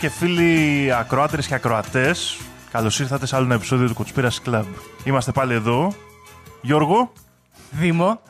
Φίλε και φίλοι ακροάτερε και ακροατές, καλώς ήρθατε σε άλλο ένα επεισόδιο του Conspiracy Club. Είμαστε πάλι εδώ. Γιώργο, Δήμο,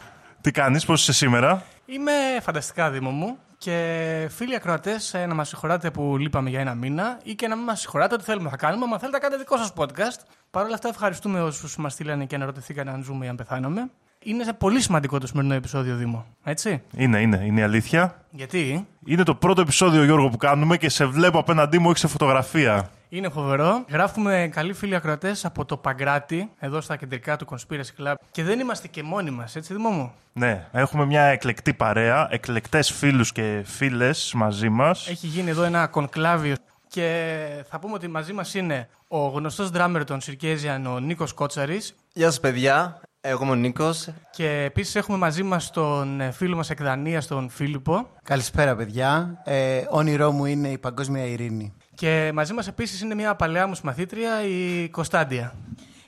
τι κάνεις, πώς είσαι σήμερα; είμαι φανταστικά Δήμο μου και φίλοι ακροατές, να μας συγχωράτε που λείπαμε για ένα μήνα ή και να μην μας συγχωράτε ότι θέλουμε να κάνουμε. Αν θέλετε, κάντε δικό σας podcast. Παρ' όλα αυτά, ευχαριστούμε όσους μας στείλανε και αναρωτηθήκαν αν ζούμε ή αν πεθάνομαι. Είναι σε πολύ σημαντικό το σημερινό επεισόδιο, Δήμο. Έτσι. Είναι, είναι, είναι η αλήθεια. Γιατί; Είναι το πρώτο επεισόδιο, Γιώργο, που κάνουμε και σε βλέπω απέναντί μου, όχι σε φωτογραφία. είναι φοβερό. Γράφουμε καλοί φίλοι ακροατές από το Παγκράτη, εδώ στα κεντρικά του Conspiracy Club. Και δεν είμαστε και μόνοι μας, έτσι, Δήμο μου; Ναι, έχουμε μια εκλεκτή παρέα, εκλεκτές φίλους και φίλες μαζί μας. Έχει γίνει εδώ ένα κονκλάβιο και θα πούμε ότι μαζί μας είναι ο γνωστός ντράμερ των Σιρκέζιαν, ο Νίκος Κότσαρης Γεια σας παιδιά, εγώ είμαι ο Νίκος. και επίσης έχουμε μαζί μας τον ε, φίλο μας εκ Δανίας, τον Φίλιππο Καλησπέρα, παιδιά. Ε, όνειρό μου είναι η παγκόσμια ειρήνη. και μαζί μας επίσης είναι μια παλαιά μου μαθήτρια, η Κωνσταντια.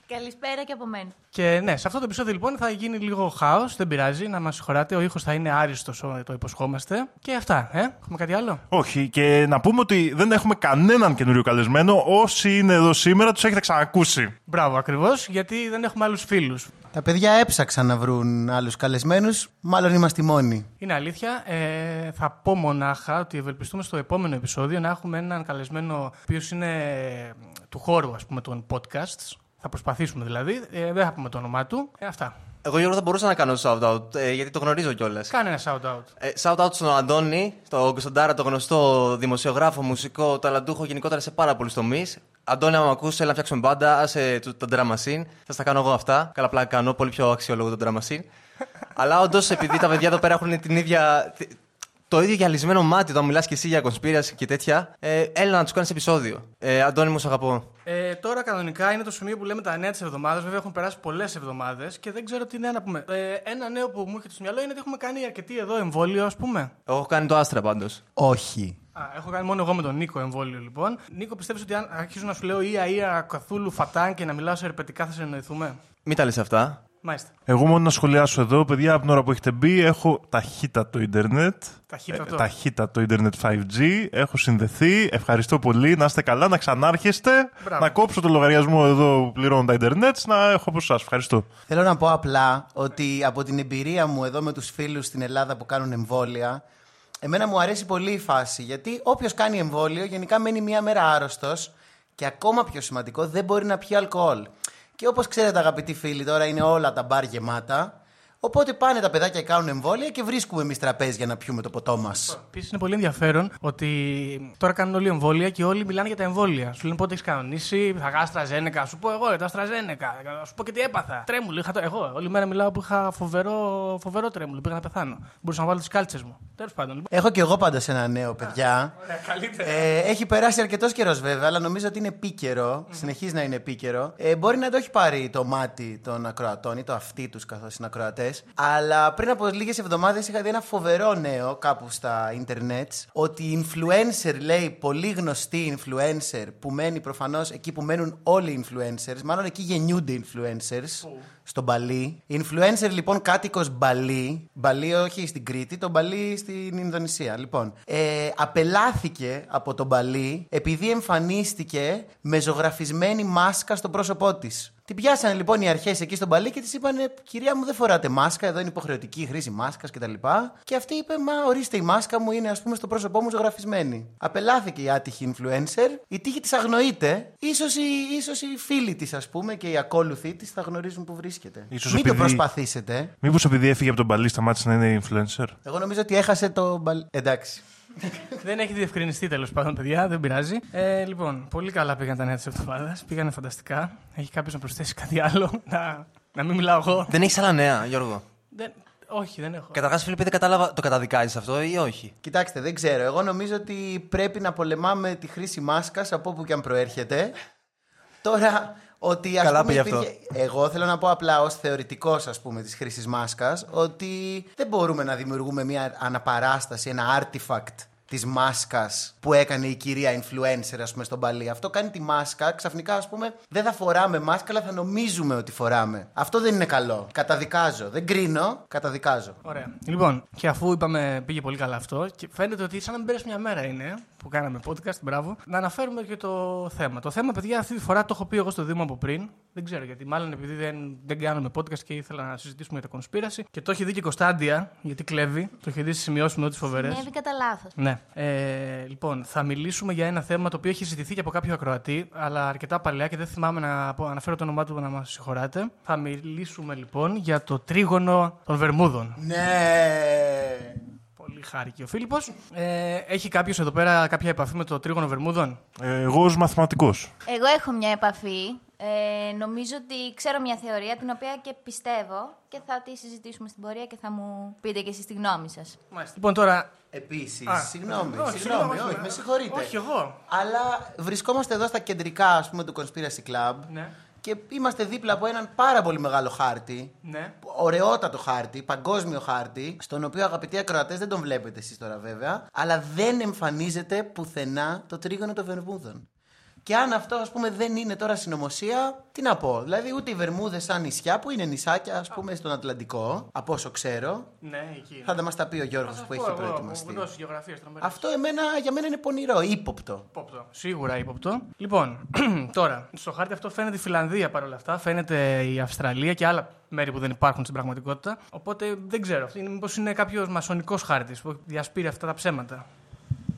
Καλησπέρα και από μένα. Και ναι, σε αυτό το επεισόδιο λοιπόν θα γίνει λίγο χάος, δεν πειράζει, να μας συγχωράτε. Ο ήχος θα είναι άριστος, το υποσχόμαστε. Και αυτά, ε. Έχουμε κάτι άλλο; Όχι, και να πούμε ότι δεν έχουμε κανέναν καινούριο καλεσμένο. Όσοι είναι εδώ σήμερα, τους έχετε ξανακούσει. Μπράβο, ακριβώς, γιατί δεν έχουμε άλλους φίλους. Τα παιδιά έψαξαν να βρουν άλλους καλεσμένους, μάλλον είμαστε οι μόνοι. Είναι αλήθεια. Ε, θα πω μονάχα ότι ευελπιστούμε στο επόμενο επεισόδιο να έχουμε έναν καλεσμένο, ο οποίος είναι ε, του χώρου, ας πούμε, των podcasts. Θα προσπαθήσουμε δηλαδή. Ε, δεν θα πούμε το όνομά του. Ε, αυτά. Εγώ Γιώργο θα μπορούσα να κάνω shout-out, ε, γιατί το γνωρίζω κιόλας. Κάνε ένα shout-out. Ε, shout-out στον Αντώνη, τον Κωνσταντάρα, το γνωστό δημοσιογράφο, μουσικό, ταλαντούχο γενικότερα σε πάρα πολλούς τομείς. Αντώνη, άμα ακούσει, έλα να φτιάξουμε μπάντα, άσε το, το Drum Machine. Θα στα κάνω εγώ αυτά. Καλά, πλάκα κάνω, πολύ πιο αξιόλογο το Drum Machine. Αλλά όντως, επειδή τα παιδιά εδώ πέρα έχουν την ίδια, το ίδιο γυαλισμένο μάτι όταν μιλάς και εσύ για κονσπίραση και τέτοια, ε, έλα να τους κάνεις επεισόδιο. Ε, Αντώνη, μου σ' αγαπώ. Ε, τώρα κανονικά είναι το σημείο που λέμε τα νέα της εβδομάδας. Βέβαια έχουν περάσει πολλές εβδομάδες και δεν ξέρω τι νέα να πούμε. Ε, ένα νέο που μου έρχεται στο μυαλό είναι ότι έχουμε κάνει αρκετή εδώ εμβόλιο, ας πούμε. Εγώ έχω κάνει το άστρα πάντως. Όχι. Α, έχω κάνει μόνο εγώ με τον Νίκο εμβόλιο λοιπόν. Νίκο, πιστεύεις ότι αν αρχίζω να σου λέω Ία Ία Καθούλου Φατάν και να μιλάω σε ερπετικά θα συνεννοηθούμε. Μην τα λες αυτά. Μάλιστα. Εγώ μόνο να σχολιάσω εδώ, παιδιά, από την ώρα που έχετε μπει, έχω ταχύτατο ίντερνετ. Ταχύτατο. Ε, ταχύτατο ίντερνετ 5G. Έχω συνδεθεί. Ευχαριστώ πολύ. Να είστε καλά, να ξανάρχεστε. Μπράβο. Να κόψω το λογαριασμό εδώ που πληρώνω τα ίντερνετ. Να έχω από εσάς. Ευχαριστώ. Θέλω να πω απλά ότι από την εμπειρία μου εδώ με τους φίλους στην Ελλάδα που κάνουν εμβόλια, εμένα μου αρέσει πολύ η φάση, γιατί όποιος κάνει εμβόλιο γενικά μένει μία μέρα άρρωστος και ακόμα πιο σημαντικό δεν μπορεί να πιει αλκοόλ. Και όπως ξέρετε αγαπητοί φίλοι, τώρα είναι όλα τα μπαρ γεμάτα, οπότε πάνε τα παιδάκια και κάνουν εμβόλια και βρίσκουμε εμείς τραπέζι για να πιούμε το ποτό μας. Επίσης είναι πολύ ενδιαφέρον ότι τώρα κάνουν όλοι εμβόλια και όλοι μιλάνε για τα εμβόλια. Σου λένε πότε έχεις κανονίσει, θα γάστρα Αστραζένεκα. Σου πω εγώ για το Αστραζένεκα. Σου πω και τι έπαθα. Τρέμουλο. Είχα το... Εγώ όλη μέρα μιλάω που είχα φοβερό, φοβερό τρέμουλο. Πήγα να πεθάνω. Μπορούσα να βάλω τις κάλτσες μου. Τέλος πάντων. Λοιπόν. Έχω και εγώ πάντα σε ένα νέο, παιδιά. Ωραία, καλύτερα. Ε, έχει περάσει αρκετός καιρός βέβαια, αλλά νομίζω ότι είναι επίκαιρο. Συνεχίζει να είναι επίκαιρο. Ε, μπορεί να το έχει πάρει το μάτι των ακροατών ή το αυτί τους καθώς είναι ακροατές. Αλλά πριν από λίγες εβδομάδες είχα δει ένα φοβερό νέο κάπου στα ίντερνετ. Ότι η influencer, λέει, πολύ γνωστή influencer που μένει προφανώς εκεί που μένουν όλοι οι influencers, μάλλον εκεί γεννιούνται influencers. Στο Μπαλί. Influencer λοιπόν κάτοικος Μπαλί. Μπαλί όχι στην Κρήτη, το Μπαλί στην Ινδονησία. Λοιπόν, ε, απελάθηκε από τον Μπαλί επειδή εμφανίστηκε με ζωγραφισμένη μάσκα στο πρόσωπό της. Την πιάσανε λοιπόν οι αρχές εκεί στον Μπαλί και της είπαν: Κυρία μου, δεν φοράτε μάσκα, εδώ είναι υποχρεωτική η χρήση μάσκας κτλ. Και αυτή είπε: Μα ορίστε, η μάσκα μου είναι ας πούμε στο πρόσωπό μου ζωγραφισμένη. Απελάθηκε η άτυχη influencer, η τύχη της αγνοείται. σω οι, ίσως οι φίλοι της, ας πούμε, και οι ακόλουθοι της θα γνωρίζουν που βρίσκεται. Ίσως Μην το επειδή- προσπαθήσετε. Μήπως επειδή έφυγε από τον παλί, σταμάτησε να είναι influencer; Εγώ νομίζω ότι έχασε το Μπαλί. Εντάξει. Δεν έχει διευκρινιστεί τέλος πάντων, παιδιά, δεν πειράζει. Ε, λοιπόν, πολύ καλά πήγαν τα νέα της εβδομάδας. Πήγανε φανταστικά. Έχει κάποιος να προσθέσει κάτι άλλο; Να, να μην μιλάω εγώ. Δεν έχεις άλλα νέα, Γιώργο; Δεν, όχι, δεν έχω. Καταρχάς, Φίλιππ, δεν κατάλαβα, το καταδικάζεις αυτό ή όχι; Κοιτάξτε, δεν ξέρω. Εγώ νομίζω ότι πρέπει να πολεμάμε τη χρήση μάσκας από όπου και αν προέρχεται. Τώρα, ότι ας Καλά πούμε, πήγε αυτό. υπήρχε- Εγώ θέλω να πω απλά ως θεωρητικός ας πούμε της χρήσης μάσκας ότι δεν μπορούμε να δημιουργούμε μια αναπαράσταση, ένα artifact της μάσκας που έκανε η κυρία influencer, ας πούμε, στον παλί. Αυτό κάνει τη μάσκα. Ξαφνικά, ας πούμε, δεν θα φοράμε μάσκα, αλλά θα νομίζουμε ότι φοράμε. Αυτό δεν είναι καλό. Καταδικάζω. Δεν κρίνω, καταδικάζω. Ωραία. Λοιπόν, και αφού είπαμε πήγε πολύ καλά αυτό, και φαίνεται ότι σαν να μην πέρασε μια μέρα είναι που κάναμε podcast, μπράβο, να αναφέρουμε και το θέμα. Το θέμα, παιδιά, αυτή τη φορά το έχω πει εγώ στο Δήμο από πριν. Δεν ξέρω γιατί. Μάλλον επειδή δεν, δεν κάνουμε podcast και ήθελα να συζητήσουμε για τα κονσπίραση. Και το έχει δει και η Κωνσταντία, γιατί κλέβει. Το έχει δει στις σημειώσεις με ό,τι φοβερές. Συνέβη κατά λάθος. Ναι. Ε, λοιπόν, θα μιλήσουμε για ένα θέμα το οποίο έχει συζητηθεί και από κάποιο ακροατή, αλλά αρκετά παλιά και δεν θυμάμαι να πω- αναφέρω το όνομά του να μας συγχωράτε. Θα μιλήσουμε λοιπόν για το τρίγωνο των Βερμούδων. Ναι. Πολύ χάρηκε ο Φίλιππος. Ε, έχει κάποιος εδώ πέρα κάποια επαφή με το τρίγωνο Βερμούδων; Ε, εγώ ως μαθηματικός. Εγώ έχω μια επαφή. Ε, νομίζω ότι ξέρω μια θεωρία την οποία και πιστεύω και θα τη συζητήσουμε στην πορεία και θα μου πείτε και εσείς τη γνώμη σας. Λοιπόν, τώρα. Επίσης, Α, συγγνώμη, όχι, συγγνώμη, όχι, όχι, όχι, με συγχωρείτε. όχι, εγώ. Αλλά βρισκόμαστε εδώ στα κεντρικά, ας πούμε, του Conspiracy Club Ναι. Και είμαστε δίπλα από έναν πάρα πολύ μεγάλο χάρτη. Ναι. Ωραιότατο χάρτη, παγκόσμιο χάρτη, στον οποίο αγαπητοί ακροατές δεν τον βλέπετε εσείς τώρα βέβαια, αλλά δεν εμφανίζεται πουθενά το τρίγωνο των Βερμούδων. Και αν αυτό, ας πούμε, δεν είναι τώρα συνωμοσία, τι να πω. Δηλαδή, ούτε οι Βερμούδες σαν νησιά, που είναι νησάκια, ας πούμε, στον Ατλαντικό, από όσο ξέρω. Ναι, εκεί. Θα τα μας τα πει ο Γιώργος Θα σας που πω έχει εγώ, προετοιμαστεί. από γνώσης γεωγραφίας τρομερές. Αυτό εμένα, για μένα είναι πονηρό, ύποπτο. Ύποπτο. Σίγουρα ύποπτο. Λοιπόν, τώρα, στο χάρτη αυτό φαίνεται η Φιλανδία παρόλα αυτά, φαίνεται η Αυστραλία και άλλα μέρη που δεν υπάρχουν στην πραγματικότητα. Οπότε δεν ξέρω. Μήπως είναι κάποιος μασονικός χάρτης που διασπείρει αυτά τα ψέματα.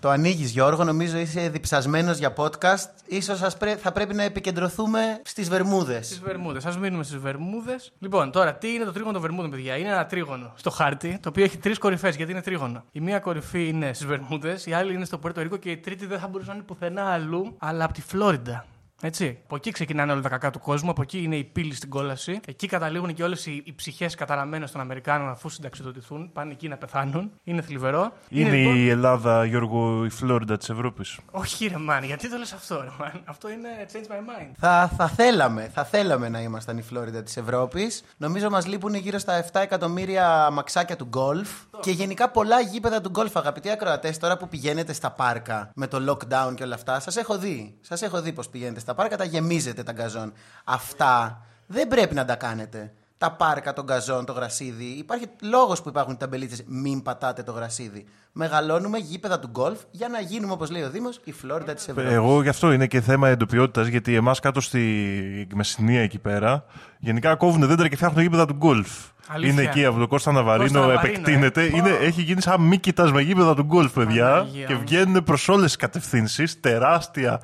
Το ανοίγεις, Γιώργο. Νομίζω είσαι διψασμένος για podcast. σω θα πρέπει να επικεντρωθούμε στις Βερμούδες. Στις Βερμούδες. Α μείνουμε στις Βερμούδες. Λοιπόν, τώρα, τι είναι το τρίγωνο των Βερμούδων, παιδιά; Είναι ένα τρίγωνο στο χάρτη, το οποίο έχει τρεις κορυφές, γιατί είναι τρίγωνο. Η μία κορυφή είναι στις Βερμούδες, η άλλη είναι στο Πορτο Ρίκο και η τρίτη δεν θα μπορούσε να είναι πουθενά αλλού, αλλά από τη Φλόριντα. Έτσι. Από εκεί ξεκινάνε όλα τα κακά του κόσμου, από εκεί είναι η πύλη στην κόλαση. Εκεί καταλήγουν και όλες οι, οι ψυχές καταραμένες των Αμερικάνων αφού συνταξιδοτηθούν. Πάνε εκεί να πεθάνουν. Είναι θλιβερό. Είναι, λοιπόν- η Ελλάδα, Γιώργο, η Φλόριντα της Ευρώπης. Όχι, ρε Μάν, γιατί το λες αυτό, ρε Μάν. Αυτό είναι change my mind. Θα, θα θέλαμε, θα θέλαμε να ήμασταν η Φλόριντα της Ευρώπης. Νομίζω μας λείπουν γύρω στα 7 εκατομμύρια μαξάκια του γκολφ. Και γενικά πολλά γήπεδα του γκολφ, αγαπητοί ακροατές, τώρα που πηγαίνετε στα πάρκα με το lockdown και όλα αυτά. Σας έχω δει. Σας έχω δει πώς πηγαίνετε στα πάρκα, τα γεμίζετε τα γκαζόν. Αυτά δεν πρέπει να τα κάνετε. Τα πάρκα, τον γκαζόν, το γρασίδι. Υπάρχει λόγος που υπάρχουν ταμπελίτσε. Μην πατάτε το γρασίδι. Μεγαλώνουμε γήπεδα του γκολφ για να γίνουμε, όπως λέει ο Δήμος, η Φλόριντα της Ευρώπης. Εγώ γι' αυτό είναι και θέμα εντοπιότητας, γιατί εμάς κάτω στη Μεσσηνία εκεί πέρα, γενικά κόβουν δέντρα και φτιάχνουν γήπεδα του γκολφ. Αλήθεια. Είναι εκεί από το Κώστα Ναβαρίνο, Κώστα Ναβαρίνο, επεκτείνεται. ε. Είναι, έχει γίνει σαν μήκητα με γήπεδα του γκολφ, παιδιά. Παναγία και μου. βγαίνουν προς όλες τις κατευθύνσεις. Τεράστια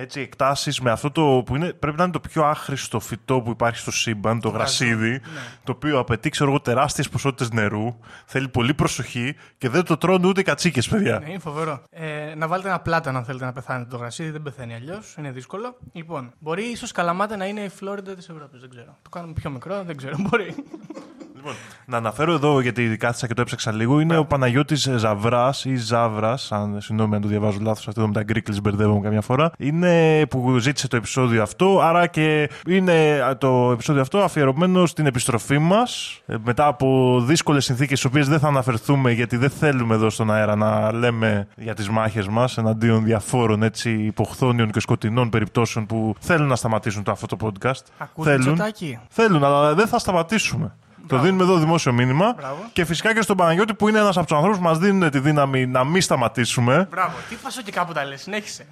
έτσι, εκτάσεις με αυτό το που είναι, πρέπει να είναι το πιο άχρηστο φυτό που υπάρχει στο σύμπαν, το γρασίδι, ναι. το οποίο απαιτεί, ξέρω εγώ, τεράστιες ποσότητες νερού, θέλει πολύ προσοχή και δεν το τρώνε ούτε οι κατσίκες, παιδιά. Ναι, είναι φοβερό. Ε, να βάλετε ένα πλάτανο αν θέλετε να πεθάνετε το γρασίδι, δεν πεθαίνει αλλιώς. Είναι δύσκολο. Λοιπόν, μπορεί ίσως Καλαμάτα να είναι η Φλόριντα της Ευρώπης, δεν ξέρω. Το κάνουμε πιο μικρό, δεν ξέρω. Μπορεί. Λοιπόν, να αναφέρω εδώ, γιατί κάθισα και το έψαξα λίγο, είναι ο Παναγιώτης Ζαβράς ή Ζάβρας, αν συγγνώμη αν το διαβάζω λάθος, αυτό εδώ με τα γκρίκλες μπερδεύομαι καμιά φορά, είναι που ζήτησε το επεισόδιο αυτό, άρα και είναι το επεισόδιο αυτό αφιερωμένο στην επιστροφή μας, ε, μετά από δύσκολες συνθήκες, στις οποίες δεν θα αναφερθούμε, γιατί δεν θέλουμε εδώ στον αέρα να λέμε για τις μάχες μας, εναντίον διαφόρων έτσι υποχθόνιων και σκοτεινών περιπτώσεων που θέλουν να σταματήσουν το, αυτό το podcast. Ακούτε θέλουν. τσοτάκι. Θέλουν, αλλά δεν θα σταματήσουμε. Το δίνουμε εδώ δημόσιο μήνυμα. Μπράβο. Και φυσικά και στον Παναγιώτη που είναι ένας από τους ανθρώπους που μας δίνουν τη δύναμη να μην σταματήσουμε. Μπράβο. Τι φάσο και κάπου τα λες, συνέχισε.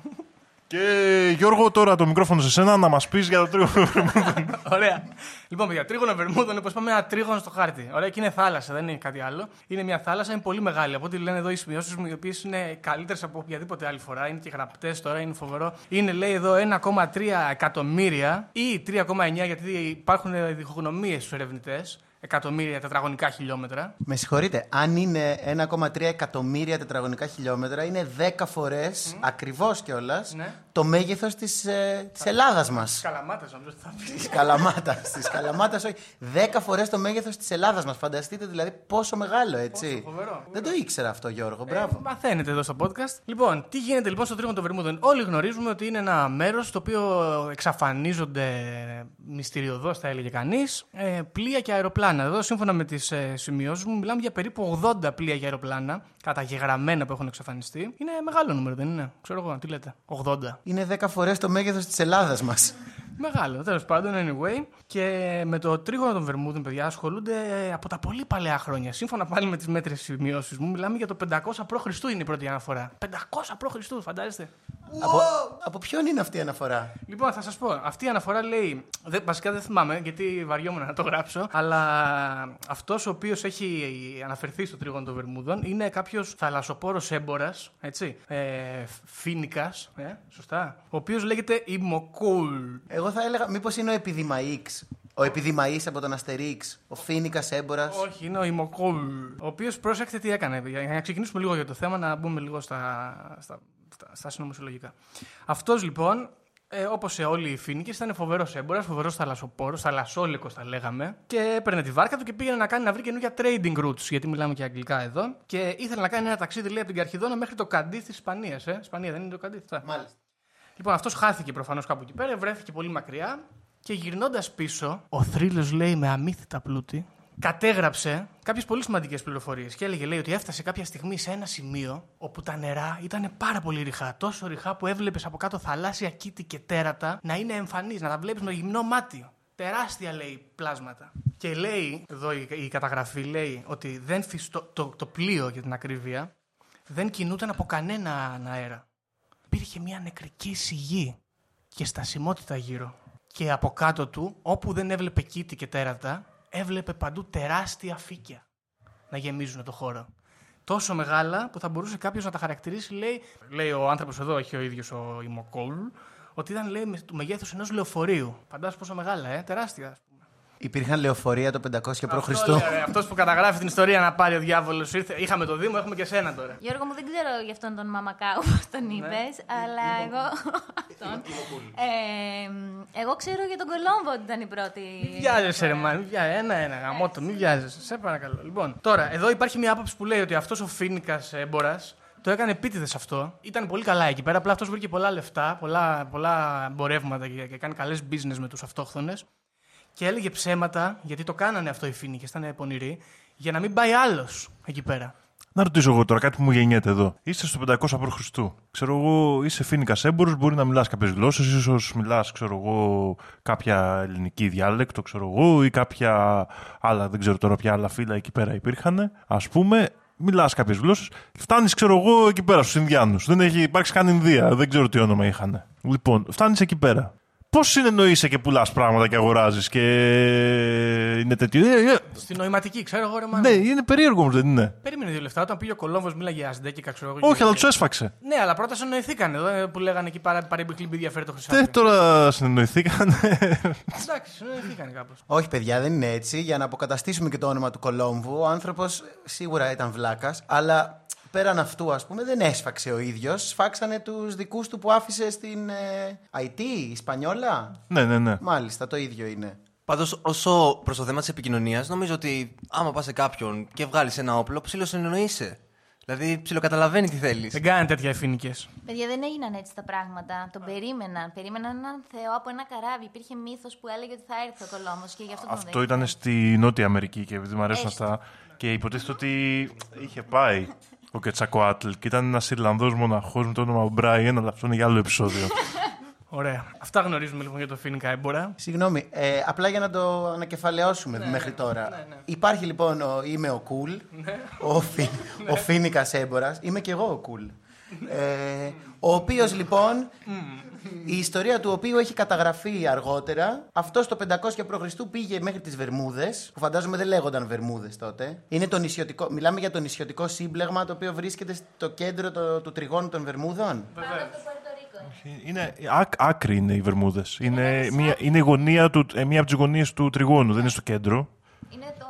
Και Γιώργο, τώρα το μικρόφωνο σε σένα να μας πεις για το τρίγωνο. Ωραία. Λοιπόν, παιδιά, τρίγωνο Βερμούδων, όπως πάμε, ένα τρίγωνο στο χάρτη. Ωραία, και είναι θάλασσα, δεν είναι κάτι άλλο. Είναι μια θάλασσα, είναι πολύ μεγάλη. Από ό,τι λένε εδώ οι σημειώσει μου, οι οποίες είναι καλύτερες από οποιαδήποτε άλλη φορά. Είναι και γραπτές τώρα, είναι φοβερό. Είναι, λέει εδώ, 1,3 εκατομμύρια ή 3,9 γιατί υπάρχουν διχογνωμίες στους ερευνητές. Εκατομμύρια τετραγωνικά χιλιόμετρα. Με συγχωρείτε, αν είναι 1,3 εκατομμύρια τετραγωνικά χιλιόμετρα, είναι 10 φορές ακριβώς κιόλας Ναι. Το μέγεθος της ε, της Ελλάδας μας. Καλαμάτε, νομίζω ότι θα πει. Της Καλαμάτας. Της Καλαμάτας, όχι. Δέκα φορές το μέγεθος της Ελλάδας μας. Φανταστείτε δηλαδή πόσο μεγάλο, έτσι. Πόσο φοβερό. Δεν το ήξερα αυτό, Γιώργο. Μπράβο. Μαθαίνετε εδώ στο podcast. Λοιπόν, τι γίνεται λοιπόν στο τρίγωνο των Βερμούδων. Όλοι γνωρίζουμε ότι είναι ένα μέρος στο οποίο εξαφανίζονται μυστηριωδώς, θα έλεγε κανείς, ε, πλοία και αεροπλάνα. Εδώ, σύμφωνα με τις ε, σημειώσεις μου, μιλάμε για περίπου 80 πλοία και αεροπλάνα καταγεγραμμένα που έχουν εξαφανιστεί. Είναι μεγάλο νούμερο, δεν είναι; Ξέρω εγώ, τι λέτε. 80. Είναι δέκα φορές το μέγεθος της Ελλάδας μας. Μεγάλο, τέλος πάντων, anyway. Και με το τρίγωνο των Βερμούδων, παιδιά, ασχολούνται ε, από τα πολύ παλαιά χρόνια. Σύμφωνα πάλι με τις μέτρες σημειώσεις μου, μιλάμε για το 500 π.Χ. είναι η πρώτη αναφορά. 500 π.Χ., φαντάζεστε. Από, από ποιον είναι αυτή η αναφορά; Λοιπόν, θα σας πω. Αυτή η αναφορά λέει. Δε, βασικά δεν θυμάμαι, γιατί βαριόμουν να το γράψω. Αλλά αυτός ο οποίος έχει αναφερθεί στο τρίγωνο των Βερμούδων είναι κάποιος θαλασσοπόρος έμπορας. Έτσι. Ε, Φίνικας. Ε, σωστά. Ο οποίος λέγεται Ιμοκούλ. Εγώ θα έλεγα, μήπως είναι ο Επιδημαΐξ. Ο Επιδημαΐς από τον Αστερίξ. Ο Φίνικας έμπορας. Όχι, είναι ο Ιμοκούλ. Ο οποίος πρόσεξε τι έκανε. Για να ξεκινήσουμε λίγο για το θέμα, να μπούμε λίγο στα, στα, στα, στα συνωμοσιολογικά. Αυτός λοιπόν ε, Όπως σε όλοι οι Φίνικες, ήταν φοβερός έμπορας, φοβερός θαλασσοπόρος, θαλασσόλικος τα λέγαμε. Και έπαιρνε τη βάρκα του και πήγαινε να κάνει να βρει καινούργια trading routes, γιατί μιλάμε και αγγλικά εδώ. Και ήθελε να κάνει ένα ταξίδι, λέει, από την Καρχιδόνα μέχρι το Καντίθ της Ισπανίας. Ε. Ισπανία δεν είναι το Καντίθ. ε. Μάλιστα. Λοιπόν, αυτός χάθηκε προφανώς κάπου εκεί πέρα, βρέθηκε πολύ μακριά. Και γυρνώντας πίσω, ο θρύλος λέει με αμύθιτα πλούτη, κατέγραψε κάποιες πολύ σημαντικές πληροφορίες. Και έλεγε, λέει, ότι έφτασε κάποια στιγμή σε ένα σημείο όπου τα νερά ήταν πάρα πολύ ρηχά. Τόσο ρηχά που έβλεπες από κάτω θαλάσσια κήτη και τέρατα να είναι εμφανεί, να τα βλέπεις με γυμνό μάτι. Τεράστια λέει πλάσματα. Και λέει, εδώ η, η καταγραφή λέει ότι δεν φυστο, το, το πλοίο για την ακρίβεια δεν κινούταν από κανένα αέρα. Υπήρχε μια νεκρική σιγή και στασιμότητα γύρω. Και από κάτω του, όπου δεν έβλεπε κήτη και τέρατα, έβλεπε παντού τεράστια φύκια να γεμίζουν το χώρο. Τόσο μεγάλα που θα μπορούσε κάποιος να τα χαρακτηρίσει, λέει, λέει ο άνθρωπος εδώ, έχει ο ίδιος ο Ιμοκόλ, ότι ήταν λέει, με- του μεγέθους ενός λεωφορείου. Φαντάζομαι πόσο μεγάλα, ε, τεράστια. Ας πούμε. Υπήρχαν λεωφορεία το 500 π.Χ. Αυτό που καταγράφει την ιστορία να πάρει ο διάβολος ήρθε. Είχαμε το Δήμο, έχουμε και σένα τώρα. Γιώργο μου, δεν ξέρω για αυτόν τον Μαμακάου που τον είπες, αλλά εγώ. αυτόν. Ε, εγώ ξέρω για τον Κολόμβο ότι ήταν η πρώτη. Μην βιάζεσαι, ρε man. Μην βιάζεσαι. Ένα-ένα, γαμώτο, μην βιάζεσαι. Σε παρακαλώ. Λοιπόν, τώρα, εδώ υπάρχει μια άποψη που λέει ότι αυτός ο Φίνικας έμπορα το έκανε επίτηδες αυτό. Ήταν πολύ καλά εκεί πέρα. Απλά αυτός βρήκε πολλά λεφτά, πολλά, πολλά εμπορεύματα και, και κάνει καλές business με τους αυτόχθονες. Και έλεγε ψέματα, γιατί το κάνανε αυτό οι Φίνικε, ήταν πονηροί, για να μην πάει άλλος εκεί πέρα. Να ρωτήσω εγώ τώρα κάτι που μου γεννιέται εδώ. Είστε στο 500 π.Χ. Ξέρω εγώ, είσαι φίνικα έμπορος, μπορεί να μιλάς κάποιες γλώσσες, ίσως μιλάς, ξέρω εγώ, κάποια ελληνική διάλεκτο, ξέρω εγώ, ή κάποια άλλα, δεν ξέρω τώρα ποια άλλα φύλλα εκεί πέρα υπήρχαν. Α πούμε, μιλάς κάποιες γλώσσες, φτάνεις, ξέρω εγώ, εκεί πέρα στους Ινδιάνους. Δεν έχει υπάρξει καν Ινδία, δεν ξέρω τι όνομα είχαν. Λοιπόν, φτάνεις εκεί πέρα. Πώς συνεννοείσαι και πουλάς πράγματα και αγοράζεις και είναι τέτοιο; Ε, ε, Στην νοηματική, ξέρω εγώ, ρε man. Ναι, είναι περίεργο όμως, δεν είναι. Περίμενε δύο λεφτά. Όταν πήγε ο Κολόμβος, μίλαγε για Ασντέκικα, ξέρω εγώ. Όχι, και- αλλά τους έσφαξε. Ναι, αλλά πρώτα συνοηθήκανε εδώ ε, που λέγανε εκεί παρά, παρεμπικλή διαφέρει το χρυσάφι. Δεν τώρα συνεννοηθήκαν. Εντάξει, συνοηθήκανε κάπως. Όχι, παιδιά, δεν είναι έτσι. Για να αποκαταστήσουμε και το όνομα του Κολόμβου, ο άνθρωπος σίγουρα ήταν βλάκας, αλλά πέραν αυτού, ας πούμε, δεν έσφαξε ο ίδιος. Σφάξανε τους δικούς του που άφησε στην ε, IT, Ισπανιόλα. ναι, ναι, ναι. Μάλιστα, το ίδιο είναι. Πάντως, όσο προς το θέμα της επικοινωνίας, νομίζω ότι άμα πας σε κάποιον και βγάλεις ένα όπλο, ψιλοσυνεννοείσαι. Δηλαδή, ψιλοκαταλαβαίνει τι θέλεις. Δεν κάνανε τέτοια ευθύνικε. Παιδιά δεν έγιναν έτσι τα πράγματα. Τον περίμεναν. Περίμεναν έναν Θεό από ένα καράβι. Υπήρχε μύθος που έλεγε ότι θα έρθει ο Κολόμβος και γι' αυτό τον Αυτό δέχτηκαν. ήταν στη Νότια Αμερική και επειδή μου αρέσουν Έστω. αυτά. Και υποτίθεται ότι είχε πάει ο Κετσακοάτλ και ήταν ένας Ιρλανδός μοναχός με το όνομα Μπράιεν, αλλά αυτό είναι για άλλο επεισόδιο. Ωραία. Αυτά γνωρίζουμε λοιπόν για το φίνικα έμπορα. Συγγνώμη, ε, απλά για να το ανακεφαλαιώσουμε μέχρι τώρα. Υπάρχει λοιπόν ο Είμαι ο Κουλ, ο, φι, ο Φίνικας έμπορα. Είμαι και εγώ ο Κουλ. Ε, ο οποίος λοιπόν, η ιστορία του οποίου έχει καταγραφεί αργότερα, αυτός το 500 π.Χ. πήγε μέχρι τις Βερμούδες, που φαντάζομαι δεν λέγονταν Βερμούδες τότε. Είναι το νησιωτικό, μιλάμε για το νησιωτικό σύμπλεγμα το οποίο βρίσκεται στο κέντρο το- του τριγώνου των Βερμούδων. Πάνω από το Πορτορίκο. είναι, άκ, άκρη είναι οι Βερμούδες. Είναι, μία, είναι η γωνία του, ε, μία από τις γωνίες του τριγώνου, δεν είναι στο κέντρο. Είναι το.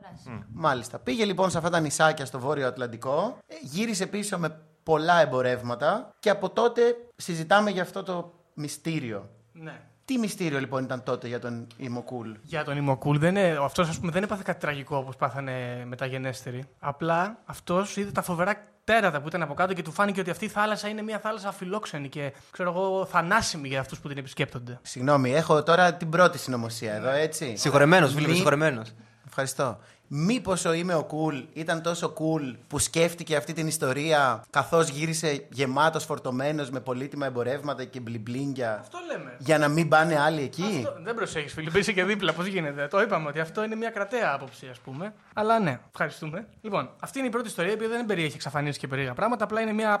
Ναι, αγοράς. Μάλιστα. Πήγε λοιπόν σε αυτά τα νησάκια στο βόρειο Ατλαντικό, ε, γύρισε πίσω με πολλά εμπορεύματα και από τότε συζητάμε για αυτό το μυστήριο. Ναι. Τι μυστήριο λοιπόν ήταν τότε για τον Ιμοκούλ. Για τον Ιμοκούλ, δεν είναι, αυτός ας πούμε δεν έπαθε κάτι τραγικό όπως πάθανε μεταγενέστεροι. Απλά αυτός είδε τα φοβερά τέρατα που ήταν από κάτω και του φάνηκε ότι αυτή η θάλασσα είναι μια θάλασσα αφιλόξενη και ξέρω εγώ θανάσιμη για αυτούς που την επισκέπτονται. Συγγνώμη, έχω τώρα την πρώτη συνωμοσία εδώ, έτσι; Συγχωρεμένος, φίλε, Μη- συγχωρεμένος. Ευχαριστώ. Μήπως ο Είμαι ο Cool ήταν τόσο cool που σκέφτηκε αυτή την ιστορία καθώς γύρισε γεμάτος φορτωμένος με πολύτιμα εμπορεύματα και μπλιμπλίνγκια Αυτό λέμε. για να μην πάνε άλλοι εκεί; Αυτό, δεν προσέχεις, Φίλιππ, είσαι και δίπλα. Πώς γίνεται; Το είπαμε ότι αυτό είναι μια κρατέα άποψη, ας πούμε. Αλλά ναι, ευχαριστούμε. Λοιπόν, αυτή είναι η πρώτη ιστορία, η οποία δεν περιέχει εξαφανίσεις και περίεργα πράγματα. Απλά είναι μια.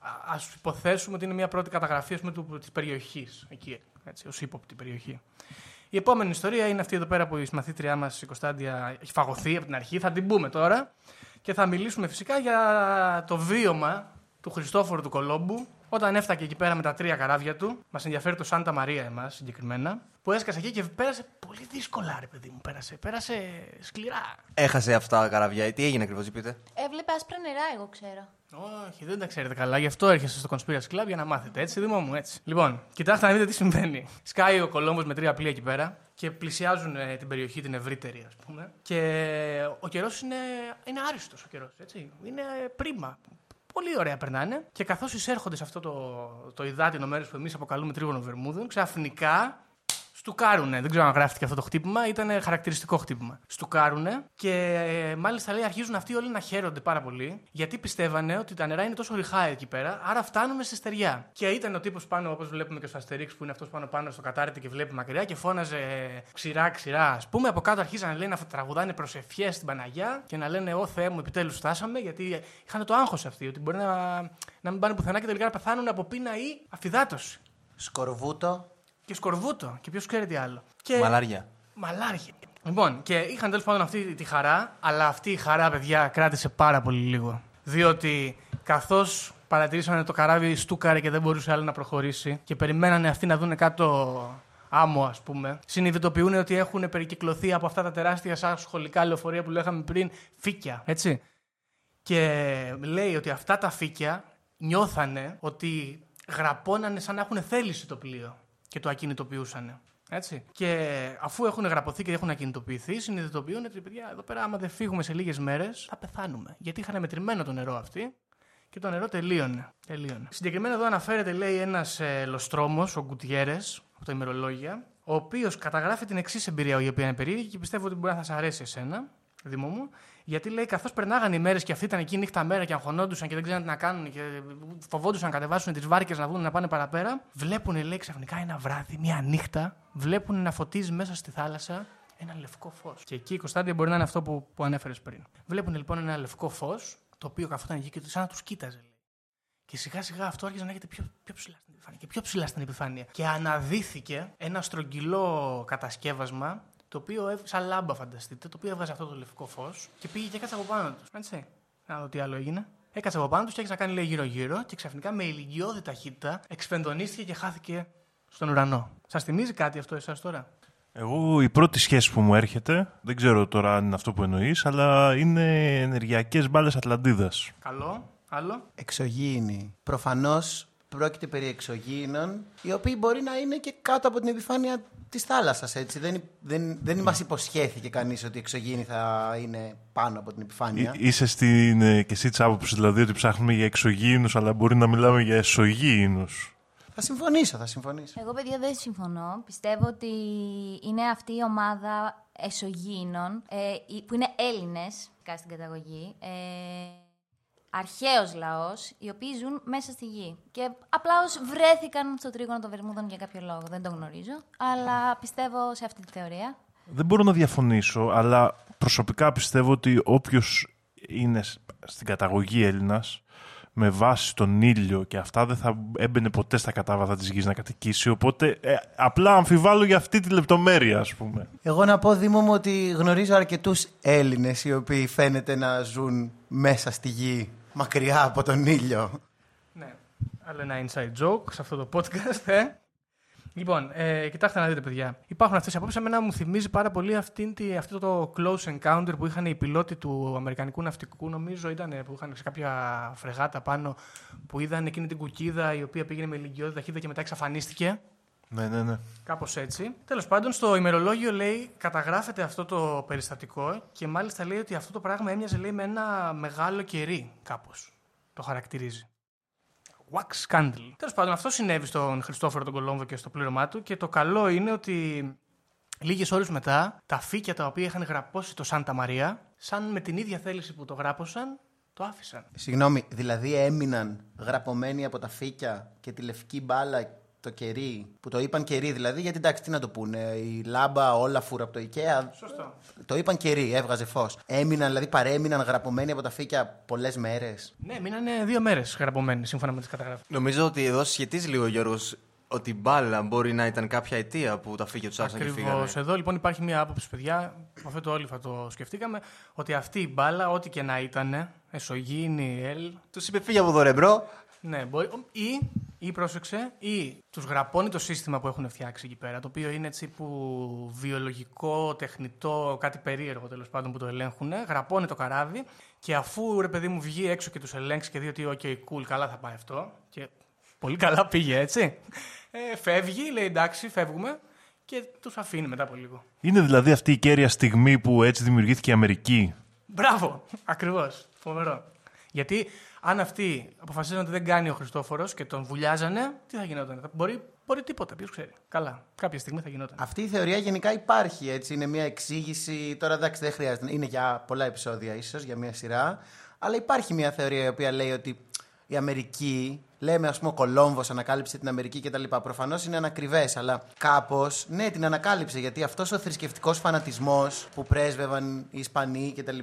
Α υποθέσουμε ότι είναι μια πρώτη καταγραφή της περιοχής. Εκεί, έτσι, ως ύποπτη περιοχή. Η επόμενη ιστορία είναι αυτή εδώ πέρα που η συμμαθήτριά μας η Κωνσταντια έχει φαγωθεί από την αρχή. Θα την πούμε τώρα. Και θα μιλήσουμε φυσικά για το βίωμα του Χριστόφορου του Κολόμπου όταν έφτακε εκεί πέρα με τα τρία καράβια του. Μας ενδιαφέρει το Σάντα Μαρία εμάς συγκεκριμένα. Που έσκασε εκεί και πέρασε πολύ δύσκολα, ρε παιδί μου. Πέρασε, πέρασε σκληρά. Έχασε αυτά τα καραβιά. Τι έγινε ακριβώς, πείτε. Έβλεπε άσπρα νερά, εγώ ξέρω. Όχι, δεν τα ξέρετε καλά. Γι' αυτό έρχεσαι στο Conspiracy Club για να μάθετε. Έτσι, δημό μου, έτσι. Λοιπόν, κοιτάξτε να δείτε τι συμβαίνει. Σκάει ο Κολόμπο με τρία πλοία εκεί πέρα και πλησιάζουν ε, την περιοχή την ευρύτερη, ας πούμε. Και ο καιρός είναι, είναι άριστος ο καιρός, έτσι. Είναι ε, πρίμα. Πολύ ωραία περνάνε. Και καθώς εισέρχονται σε αυτό το, το υδάτινο μέρος που εμείς αποκαλούμε τρίγωνο Βερμούδων, ξαφνικά στουκάρουνε. Δεν ξέρω αν γράφτηκε αυτό το χτύπημα, ήταν χαρακτηριστικό χτύπημα. Στουκάρουνε και ε, μάλιστα λέει αρχίζουν αυτοί όλοι να χαίρονται πάρα πολύ γιατί πιστεύανε ότι τα νερά είναι τόσο ρηχά εκεί πέρα, άρα φτάνουμε σε στεριά. Και ήταν ο τύπος πάνω, όπως βλέπουμε και στο Αστερίξ που είναι αυτός πάνω πάνω στο κατάρτι και βλέπει μακριά και φώναζε ξηρά, ξηρά. Α πούμε από κάτω αρχίζαν λέει, να τραγουδάνε προσευχές στην Παναγιά και να λένε Ω Θεέ μου, επιτέλους φτάσαμε γιατί είχαν το άγχος αυτοί ότι μπορεί να, να μην πάνε πουθενά και τελικά να πεθάνουν από πείνα ή αφυδάτωση. Σκορβούτο. Και σκορβούτο. Και ποιος ξέρει τι άλλο. Και... Μαλάρια. Μαλάρια. Λοιπόν, και είχαν τέλος πάντων αυτή τη χαρά, αλλά αυτή η χαρά, παιδιά, κράτησε πάρα πολύ λίγο. Διότι καθώς παρατηρήσανε το καράβι στούκαρε και δεν μπορούσε άλλο να προχωρήσει και περιμένανε αυτοί να δουν κάτω άμμο, ας πούμε, συνειδητοποιούν ότι έχουν περικυκλωθεί από αυτά τα τεράστια σαν σχολικά λεωφορεία που λέγαμε πριν φύκια. Έτσι. Και λέει ότι αυτά τα φύκια νιώθανε ότι γραπώνανε σαν να έχουν θέληση το πλοίο και το ακινητοποιούσαν. Έτσι. Και αφού έχουν γραπωθεί και έχουν ακινητοποιηθεί, συνειδητοποιούν ότι παιδιά, εδώ πέρα, άμα δεν φύγουμε σε λίγες μέρες, θα πεθάνουμε. Γιατί είχαν μετρημένο το νερό αυτή και το νερό τελείωνε. τελείωνε. Συγκεκριμένα εδώ αναφέρεται, λέει, ένας ε, λοστρόμος, ο Γκουτιέρες, από τα ημερολόγια, ο οποίος καταγράφει την εξής εμπειρία, η οποία είναι περίεργη και πιστεύω ότι μπορεί να σα αρέσει εσένα, Δήμο μου, γιατί λέει καθώς περνάγαν οι μέρες και αυτοί ήταν εκεί νύχτα μέρα και αγχωνόντουσαν και δεν ξέραν τι να κάνουν και φοβόντουσαν να κατεβάσουν τις βάρκες να δουν να πάνε παραπέρα, βλέπουν, λέει, ξαφνικά ένα βράδυ, μια νύχτα, βλέπουν να φωτίζει μέσα στη θάλασσα ένα λευκό φως. Και εκεί η Κωνσταντία μπορεί να είναι αυτό που, που ανέφερες πριν. Βλέπουν λοιπόν ένα λευκό φως, το οποίο καθόταν εκεί και σαν να τους κοίταζε. Λέει. Και σιγά σιγά αυτό άρχισε να έχετε πιο, πιο ψηλά στην επιφάνεια. Και πιο ψηλά στην επιφάνεια. Και αναδύθηκε ένα στρογγυλό κατασκεύασμα το οποίο έβ- σαν λάμπα φανταστείτε, το οποίο έβγαζε αυτό το λευκό φως και πήγε και έκατσε από πάνω τους. Έτσι. Να δω τι άλλο έγινε. Έκατσε από πάνω τους και άρχισε να κάνει λέει γύρω-γύρω και ξαφνικά με ηλικιώδη ταχύτητα εξφεντονίστηκε και χάθηκε στον ουρανό. Σας θυμίζει κάτι αυτό εσάς τώρα; Εγώ η πρώτη σχέση που μου έρχεται, δεν ξέρω τώρα αν είναι αυτό που εννοείς, αλλά είναι ενεργειακές μπάλες Ατλαντίδας. Καλό. Άλλο. Εξωγήινοι. Προφανώς πρόκειται περί εξωγήινων, οι οποίοι μπορεί να είναι και κάτω από την επιφάνεια της θάλασσας. Έτσι. Δεν, δεν, δεν μας υποσχέθηκε κανείς ότι οι εξωγήινοι θα είναι πάνω από την επιφάνεια. Είσαι στην, ε, και εσύ της άποψης δηλαδή ότι ψάχνουμε για εξωγήινους, αλλά μπορεί να μιλάμε για εσωγήινους; Θα συμφωνήσω, θα συμφωνήσω. Εγώ, παιδιά, δεν συμφωνώ. Πιστεύω ότι είναι αυτή η ομάδα εσωγήινων, ε, οι- που είναι Έλληνες, στην καταγωγή, ε, αρχαίος λαός, οι οποίοι ζουν μέσα στη γη. Και απλά ως βρέθηκαν στο τρίγωνο των Βερμούδων για κάποιο λόγο. Δεν το γνωρίζω, αλλά πιστεύω σε αυτή τη θεωρία. Δεν μπορώ να διαφωνήσω, αλλά προσωπικά πιστεύω ότι όποιος είναι σ- στην καταγωγή Έλληνας, με βάση τον ήλιο και αυτά, δεν θα έμπαινε ποτέ στα κατάβαθα της γης να κατοικήσει. Οπότε ε, απλά αμφιβάλλω για αυτή τη λεπτομέρεια, ας πούμε. Εγώ να πω, Δήμο μου, ότι γνωρίζω αρκετούς Έλληνες οι οποίοι φαίνεται να ζουν μέσα στη γη, μακριά από τον ήλιο. Ναι. Άλλο ένα inside joke σε αυτό το podcast, ε. Λοιπόν, ε, κοιτάξτε να δείτε, παιδιά. Υπάρχουν αυτές οι απόψεις. Εμένα μου θυμίζει πάρα πολύ αυτήν, τη- αυτό το close encounter που είχαν οι πιλότοι του Αμερικανικού ναυτικού, νομίζω ήταν που είχαν σε κάποια φρεγάτα πάνω, που είδαν εκείνη την κουκίδα η οποία πήγαινε με ηλικιώδη ταχύτητα και μετά εξαφανίστηκε. Ναι, ναι, ναι. Κάπως έτσι. Τέλος πάντων, στο ημερολόγιο λέει, καταγράφεται αυτό το περιστατικό και μάλιστα λέει ότι αυτό το πράγμα έμοιαζε λέει, με ένα μεγάλο κερί, κάπως. Το χαρακτηρίζει. Wax candle. Τέλος πάντων, αυτό συνέβη στον Χριστόφορο τον Κολόμβο και στο πλήρωμά του και το καλό είναι ότι λίγες ώρες μετά τα φύκια τα οποία είχαν γραπώσει το Σάντα Μαρία, σαν με την ίδια θέληση που το γράπωσαν, το άφησαν. Συγγνώμη, δηλαδή έμειναν γραπωμένοι από τα φύκια και τη λευκή μπάλα το κερί, που το είπαν κερί δηλαδή, γιατί εντάξει, τι να το πούνε, η λάμπα όλα φούρα από το IKEA. Σωστό. Το είπαν κερί, έβγαζε φως. Έμειναν, δηλαδή παρέμειναν γραπωμένοι από τα φύκια πολλές μέρες. Ναι, μείνανε δύο μέρες γραπωμένοι σύμφωνα με τις καταγραφές. Νομίζω ότι εδώ σχετίζει λίγο ο Γιώργος ότι η μπάλα μπορεί να ήταν κάποια αιτία που τα φυγε τους άφησαν και Ακριβώς. φύγανε. Εδώ λοιπόν υπάρχει μια άποψη, παιδιά, με αυτό το όλοι θα το σκεφτήκαμε, ότι αυτή η μπάλα, ό,τι και να ήταν, εξωγήινη, ελ, Τους είπε φύγε από εδώ ρε bro. Ναι, μπορεί, ή, ή πρόσεξε, ή τους γραπώνει το σύστημα που έχουν φτιάξει εκεί πέρα, το οποίο είναι έτσι που βιολογικό, τεχνητό, κάτι περίεργο τέλος πάντων που το ελέγχουν, γραπώνει το καράβι και αφού ρε παιδί μου βγει έξω και τους ελέγξει και δει ότι, OK, cool, καλά θα πάει αυτό, και πολύ καλά πήγε έτσι, ε, φεύγει, λέει εντάξει, φεύγουμε και τους αφήνει μετά από λίγο. Είναι δηλαδή αυτή η κέρια στιγμή που έτσι δημιουργήθηκε η Αμερική; Μπράβο! Ακριβώς. Φοβερό. Γιατί αν αυτοί αποφασίζαν ότι δεν κάνει ο Χριστόφορος και τον βουλιάζανε, τι θα γινόταν; Θα- Μπορεί, μπορεί τίποτα, ποιος ξέρει. Καλά. Κάποια στιγμή θα γινόταν. Αυτή η θεωρία γενικά υπάρχει, έτσι. Είναι μια εξήγηση. Τώρα εντάξει, δεν χρειάζεται. Είναι για πολλά επεισόδια, ίσως, για μια σειρά. Αλλά υπάρχει μια θεωρία η οποία λέει ότι η Αμερική. Λέμε, ας πούμε, ο Κολόμβος ανακάλυψε την Αμερική κτλ. Προφανώς είναι ανακριβές, αλλά κάπως ναι, την ανακάλυψε. Γιατί αυτός ο θρησκευτικός φανατισμός που πρέσβευαν οι Ισπανοί κτλ.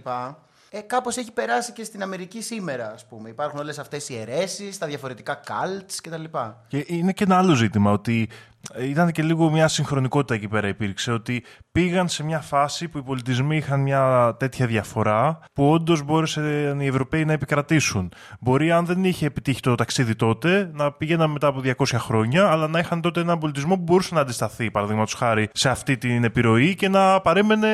Ε, Κάπως έχει περάσει και στην Αμερική σήμερα, ας πούμε. Υπάρχουν όλες αυτές οι αιρέσεις, τα διαφορετικά cults κτλ. Και είναι και ένα άλλο ζήτημα ότι ε, ήταν και λίγο μια συγχρονικότητα εκεί πέρα υπήρξε. Ότι πήγαν σε μια φάση που οι πολιτισμοί είχαν μια τέτοια διαφορά που όντως μπόρεσαν οι Ευρωπαίοι να επικρατήσουν. Μπορεί, αν δεν είχε επιτύχει το ταξίδι τότε, να πήγαιναν μετά από 200 χρόνια, αλλά να είχαν τότε έναν πολιτισμό που μπορούσε να αντισταθεί, παραδείγματος χάρη, σε αυτή την επιρροή και να παρέμενε,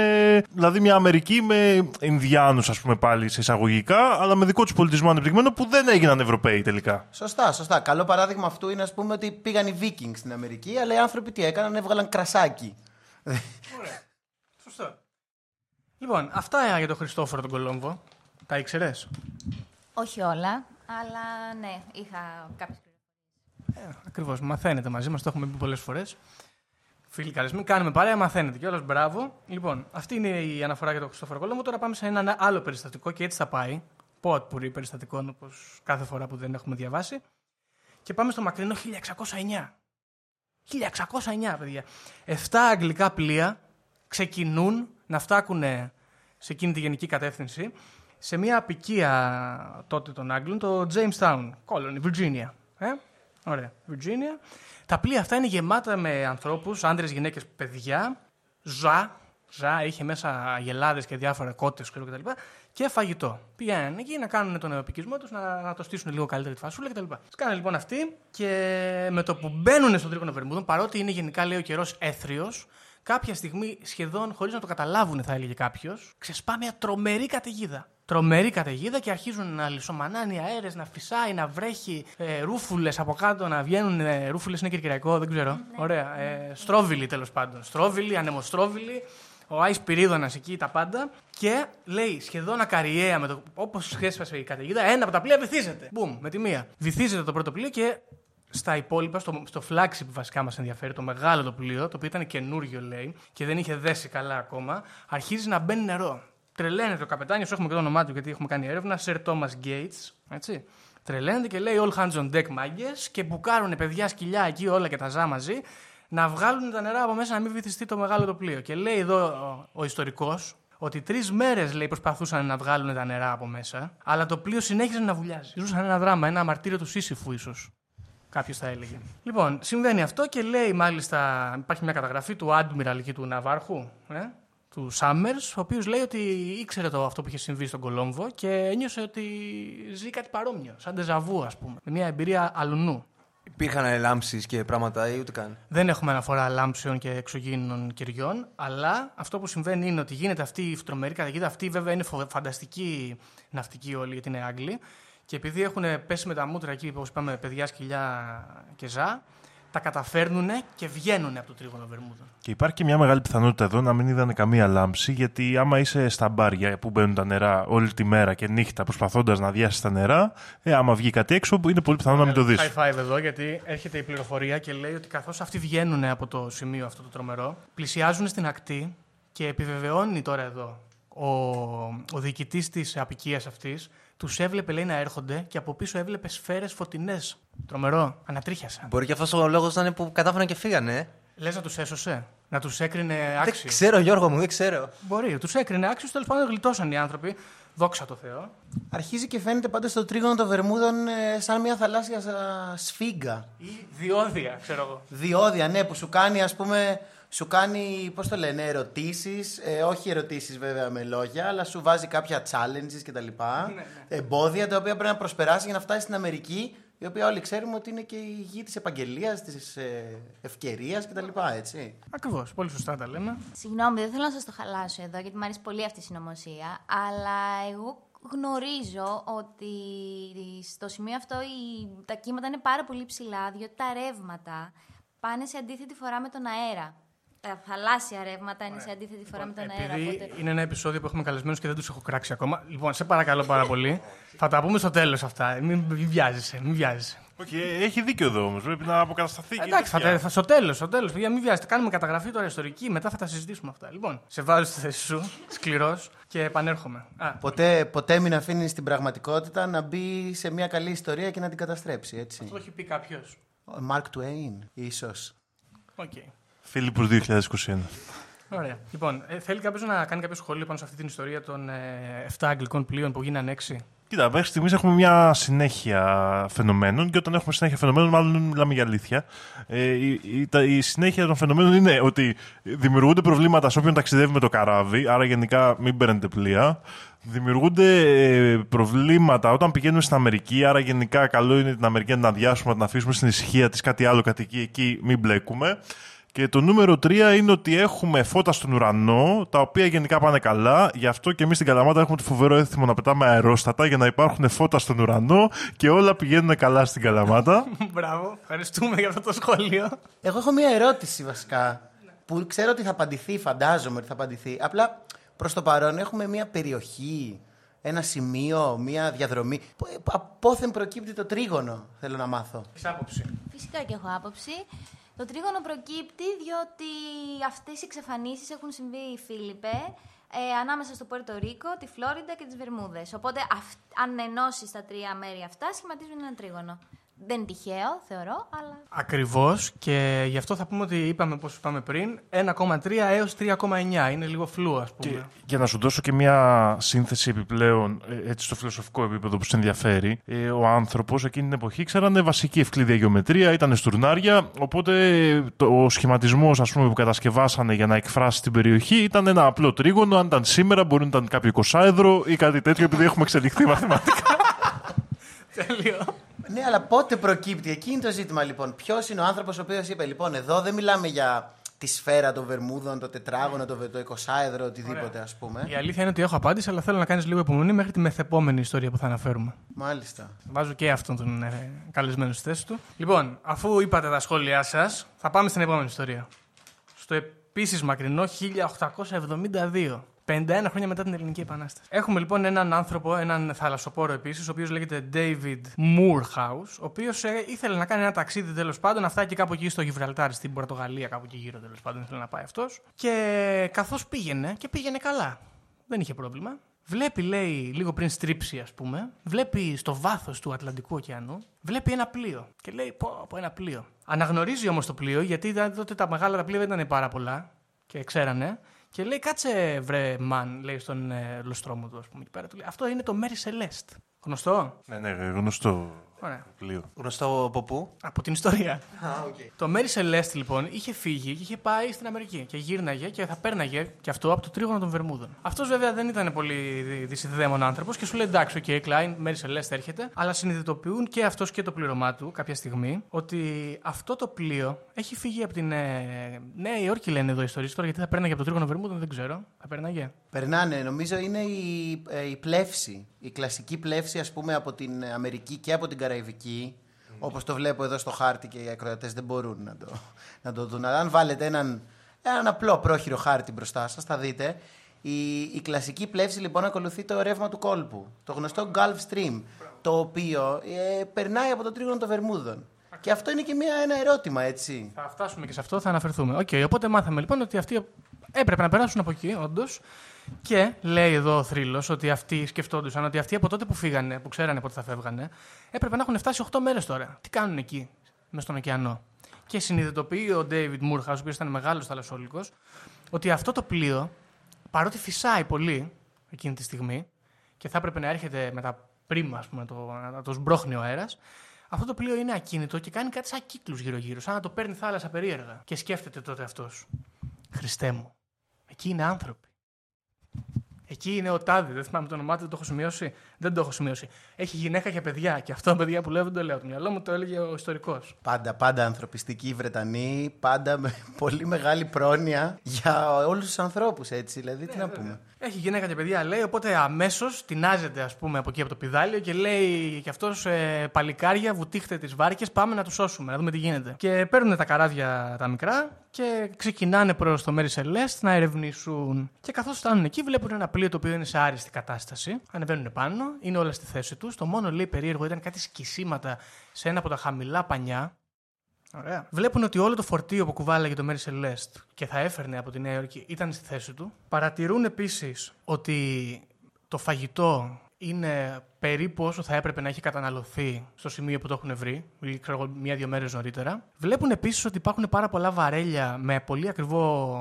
δηλαδή, μια Αμερική με Ινδιάνους, ας πούμε, πάλι σε εισαγωγικά, αλλά με δικό τους πολιτισμό ανεπτυγμένο που δεν έγιναν Ευρωπαίοι τελικά. Σωστά, σωστά. Καλό παράδειγμα αυτού είναι, ας πούμε, ότι πήγαν οι Vikings στην Αμερική, αλλά οι άνθρωποι τι έκαναν, έβγαλαν κρασάκι. Σωστό. Λοιπόν, αυτά για τον Χριστόφορο τον Κολόμβο. Τα ήξερες; Όχι όλα, αλλά ναι, είχα κάποιες Ακριβώς. Μαθαίνετε μαζί μας, το έχουμε πει πολλές φορές. Φίλοι καλεσμένοι, κάνουμε παρέα, μαθαίνετε κιόλας. Μπράβο. Λοιπόν, αυτή είναι η αναφορά για τον Χριστόφορο Κολόμβο. Τώρα πάμε σε ένα άλλο περιστατικό και έτσι θα πάει. Πότ πουρί περιστατικών, όπως κάθε φορά που δεν έχουμε διαβάσει. Και πάμε στο μακρινό 1609. 1609, παιδιά. Εφτά αγγλικά πλοία ξεκινούν να φτάκουν σε εκείνη τη γενική κατεύθυνση σε μια απικία τότε των Άγγλων, το Jamestown Colony, Virginia. Ε; Ωραία, Virginia. Τα πλοία αυτά είναι γεμάτα με ανθρώπους, άντρες, γυναίκες, παιδιά, ζά, ζά, είχε μέσα αγελάδες και διάφορα κότες ξέρω, κτλ. Και φαγητό. Πήγαιναν εκεί να κάνουν τον επικισμό τους, να, να το στήσουν λίγο καλύτερη τη φασούλα κτλ. Σκάνε λοιπόν αυτοί και με το που μπαίνουν στον τρίγωνο Βερμούδων, παρότι είναι γενικά λέει ο καιρός έθριος, κάποια στιγμή σχεδόν χωρίς να το καταλάβουν, θα έλεγε κάποιος, ξεσπά μια τρομερή καταιγίδα. Τρομερή καταιγίδα και αρχίζουν να λισομανάνε οι αέρες, να φυσάει, να βρέχει, ε, ρούφουλες από κάτω να βγαίνουν. Ε, ρούφουλες είναι κυριακό, δεν ξέρω. Ωραία. Ε, στρόβιλοι τέλος πάντων. Στρόβιλοι, ανεμοστρόβιλοι. Ο Άις Πυρίδωνας εκεί τα πάντα. Και λέει σχεδόν ακαριέα με το. Όπως ξέσπασε η καταιγίδα, ένα από τα πλοία βυθίζεται. Μπουμ, με τη μία. Βυθίζεται το πρώτο πλοίο και στα υπόλοιπα, στο, στο flagship που βασικά μας ενδιαφέρει, το μεγάλο το πλοίο, το οποίο ήταν καινούριο λέει και δεν είχε δέσει καλά ακόμα, αρχίζει να μπαίνει νερό. Τρελαίνεται ο καπετάνιο, έχουμε και το όνομά του γιατί έχουμε κάνει έρευνα, Sir Thomas Gates. Έτσι. Τρελαίνεται και λέει All hands on deck μάγκες και μπουκάρουν παιδιά σκυλιά εκεί όλα και τα ζά μαζί να βγάλουν τα νερά από μέσα να μην βυθιστεί το μεγάλο το πλοίο. Και λέει εδώ ο, ο ιστορικός ότι τρεις μέρες προσπαθούσαν να βγάλουν τα νερά από μέσα, αλλά το πλοίο συνέχιζε να βουλιάζει. Ζούσαν ένα δράμα, ένα μαρτύριο του Σύσυφου ίσως. Κάποιος θα έλεγε. Λοιπόν, συμβαίνει αυτό και λέει μάλιστα, υπάρχει μια καταγραφή του Admiral εκεί του Ναβάρχου, ε, του Summers, ο οποίος λέει ότι ήξερε το αυτό που είχε συμβεί στον Κολόμβο και ένιωσε ότι ζει κάτι παρόμοιο, σαν τεζαβού, ας πούμε, με μια εμπειρία αλουνού. Υπήρχαν λάμψεις και πράγματα ή ούτε καν; Δεν έχουμε αναφορά λάμψεων και εξωγήινων κυριών, αλλά αυτό που συμβαίνει είναι ότι γίνεται αυτή η τρομερή καταιγίδα. Αυτή βέβαια είναι φο- φανταστική ναυτική όλοι, γιατί είναι Άγγλοι. Και επειδή έχουν πέσει με τα μούτρα εκεί, όπως είπαμε, παιδιά, σκυλιά και ζά, τα καταφέρνουν και βγαίνουν από το τρίγωνο Βερμούδων. Και υπάρχει και μια μεγάλη πιθανότητα εδώ να μην είδανε καμία λάμψη, γιατί άμα είσαι στα μπάρια που μπαίνουν τα νερά όλη τη μέρα και νύχτα προσπαθώντας να διάσει τα νερά, ε, άμα βγει κάτι έξω, είναι πολύ πιθανό να μην το δεις. High five εδώ, γιατί έρχεται η πληροφορία και λέει ότι καθώς αυτοί βγαίνουν από το σημείο αυτό το τρομερό, πλησιάζουν στην ακτή και επιβεβαιώνει τώρα εδώ ο, ο διοικητής της απικίας αυτής, τους έβλεπε λέει να έρχονται και από πίσω έβλεπε σφαίρες φωτεινές. Τρομερό, ανατρίχιασα. Μπορεί και αυτός ο λόγος να είναι που κατάφεραν και φύγανε. ε. Λες να τους έσωσε, να τους έκρινε Δεν άξιου. ξέρω, Γιώργο μου, δεν ξέρω. Μπορεί, τους έκρινε άξιου, τέλος πάντων γλιτώσαν οι άνθρωποι. Δόξα τω Θεώ. Αρχίζει και φαίνεται πάντα στο τρίγωνο των Βερμούδων ε, σαν μια θαλάσσια α, σφίγγα. Ή διόδια, ξέρω εγώ. Διόδια, ναι, που σου κάνει, ας πούμε, σου κάνει, πώς το λένε, ερωτήσεις, ε, όχι ερωτήσεις βέβαια με λόγια, αλλά σου βάζει κάποια challenges κτλ. Εμπόδια τα οποία πρέπει να προσπεράσει για να φτάσει στην Αμερική, η οποία όλοι ξέρουμε ότι είναι και η γη της επαγγελίας, της ε, ευκαιρίας κτλ. Έτσι. Ακριβώς, πολύ σωστά τα λέμε. Συγγνώμη, δεν θέλω να σας το χαλάσω εδώ, γιατί μου αρέσει πολύ αυτή η συνωμοσία. Αλλά εγώ γνωρίζω ότι στο σημείο αυτό οι, τα κύματα είναι πάρα πολύ ψηλά, διότι τα ρεύματα πάνε σε αντίθετη φορά με τον αέρα. Τα θαλάσσια ρεύματα είναι σε αντίθετη φορά με τον αέρα. Επειδή Οπότε... είναι ένα επεισόδιο που έχουμε καλεσμένους και δεν τους έχω κράξει ακόμα. Λοιπόν, σε παρακαλώ πάρα πολύ. θα τα πούμε στο τέλος αυτά. Μην, μην βιάζεσαι, μην βιάζεσαι. Όχι, ε, έχει δίκιο εδώ όμως. Πρέπει να αποκατασταθεί και Εντάξει, θα, τέτοια. τα- θα, στο τέλος, στο τέλος. Παιδιά, μην βιάζετε. Κάνουμε καταγραφή τώρα ιστορική, μετά θα τα συζητήσουμε αυτά. Λοιπόν, σε βάζω στη θέσης σου, σκληρός και επανέρχομαι. Α, Ποτέ, ποτέ μην αφήνεις την πραγματικότητα να μπει σε μια καλή ιστορία και να την καταστρέψει, έτσι. αυτό το έχει πει κάποιος. Ο Mark Twain, ίσως. Οκ. Φίλιππος 2021. Ωραία. Λοιπόν, ε, θέλει κάποιος να κάνει κάποιο σχόλιο πάνω σε αυτή την ιστορία των ε, 7 αγγλικών πλοίων που γίνανε 6. Κοίτα, μέχρι στιγμής έχουμε μια συνέχεια φαινομένων και όταν έχουμε συνέχεια φαινομένων, μάλλον μιλάμε για αλήθεια. Ε, η, η, τα- η συνέχεια των φαινομένων είναι ότι δημιουργούνται προβλήματα σε όποιον ταξιδεύει με το καράβι, άρα γενικά μην παίρνετε πλοία. Δημιουργούνται ε, προβλήματα όταν πηγαίνουμε στην Αμερική, άρα γενικά καλό είναι την Αμερική να την αδειάσουμε, να την αφήσουμε στην ησυχία της, κάτι άλλο κατοικεί εκεί, μην μπλέκουμε. Και το νούμερο 3 είναι ότι έχουμε φώτα στον ουρανό, τα οποία γενικά πάνε καλά. Γι' αυτό και εμείς στην Καλαμάτα έχουμε το φοβερό έθιμο να πετάμε αερόστατα για να υπάρχουν φώτα στον ουρανό και όλα πηγαίνουν καλά στην Καλαμάτα. Μπράβο, ευχαριστούμε για αυτό το σχόλιο. Εγώ έχω μία ερώτηση βασικά. Που ξέρω ότι θα απαντηθεί, φαντάζομαι ότι θα απαντηθεί. Απλά προς το παρόν έχουμε μία περιοχή, ένα σημείο, μία διαδρομή. Πο- ε, Απόθεν προκύπτει το τρίγωνο, θέλω να μάθω. Έχεις άποψη. Φυσικά και έχω άποψη. Το τρίγωνο προκύπτει διότι αυτές οι εξαφανίσεις έχουν συμβεί, Φίλιππε, ε, ανάμεσα στο Πουέρτο Ρίκο, τη Φλόριντα και τις Βερμούδες. Οπότε αυ- αν ενώσεις τα τρία μέρη αυτά, σχηματίζουν ένα τρίγωνο. Δεν είναι τυχαίο, θεωρώ, αλλά... Ακριβώς και γι' αυτό θα πούμε ότι είπαμε, όπως είπαμε πριν, 1,3 έως 3,9. Είναι λίγο φλού, ας πούμε. Και για να σου δώσω και μια σύνθεση επιπλέον, ε, έτσι στο φιλοσοφικό επίπεδο που σε ενδιαφέρει, ε, ο άνθρωπος εκείνη την εποχή ξέρανε βασική ευκλήδια γεωμετρία, ήταν στουρνάρια. Οπότε ε, το, ο σχηματισμός που κατασκευάσανε για να εκφράσει την περιοχή ήταν ένα απλό τρίγωνο. Αν ήταν σήμερα, μπορεί να ήταν κάποιο εικοσάεδρο ή κάτι τέτοιο, επειδή έχουμε εξελιχθεί μαθηματικά. Τέλειο. Ναι, αλλά πότε προκύπτει, εκεί είναι το ζήτημα λοιπόν. Ποιος είναι ο άνθρωπος ο οποίος είπε, Λοιπόν, εδώ δεν μιλάμε για τη σφαίρα των Βερμούδων, το τετράγωνο, το, το εικοσάεδρο, οτιδήποτε ας πούμε. Η αλήθεια είναι ότι έχω απάντηση, αλλά θέλω να κάνεις λίγο υπομονή μέχρι τη μεθεπόμενη ιστορία που θα αναφέρουμε. Μάλιστα. Βάζω και αυτόν τον ε, καλεσμένο στη θέση του. Λοιπόν, αφού είπατε τα σχόλιά σας, θα πάμε στην επόμενη ιστορία. Στο επίσης μακρινό 1872. 51 χρόνια μετά την Ελληνική Επανάσταση. Έχουμε λοιπόν έναν άνθρωπο, έναν θαλασσοπόρο επίσης, ο οποίος λέγεται David Moorhouse, ο οποίος ήθελε να κάνει ένα ταξίδι τέλος πάντων, να φτάσει κάπου εκεί στο Γιβραλτάρ, στην Πορτογαλία, κάπου εκεί γύρω τέλος πάντων, ήθελε να πάει αυτός. Και καθώς πήγαινε, και πήγαινε καλά. Δεν είχε πρόβλημα. Βλέπει, λέει, λίγο πριν στρίψει, ας πούμε, βλέπει στο βάθος του Ατλαντικού ωκεανού, βλέπει ένα πλοίο. Και λέει, πω, πω, ένα πλοίο. Αναγνωρίζει όμως το πλοίο, γιατί ήταν- τότε τα μεγάλα τα πλοία δεν ήταν πάρα πολλά και ξέρανε. Και λέει, κάτσε βρε man, λέει στον ε, λοστρόμο του, ας πούμε, εκεί πέρα. Του λέει, Αυτό είναι το Mary Celeste. Γνωστό; Ναι, ναι, γνωστό Ωραία. πλοίο. Γνωστό από πού; Από την ιστορία. Α, οκ. Το Mary Celeste λοιπόν είχε φύγει και είχε πάει στην Αμερική και γύρναγε και θα πέρναγε και αυτό από το τρίγωνο των Βερμούδων. Αυτός βέβαια δεν ήταν πολύ δυσυνδεδέμον άνθρωπος και σου λέει εντάξει, οκ, okay, Klein, Mary Celeste έρχεται, αλλά συνειδητοποιούν και αυτός και το πληρωμά του κάποια στιγμή ότι αυτό το πλοίο έχει φύγει από την ε, Νέα Υόρκη, λένε εδώ οι ιστορίες τώρα, γιατί θα πέρναγε από το τρίγωνο των Βερμούδων, δεν ξέρω. Θα πέρναγε. Περνάνε, νομίζω είναι η, ε, η πλεύση. Η κλασική πλεύση, ας πούμε, από την Αμερική και από την Καραϊβική. Όπως το βλέπω εδώ στο χάρτη και οι ακροατές δεν μπορούν να το, να το δουν. Αλλά αν βάλετε έναν, έναν απλό πρόχειρο χάρτη μπροστά σας, θα δείτε. Η, η κλασική πλεύση λοιπόν ακολουθεί το ρεύμα του κόλπου. Το γνωστό Gulf Stream. Το οποίο ε, περνάει από το τρίγωνο των Βερμούδων. Και αυτό είναι και μια, ένα ερώτημα, έτσι. Θα φτάσουμε και σε αυτό, θα αναφερθούμε. Οκ, οπότε μάθαμε λοιπόν ότι αυτοί έπρεπε να περάσουν από εκεί, όντως. Και λέει εδώ ο θρύλος ότι αυτοί σκεφτόντουσαν ότι αυτοί από τότε που φύγανε, που ξέρανε πότε θα φεύγανε, έπρεπε να έχουν φτάσει 8 μέρες τώρα. Τι κάνουν εκεί, μες στον ωκεανό. Και συνειδητοποιεί ο David Moorhouse, ο οποίος ήταν μεγάλος θαλασσόλικος, ότι αυτό το πλοίο, παρότι φυσάει πολύ εκείνη τη στιγμή και θα έπρεπε να έρχεται με τα πρίμα, ας πούμε, το, να το σμπρώχνει ο αέρας, αυτό το πλοίο είναι ακίνητο και κάνει κάτι σαν κύκλους γύρω-γύρω, σαν να το παίρνει θάλασσα περίεργα. Και σκέφτεται τότε αυτός. Χριστέ μου, εκεί είναι άνθρωποι. Εκεί είναι ο Τάδη, δεν θυμάμαι το όνομά του, δεν το έχω σημειώσει. Δεν το έχω σημειώσει. Έχει γυναίκα και παιδιά. Και αυτό παιδιά που λέω δεν το λέω. Το μυαλό μου το έλεγε ο ιστορικός. Πάντα, πάντα ανθρωπιστικοί οι Βρετανοί, πάντα με πολύ μεγάλη πρόνοια για όλους τους ανθρώπους, έτσι. Δηλαδή, τι να πούμε. Έχει γυναίκα και παιδιά, λέει, οπότε αμέσως τεινάζεται, ας πούμε, από εκεί από το πιδάλιο και λέει κι αυτός ε, παλικάρια, βουτήχτε τις βάρκες, πάμε να τους σώσουμε, να δούμε τι γίνεται. Και παίρνουν τα καράβια τα μικρά και ξεκινάνε προς το Μέρι Σελέστ να ερευνήσουν. Και καθώς φτάνουν εκεί, βλέπουν ένα πλοίο το οποίο είναι σε άριστη κατάσταση. Ανεβαίνουν πάνω, είναι όλα στη θέση τους. Το μόνο λέει περίεργο ήταν κάτι σκισίματα σε ένα από τα χαμηλά πανιά. Ωραία. Βλέπουν ότι όλο το φορτίο που κουβάλαγε το Mary Celeste και θα έφερνε από τη Νέα Υόρκη ήταν στη θέση του. Παρατηρούν επίσης ότι το φαγητό είναι περίπου όσο θα έπρεπε να έχει καταναλωθεί στο σημείο που το έχουν βρει, ή ξέρω εγώ, μία-δύο μέρες νωρίτερα. Βλέπουν επίσης ότι υπάρχουν πάρα πολλά βαρέλια με πολύ ακριβό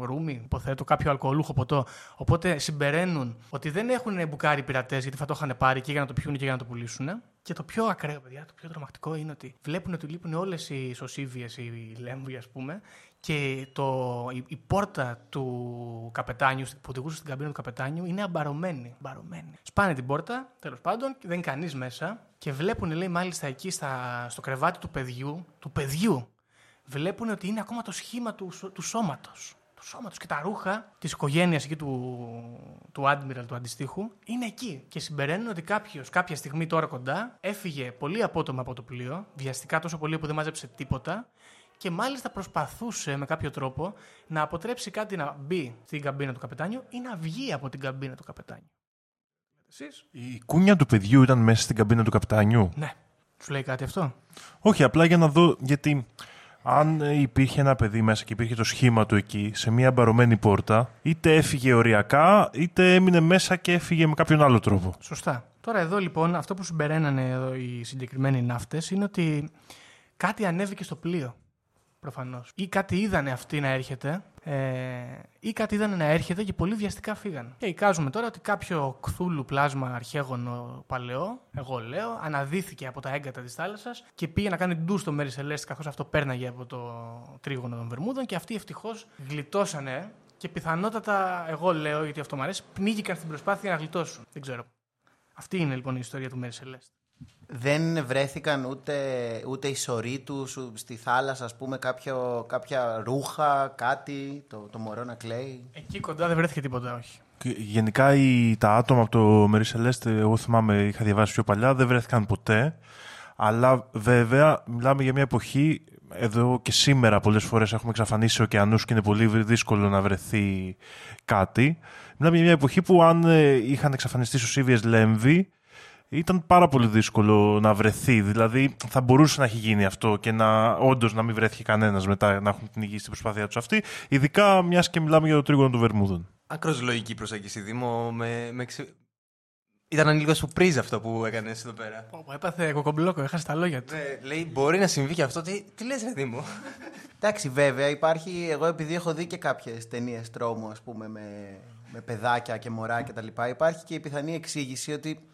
ρούμι, υποθέτω, κάποιο αλκοολούχο ποτό. Οπότε συμπεραίνουν ότι δεν έχουν μπουκάρει πειρατές γιατί θα το είχαν πάρει και για να το πιούν και για να το πουλήσουν. Και το πιο ακραίο, παιδιά, το πιο τρομακτικό είναι ότι βλέπουν ότι λείπουν όλες οι σωσίβιες, οι λέμβοι, ας πούμε, και το, η, η, πόρτα του καπετάνιου, που οδηγούσε στην καμπίνα του καπετάνιου, είναι αμπαρωμένη. αμπαρωμένη. Σπάνε την πόρτα, τέλος πάντων, και δεν είναι κανείς μέσα. Και βλέπουν, λέει, μάλιστα εκεί στα, στο κρεβάτι του παιδιού, του παιδιού, βλέπουν ότι είναι ακόμα το σχήμα του, του σώματος. Του σώματος και τα ρούχα της οικογένειας εκεί του, του Admiral, του αντιστοίχου, είναι εκεί. Και συμπεραίνουν ότι κάποιος κάποια στιγμή τώρα κοντά έφυγε πολύ απότομα από το πλοίο, βιαστικά τόσο πολύ που δεν μάζεψε τίποτα και μάλιστα προσπαθούσε με κάποιο τρόπο να αποτρέψει κάτι να μπει στην καμπίνα του καπετάνιου ή να βγει από την καμπίνα του καπετάνιου. Εσείς; Η κούνια του παιδιού ήταν μέσα στην καμπίνα του καπετάνιου; Ναι. Σου λέει κάτι αυτό; Όχι, απλά για να δω. Γιατί αν υπήρχε ένα παιδί μέσα και υπήρχε το σχήμα του εκεί, σε μια μπαρωμένη πόρτα, είτε έφυγε οριακά, είτε έμεινε μέσα και έφυγε με κάποιον άλλο τρόπο. Σωστά. Τώρα εδώ λοιπόν, αυτό που συμπεραίνανε εδώ οι συγκεκριμένοι ναύτες είναι ότι κάτι ανέβηκε στο πλοίο. Προφανώς. Ή κάτι είδανε αυτοί να έρχεται, ε, ή κάτι είδανε να έρχεται και πολύ βιαστικά φύγαν. Και εικάζουμε τώρα ότι κάποιο κθούλου πλάσμα αρχαίγωνο παλαιό, εγώ λέω, αναδύθηκε από τα έγκατα της θάλασσας και πήγε να κάνει ντου στο Μέρι Σελέστη καθώς αυτό πέρναγε από το τρίγωνο των Βερμούδων και αυτοί ευτυχώς γλιτώσανε και πιθανότατα, εγώ λέω, γιατί αυτό μου αρέσει, πνίγηκαν στην προσπάθεια να γλιτώσουν. Δεν ξέρω. Αυτή είναι λοιπόν η ιστορία του Μέρι Σελέστη δεν βρέθηκαν ούτε, ούτε οι σωροί τους στη θάλασσα, ας πούμε, κάποιο, κάποια ρούχα, κάτι, το, το μωρό να κλαίει. Εκεί κοντά δεν βρέθηκε τίποτα, όχι. Γενικά οι, τα άτομα από το Μερίσελέστε, εγώ θυμάμαι, είχα διαβάσει πιο παλιά, δεν βρέθηκαν ποτέ. Αλλά βέβαια, μιλάμε για μια εποχή, εδώ και σήμερα πολλές φορές έχουμε εξαφανίσει ωκεανούς και είναι πολύ δύσκολο να βρεθεί κάτι. Μιλάμε για μια εποχή που αν ε, είχαν εξαφανιστεί σωσίβιες λέμβοι, ήταν πάρα πολύ δύσκολο να βρεθεί. Δηλαδή, θα μπορούσε να έχει γίνει αυτό και να όντως να μην βρέθηκε κανένας μετά να έχουν την υγεία στην προσπάθειά τους αυτή. Ειδικά μιας και μιλάμε για το τρίγωνο των Βερμούδων. Ακρός λογική προσέγγιση, Δήμο. Με, με Ήταν λίγο σουρπρίζ αυτό που έκανες εδώ πέρα. Πω, έπαθε κοκομπλόκο, έχασε τα λόγια του. Ναι, λέει, μπορεί να συμβεί και αυτό. Τι, τι λες, Ρε Δήμο; Εντάξει, βέβαια, υπάρχει. Εγώ επειδή έχω δει και κάποιες ταινίες τρόμου, ας πούμε, με, με παιδάκια και μωρά κτλ. Υπάρχει και η πιθανή εξήγηση ότι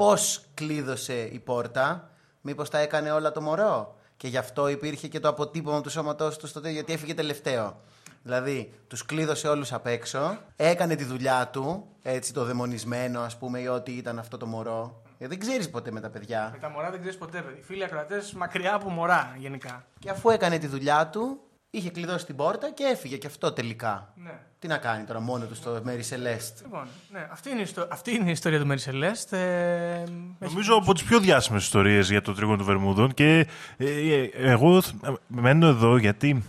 πώς κλείδωσε η πόρτα; Μήπως τα έκανε όλα το μωρό; Και γι' αυτό υπήρχε και το αποτύπωμα του σώματός τους στο τέλο, γιατί έφυγε τελευταίο. Δηλαδή, τους κλείδωσε όλους απ' έξω, έκανε τη δουλειά του, έτσι το δαιμονισμένο, ας πούμε, ή ό,τι ήταν αυτό το μωρό. Γιατί δεν ξέρεις ποτέ με τα παιδιά. Με τα μωρά δεν ξέρεις ποτέ, παιδί. Φίλοι ακροατές μακριά από μωρά γενικά. Και αφού έκανε τη δουλειά του, είχε κλειδώσει την πόρτα και έφυγε και αυτό τελικά. Ναι. Τι να κάνει τώρα μόνο του στο Mary Celeste; Λοιπόν, ναι, αυτή, είναι η ιστο- αυτή είναι η ιστορία του Mary Celeste. Ε, έχει- Νομίζω από τις πιο διάσημες ιστορίες για το τρίγωνο των Βερμούδων. Και ε, ε, εγώ θ- μένω εδώ γιατί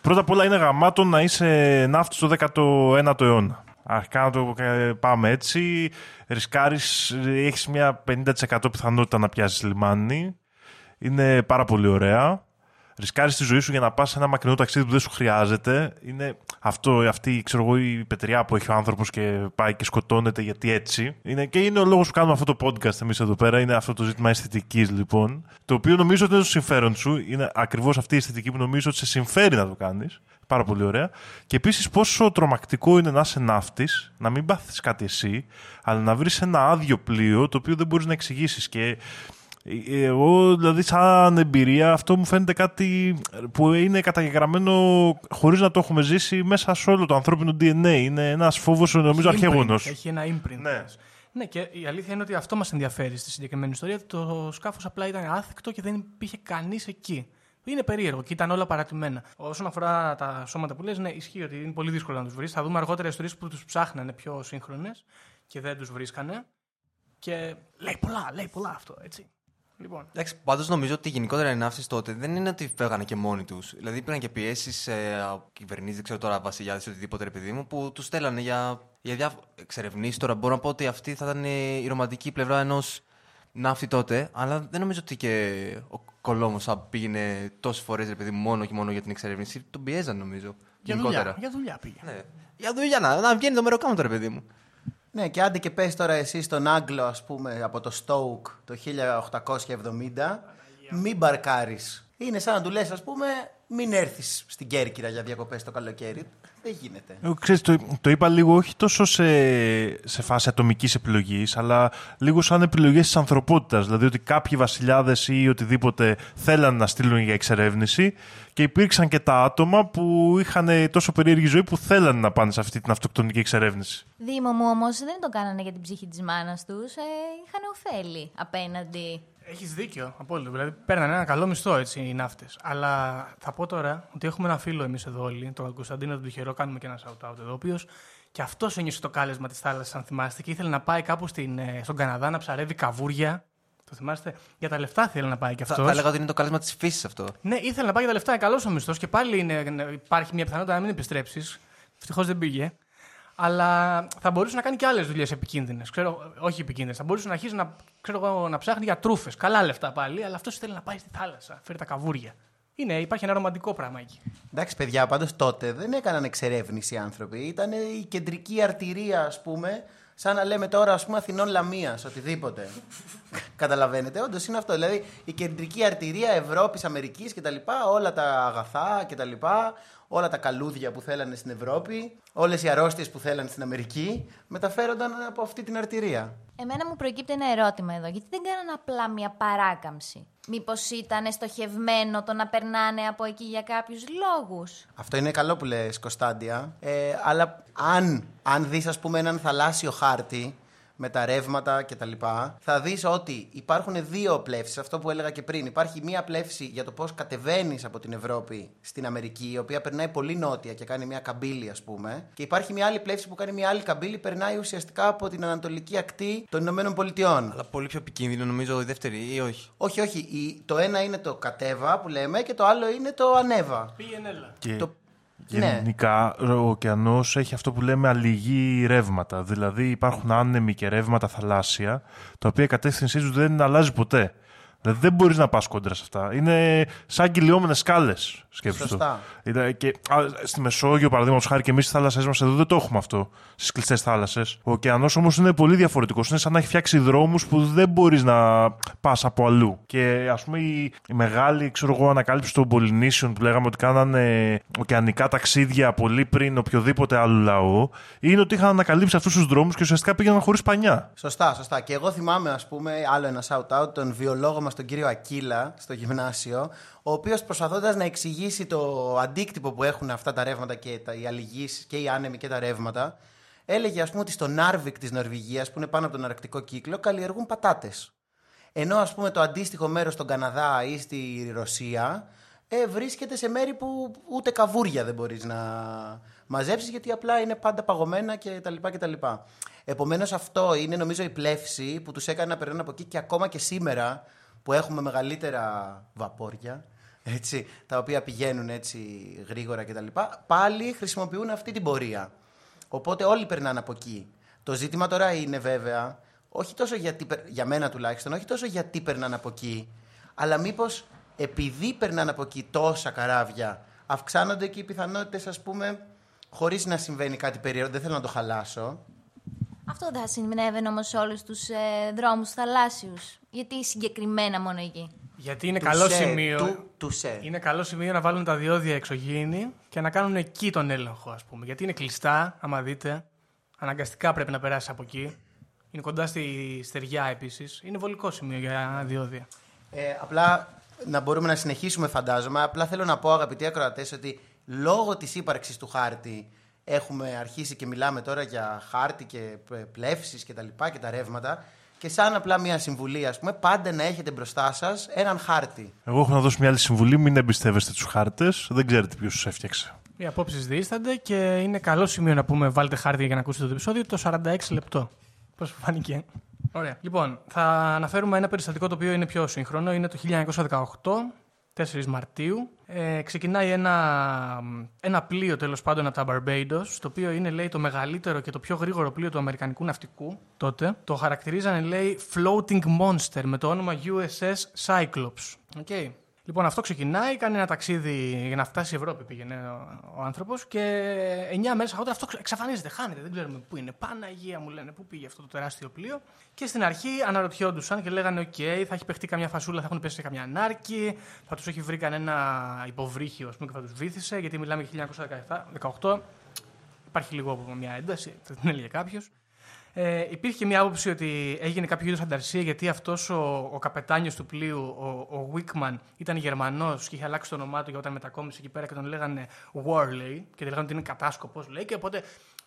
πρώτα απ' όλα είναι γαμάτο να είσαι ναύτης στο 19ο αιώνα. Αρχικά να το ε, πάμε έτσι. Ρισκάρεις, έχεις μια 50% πιθανότητα να πιάσεις λιμάνι. Είναι πάρα πολύ ωραία. Ρισκάρεις τη ζωή σου για να πας σε ένα μακρινό ταξίδι που δεν σου χρειάζεται. Είναι αυτό, αυτή ξέρω εγώ, η πετριά που έχει ο άνθρωπος και πάει και σκοτώνεται γιατί έτσι. Είναι, και είναι ο λόγος που κάνουμε αυτό το podcast εμείς εδώ πέρα. Είναι αυτό το ζήτημα αισθητικής λοιπόν. Το οποίο νομίζω ότι είναι στο συμφέρον σου. Είναι ακριβώς αυτή η αισθητική που νομίζω ότι σε συμφέρει να το κάνεις. Πάρα πολύ ωραία. Και επίσης πόσο τρομακτικό είναι να είσαι ναύτης, να μην πάθεις κάτι εσύ, αλλά να βρεις ένα άδειο πλοίο το οποίο δεν μπορείς να εξηγήσεις. Και ε, εγώ, δηλαδή, σαν εμπειρία, αυτό μου φαίνεται κάτι που είναι καταγεγραμμένο χωρίς να το έχουμε ζήσει μέσα σε όλο το ανθρώπινο DNA. Είναι ένας φόβος, νομίζω, έχει αρχαίγονος. imprint, Έχει ένα imprint. Ναι. Ναι, και η αλήθεια είναι ότι αυτό μας ενδιαφέρει στη συγκεκριμένη ιστορία. ότι Το σκάφος απλά ήταν άθικτο και δεν υπήρχε κανείς εκεί. Είναι περίεργο και ήταν όλα παρατημένα. Όσον αφορά τα σώματα που λες, ναι, ισχύει ότι είναι πολύ δύσκολο να τους βρεις. Θα δούμε αργότερα ιστορίες που τους ψάχνανε πιο σύγχρονες και δεν τους βρίσκανε. Και λέει πολλά, λέει πολλά αυτό, έτσι. Λοιπόν, Εντάξει, πάντως νομίζω ότι γενικότερα οι ναύτες τότε δεν είναι ότι φεύγανε και μόνοι τους. Δηλαδή υπήρχαν και πιέσεις ε, από κυβερνήσεις, δεν ξέρω τώρα, βασιλιάδες ή οτιδήποτε ρε παιδί μου, που τους στέλνανε για, για διάφορε εξερευνήσεις. Τώρα μπορώ να πω ότι αυτή θα ήταν η ρομαντική πλευρά ενός ναύτη τότε, αλλά δεν νομίζω ότι και ο Κολόμος θα πήγαινε τόσες φορές ρε παιδί μου μόνο και μόνο για την εξερεύνηση. Τον πιέζαν νομίζω. για γενικότερα. δουλειά, για δουλειά πήγε. Ναι. Για δουλειά, να, να βγαίνει το μεροκάμα ρε παιδί μου. Ναι, και άντε και πες τώρα εσύ στον Άγγλο, ας πούμε, από το Stoke το 1870, μην μπαρκάρεις. Είναι σαν να του λες, ας πούμε, μην έρθεις στην Κέρκυρα για διακοπές το καλοκαίρι. Δεν γίνεται. Εγώ, ξέρεις, το, το είπα λίγο όχι τόσο σε, σε φάση ατομικής επιλογής, αλλά λίγο σαν επιλογές της ανθρωπότητας. Δηλαδή ότι κάποιοι βασιλιάδες ή οτιδήποτε θέλαν να στείλουν για εξερεύνηση και υπήρξαν και τα άτομα που είχαν τόσο περίεργη ζωή που θέλαν να πάνε σε αυτή την αυτοκτονική εξερεύνηση. Δήμο μου όμως δεν το κάνανε για την ψυχή της μάνας τους. Ε, είχαν ωφέλη απέναντι. Έχεις δίκιο, απόλυτο. Δηλαδή, παίρνανε ένα καλό μισθό έτσι οι ναύτες. Αλλά θα πω τώρα ότι έχουμε ένα φίλο εμείς εδώ όλοι, τον Κωνσταντίνο τον Τυχερό, κάνουμε και ένα shout-out εδώ, ο οποίος και αυτός ένιωσε το κάλεσμα της θάλασσας, αν θυμάστε, και ήθελε να πάει κάπου στην, ε, στον Καναδά να ψαρεύει καβούρια. Το θυμάστε, για τα λεφτά θέλει να πάει κι Θα, αυτός. θα έλεγα ότι είναι το κάλεσμα της φύσης αυτό. Ναι, ήθελε να πάει για τα λεφτά, είναι καλός ο μισθός και πάλι είναι, υπάρχει μια πιθανότητα να μην επιστρέψεις. Ευτυχώς δεν πήγε. Αλλά θα μπορούσε να κάνει και άλλες δουλειές επικίνδυνες. Όχι επικίνδυνες. Θα μπορούσε να αρχίσει να, ξέρω, εγώ, να ψάχνει για τρούφες. Καλά λεφτά πάλι, αλλά αυτός θέλει να πάει στη θάλασσα. Φέρει τα καβούρια. Είναι, υπάρχει ένα ρομαντικό πράγμα εκεί. Εντάξει, παιδιά, πάντως τότε δεν έκαναν εξερεύνηση οι άνθρωποι. Ήταν η κεντρική αρτηρία, ας πούμε, σαν να λέμε τώρα, ας πούμε, Αθηνών Λαμίας, οτιδήποτε. Καταλαβαίνετε, όντως είναι αυτό. Δηλαδή, η κεντρική αρτηρία Ευρώπης, Αμερικής κτλ. Όλα τα αγαθά κτλ. Όλα τα καλούδια που θέλανε στην Ευρώπη, όλες οι αρρώστιες που θέλανε στην Αμερική, μεταφέρονταν από αυτή την αρτηρία. Εμένα μου προκύπτει ένα ερώτημα εδώ. Γιατί δεν κάνανε απλά μια παράκαμψη. Μήπως ήταν στοχευμένο το να περνάνε από εκεί για κάποιους λόγους; Αυτό είναι καλό που λες Κωνσταντια. Ε, αλλά αν, αν δεις ας πούμε έναν θαλάσσιο χάρτη με τα ρεύματα κτλ. Θα δεις ότι υπάρχουν δύο πλεύσεις, αυτό που έλεγα και πριν. Υπάρχει μία πλεύση για το πώς κατεβαίνεις από την Ευρώπη στην Αμερική, η οποία περνάει πολύ νότια και κάνει μία καμπύλη ας πούμε. Και υπάρχει μία άλλη πλεύση που κάνει μία άλλη καμπύλη, περνάει ουσιαστικά από την ανατολική ακτή των Ηνωμένων Πολιτειών. Αλλά πολύ πιο επικίνδυνο νομίζω η δεύτερη ή όχι; Όχι, όχι. η- το ένα είναι το κατέβα που λέμε και το άλλο είναι το ανέβα. Πήγαινε έλα. Και Το- Ναι. γενικά ο ωκεανός έχει αυτό που λέμε αλληγή ρεύματα. Δηλαδή υπάρχουν άνεμοι και ρεύματα θαλάσσια, τα οποία η κατεύθυνσή τους δεν αλλάζει ποτέ. Δηλαδή δεν μπορείς να πας κόντρα σε αυτά. Είναι σαν κυλιόμενες σκάλες, σκέψου. Σωστά. το. Και, α, στη Μεσόγειο, παραδείγματος χάρη, και εμείς στις θάλασσές μας εδώ δεν το έχουμε αυτό. Στις κλειστές θάλασσες. Ο ωκεανός όμως είναι πολύ διαφορετικός. Είναι σαν να έχει φτιάξει δρόμους που δεν μπορείς να πας από αλλού. Και ας πούμε η, η μεγάλη ξέρω εγώ, ανακάλυψη των Πολυνήσεων που λέγαμε ότι κάνανε ωκεανικά ταξίδια πολύ πριν οποιοδήποτε άλλο λαό, είναι ότι είχαν ανακαλύψει αυτούς τους δρόμους και ουσιαστικά πήγαιναν χωρίς πανιά. Σωστά, σωστά. Και εγώ θυμάμαι, ας πούμε, άλλο ένα shout-out, τον βιολόγο μας, τον κύριο Ακύλα, στο γυμνάσιο, ο οποίος προσπαθώντας να εξηγήσει το αντίκτυπο που έχουν αυτά τα ρεύματα και τα, οι αλληγήσεις και οι άνεμοι και τα ρεύματα, έλεγε, ας πούμε, ότι στο Νάρβικ της Νορβηγίας, που είναι πάνω από τον αρκτικό κύκλο, καλλιεργούν πατάτες. Ενώ, ας πούμε, το αντίστοιχο μέρος στον Καναδά ή στη Ρωσία ε, βρίσκεται σε μέρη που ούτε καβούρια δεν μπορείς να μαζέψεις, γιατί απλά είναι πάντα παγωμένα κτλ. κτλ. Επομένως, αυτό είναι νομίζω η πλεύση που τους έκανε να περνάνε από εκεί και ακόμα και σήμερα που έχουμε μεγαλύτερα βαπόρια, έτσι, τα οποία πηγαίνουν έτσι γρήγορα κτλ. Πάλι χρησιμοποιούν αυτή την πορεία. Οπότε όλοι περνάνε από εκεί. Το ζήτημα τώρα είναι βέβαια, όχι τόσο γιατί, για μένα τουλάχιστον, όχι τόσο γιατί περνάνε από εκεί, αλλά μήπως επειδή περνάνε από εκεί τόσα καράβια, αυξάνονται και οι πιθανότητες, ας πούμε, χωρίς να συμβαίνει κάτι περίεργο. Δεν θέλω να το χαλάσω. Αυτό δεν θα συνέβαινε όμως σε όλους τους ε, δρόμους θαλάσσιους. Γιατί συγκεκριμένα μόνο εκεί. Γιατί είναι Του καλό σε, σημείο. του- του σε. Είναι καλό σημείο να βάλουν τα διόδια εξωγήινη και να κάνουν εκεί τον έλεγχο, ας πούμε. Γιατί είναι κλειστά, άμα δείτε. Αναγκαστικά πρέπει να περάσει από εκεί. Είναι κοντά στη στεριά επίσης. Είναι βολικό σημείο για διόδια. Ε, απλά να μπορούμε να συνεχίσουμε, φαντάζομαι. Απλά θέλω να πω, αγαπητοί ακροατές, ότι λόγω της ύπαρξης του χάρτη έχουμε αρχίσει και μιλάμε τώρα για χάρτη και πλεύσεις και τα λοιπά και τα ρεύματα. Και σαν απλά μια συμβουλή, ας πούμε, πάντα να έχετε μπροστά σας έναν χάρτη. Εγώ έχω να δώσω μια άλλη συμβουλή: μην εμπιστεύεστε τους χάρτες. Δεν ξέρετε ποιος τους έφτιαξε. Οι απόψεις δίστανται και είναι καλό σημείο να πούμε βάλτε χάρτη για να ακούσετε το επεισόδιο το 46 λεπτό. Πώς φάνηκε. Ωραία. Λοιπόν, θα αναφέρουμε ένα περιστατικό το οποίο είναι πιο σύγχρονο. Είναι το 1918, 4 Μαρτίου. Ε, ξεκινάει ένα, ένα πλοίο τέλος πάντων από τα Barbados, το οποίο είναι λέει το μεγαλύτερο και το πιο γρήγορο πλοίο του Αμερικανικού ναυτικού τότε. Το χαρακτηρίζανε λέει Floating Monster με το όνομα USS Cyclops. Okay. Λοιπόν, αυτό ξεκινάει, κάνει ένα ταξίδι για να φτάσει η Ευρώπη πήγαινε ο, ο άνθρωπος και 9 μέρες αργότερα αυτό ξε- εξαφανίζεται, χάνεται. Δεν ξέρουμε πού είναι. Παναγία μου λένε, πού πήγε αυτό το τεράστιο πλοίο. Και στην αρχή αναρωτιόντουσαν και λέγανε: Οκ, θα έχει παιχτεί καμιά φασούλα, θα έχουν πέσει σε καμιά νάρκη, θα τους έχει βρει κανένα υποβρύχιο ας πούμε, και θα τους βήθησε, γιατί μιλάμε για 1918. Υπάρχει λίγο από μια ένταση, θα την έλεγε κάποιος. Ε, υπήρχε και μια άποψη ότι έγινε κάποιο είδους ανταρσία γιατί αυτός ο, ο καπετάνιος του πλοίου, ο, ο Wickman, ήταν Γερμανός και είχε αλλάξει το όνομά του για όταν μετακόμισε εκεί πέρα και τον λέγανε Warley και τον λέγανε ότι είναι κατάσκοπος, λέει. Και οπότε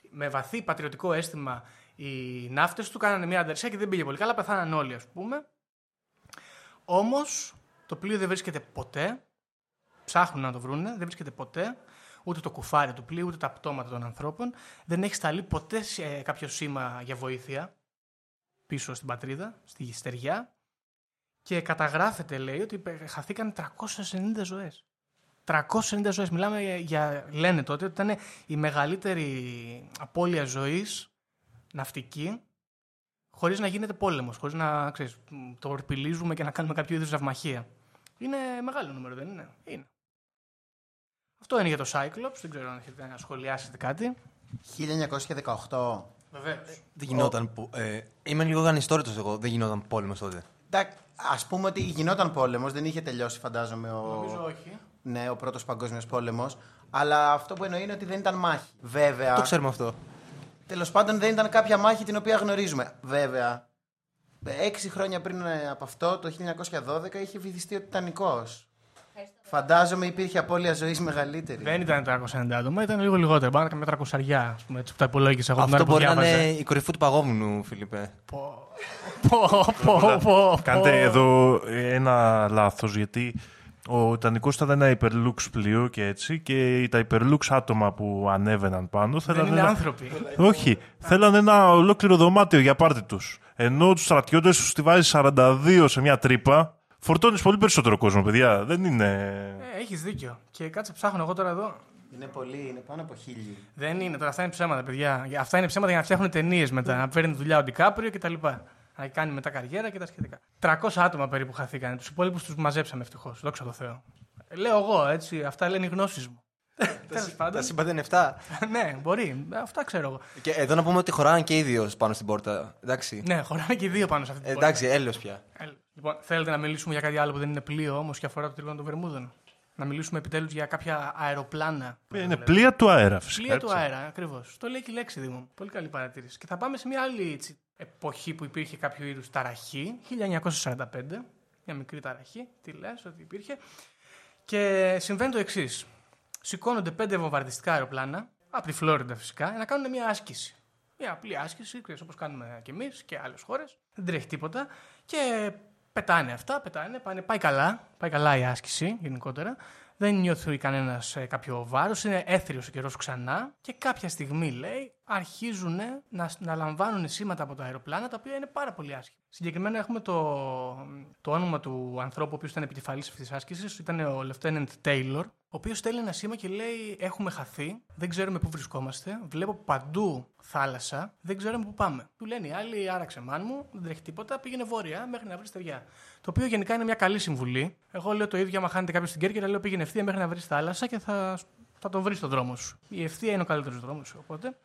με βαθύ πατριωτικό αίσθημα οι ναύτες του κάνανε μια ανταρσία και δεν πήγε πολύ καλά, πεθάναν όλοι, ας πούμε. Όμως το πλοίο δεν βρίσκεται ποτέ. Ψάχνουν να το βρούνε, δεν βρίσκεται ποτέ. Ούτε το κουφάρι του πλοίου, ούτε τα πτώματα των ανθρώπων. Δεν έχεις σταλεί ποτέ σε κάποιο σήμα για βοήθεια πίσω στην πατρίδα, στη στεριά. Και καταγράφεται, λέει, ότι χαθήκαν 390 ζωές. 390 ζωές. Μιλάμε για, λένε τότε, ότι ήταν η μεγαλύτερη απώλεια ζωής ναυτική χωρίς να γίνεται πόλεμος, χωρίς να ξέρεις, το ορπιλίζουμε και να κάνουμε κάποιο είδους ναυμαχία. Είναι μεγάλο νούμερο, δεν είναι; Είναι. Αυτό είναι για το Cyclops. Δεν ξέρω αν έχετε να σχολιάσετε κάτι. 1918. Βεβαίως. Δεν γινόταν. πο- Ε, είμαι λίγο γανιστόρητο εγώ. Δεν γινόταν πόλεμο τότε. Α πούμε ότι γινόταν πόλεμος, δεν είχε τελειώσει, φαντάζομαι, ο, Νομίζω όχι. ναι, ο πρώτος παγκόσμιος πόλεμος. Αλλά αυτό που εννοεί είναι ότι δεν ήταν μάχη. Βέβαια. Το ξέρουμε αυτό. Τέλος πάντων, δεν ήταν κάποια μάχη την οποία γνωρίζουμε. Βέβαια, έξι χρόνια πριν ε, από αυτό, το 1912, είχε βυθιστεί ο Τιτανικός. Φαντάζομαι υπήρχε απώλεια ζωής μεγαλύτερη. Δεν ήταν 390 άτομα, ήταν λίγο λιγότερο. Πάνω με 300 αριά, ας πούμε, έτσι που τα υπολόγισα εγώ την Αυτό ώρα που μπορεί να διάβαζα. είναι η κορυφή του παγόβουνου, Φίλιππε. Πω, πω, πω, πω. Κάντε εδώ ένα λάθος γιατί ο Τιτανικός ήταν ένα υπερλούξ πλοίο και έτσι και τα υπερλούξ άτομα που ανέβαιναν πάνω Δεν θέλανε είναι ένα... άνθρωποι. Όχι, θέλανε ένα ολόκληρο δωμάτιο για πάρτι τους. Ενώ τους στρατιώτες τους τη βάζει 42 σε μια τρύπα, φορτώνεις πολύ περισσότερο κόσμο, παιδιά. Δεν είναι... Ε, Έχεις δίκιο. Και κάτσε ψάχνω εγώ τώρα εδώ. Είναι πολύ, είναι πάνω από χίλιοι. Δεν είναι, τώρα αυτά είναι ψέματα, παιδιά. Αυτά είναι ψέματα για να φτιάχνουν ταινίες μετά. Να παίρνει δουλειά ο Ντικάπριο κτλ. να κάνει μετά καριέρα και τα σχετικά. 300 άτομα περίπου χαθήκανε. Τους υπόλοιπους τους μαζέψαμε ευτυχώς. Δόξα τω Θεώ. Ε, Λέω εγώ έτσι, αυτά λένε οι γνώσεις μου. Τέλος Τα πάντων. σύμπαντα είναι 7. ναι, μπορεί. Αυτά ξέρω εγώ. Και εδώ να πούμε ότι χωράνε και οι δύο πάνω στην πόρτα. Εντάξει. Ναι, χωράνε και οι δύο πάνω σε αυτή Ε, την εντάξει, έλεος πια. Πόρτα. Ε, Λοιπόν, θέλετε να μιλήσουμε για κάτι άλλο που δεν είναι πλοίο όμως και αφορά το τρίγωνο των Βερμούδων; Να μιλήσουμε επιτέλους για κάποια αεροπλάνα. Είναι πλοία του αέρα, φυσικά. Πλοία έτσι. του αέρα, ακριβώς. Το λέει και η λέξη Δήμο. μου. Πολύ καλή παρατήρηση. Και θα πάμε σε μια άλλη έτσι, εποχή που υπήρχε κάποιο είδους ταραχή, 1945. Μια μικρή ταραχή. Τι λες, ότι υπήρχε. Και συμβαίνει το εξής. Σηκώνονται πέντε βομβαρδιστικά αεροπλάνα, από τη Φλόριντα φυσικά, να κάνουν μια άσκηση. Μια απλή άσκηση, όπως κάνουμε κι εμείς και άλλες χώρες. Δεν τρέχει τίποτα. Και πετάνε αυτά, πετάνε, πάνε, πάει καλά. Πάει καλά η άσκηση γενικότερα. Δεν νιώθει κανένας κάποιο βάρος, είναι έθριος ο καιρός ξανά. Και κάποια στιγμή, λέει, αρχίζουν να, να λαμβάνουν σήματα από τα αεροπλάνα τα οποία είναι πάρα πολύ άσχημα. Συγκεκριμένα έχουμε το, το όνομα του ανθρώπου ο οποίος ήταν επικεφαλής αυτής της άσκησης, ήταν ο Lieutenant Taylor, ο οποίος στέλνει ένα σήμα και λέει: Έχουμε χαθεί, δεν ξέρουμε πού βρισκόμαστε, βλέπω παντού θάλασσα, δεν ξέρουμε πού πάμε. Του λένε οι άλλοι: Άραξε μάν μου, δεν τρέχει τίποτα, πήγαινε βόρεια μέχρι να βρεις στεριά. Το οποίο γενικά είναι μια καλή συμβουλή. Εγώ λέω το ίδιο, άμα χάνετε κάποιος στην Κέρκυρα, λέω πήγαινε ευθεία μέχρι να βρεις θάλασσα και θα, θα τον βρεις στον δρόμο σου. Η ευθεία είναι ο καλύτερος δρόμος. Οπότε.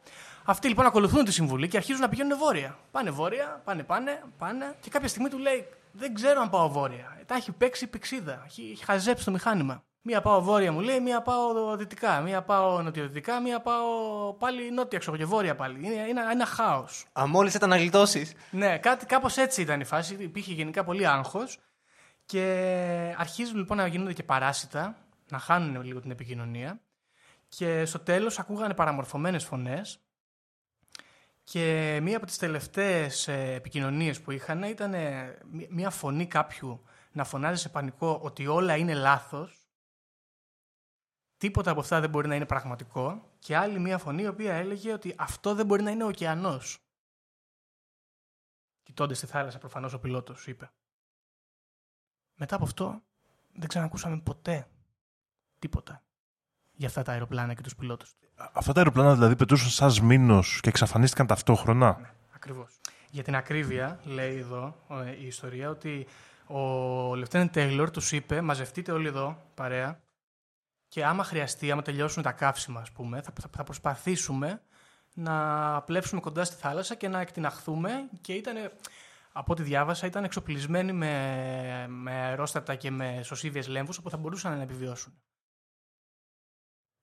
Αυτοί λοιπόν ακολουθούν τη συμβουλή και αρχίζουν να πηγαίνουν βόρεια. Πάνε βόρεια, πάνε, πάνε, πάνε. Και κάποια στιγμή του λέει: Δεν ξέρω αν πάω βόρεια. Τα έχει παίξει πηξίδα. Έχει, έχει χαζέψει το μηχάνημα. Μία πάω βόρεια μου λέει, μία πάω δυτικά, μία πάω νοτιοδυτικά, μία πάω πάλι νότια ξέρω και βόρεια πάλι. Είναι ένα, ένα χάος. Αν μόλις ήταν να γλιτώσεις. Ναι, κάτι, κάπως έτσι ήταν η φάση. Υπήρχε γενικά πολύ άγχος και αρχίζουν λοιπόν να γίνονται και παράσιτα, να χάνουν λίγο την επικοινωνία και στο τέλος ακούγανε παραμορφωμένες φωνές και μία από τις τελευταίες ε, επικοινωνίες που είχαν ήταν ε, μ- μία φωνή κάποιου να φωνάζει σε πανικό ότι όλα είναι λάθος Τίποτα από αυτά δεν μπορεί να είναι πραγματικό και άλλη μία φωνή η οποία έλεγε ότι αυτό δεν μπορεί να είναι ο ωκεανός. Κοιτώντας στη θάλασσα, προφανώς ο πιλότος είπε. Μετά από αυτό, δεν ξανακούσαμε ποτέ τίποτα για αυτά τα αεροπλάνα και τους πιλότους. Αυτά τα αεροπλάνα δηλαδή πετούσαν σαν σμήνος και εξαφανίστηκαν ταυτόχρονα; Ναι, ακριβώς. Για την ακρίβεια, λέει εδώ ε, η ιστορία, ότι ο Λευτένεν Τέιλορ τους είπε: Μαζευτείτε όλοι εδώ, παρέα, και άμα χρειαστεί, άμα τελειώσουν τα καύσιμα, ας πούμε, θα, θα, θα προσπαθήσουμε να πλέψουμε κοντά στη θάλασσα και να εκτιναχθούμε. Και ήταν, από ό,τι διάβασα, ήταν εξοπλισμένοι με, με αερόστατα και με σωσίβιες λέμβους, όπου θα μπορούσαν να επιβιώσουν.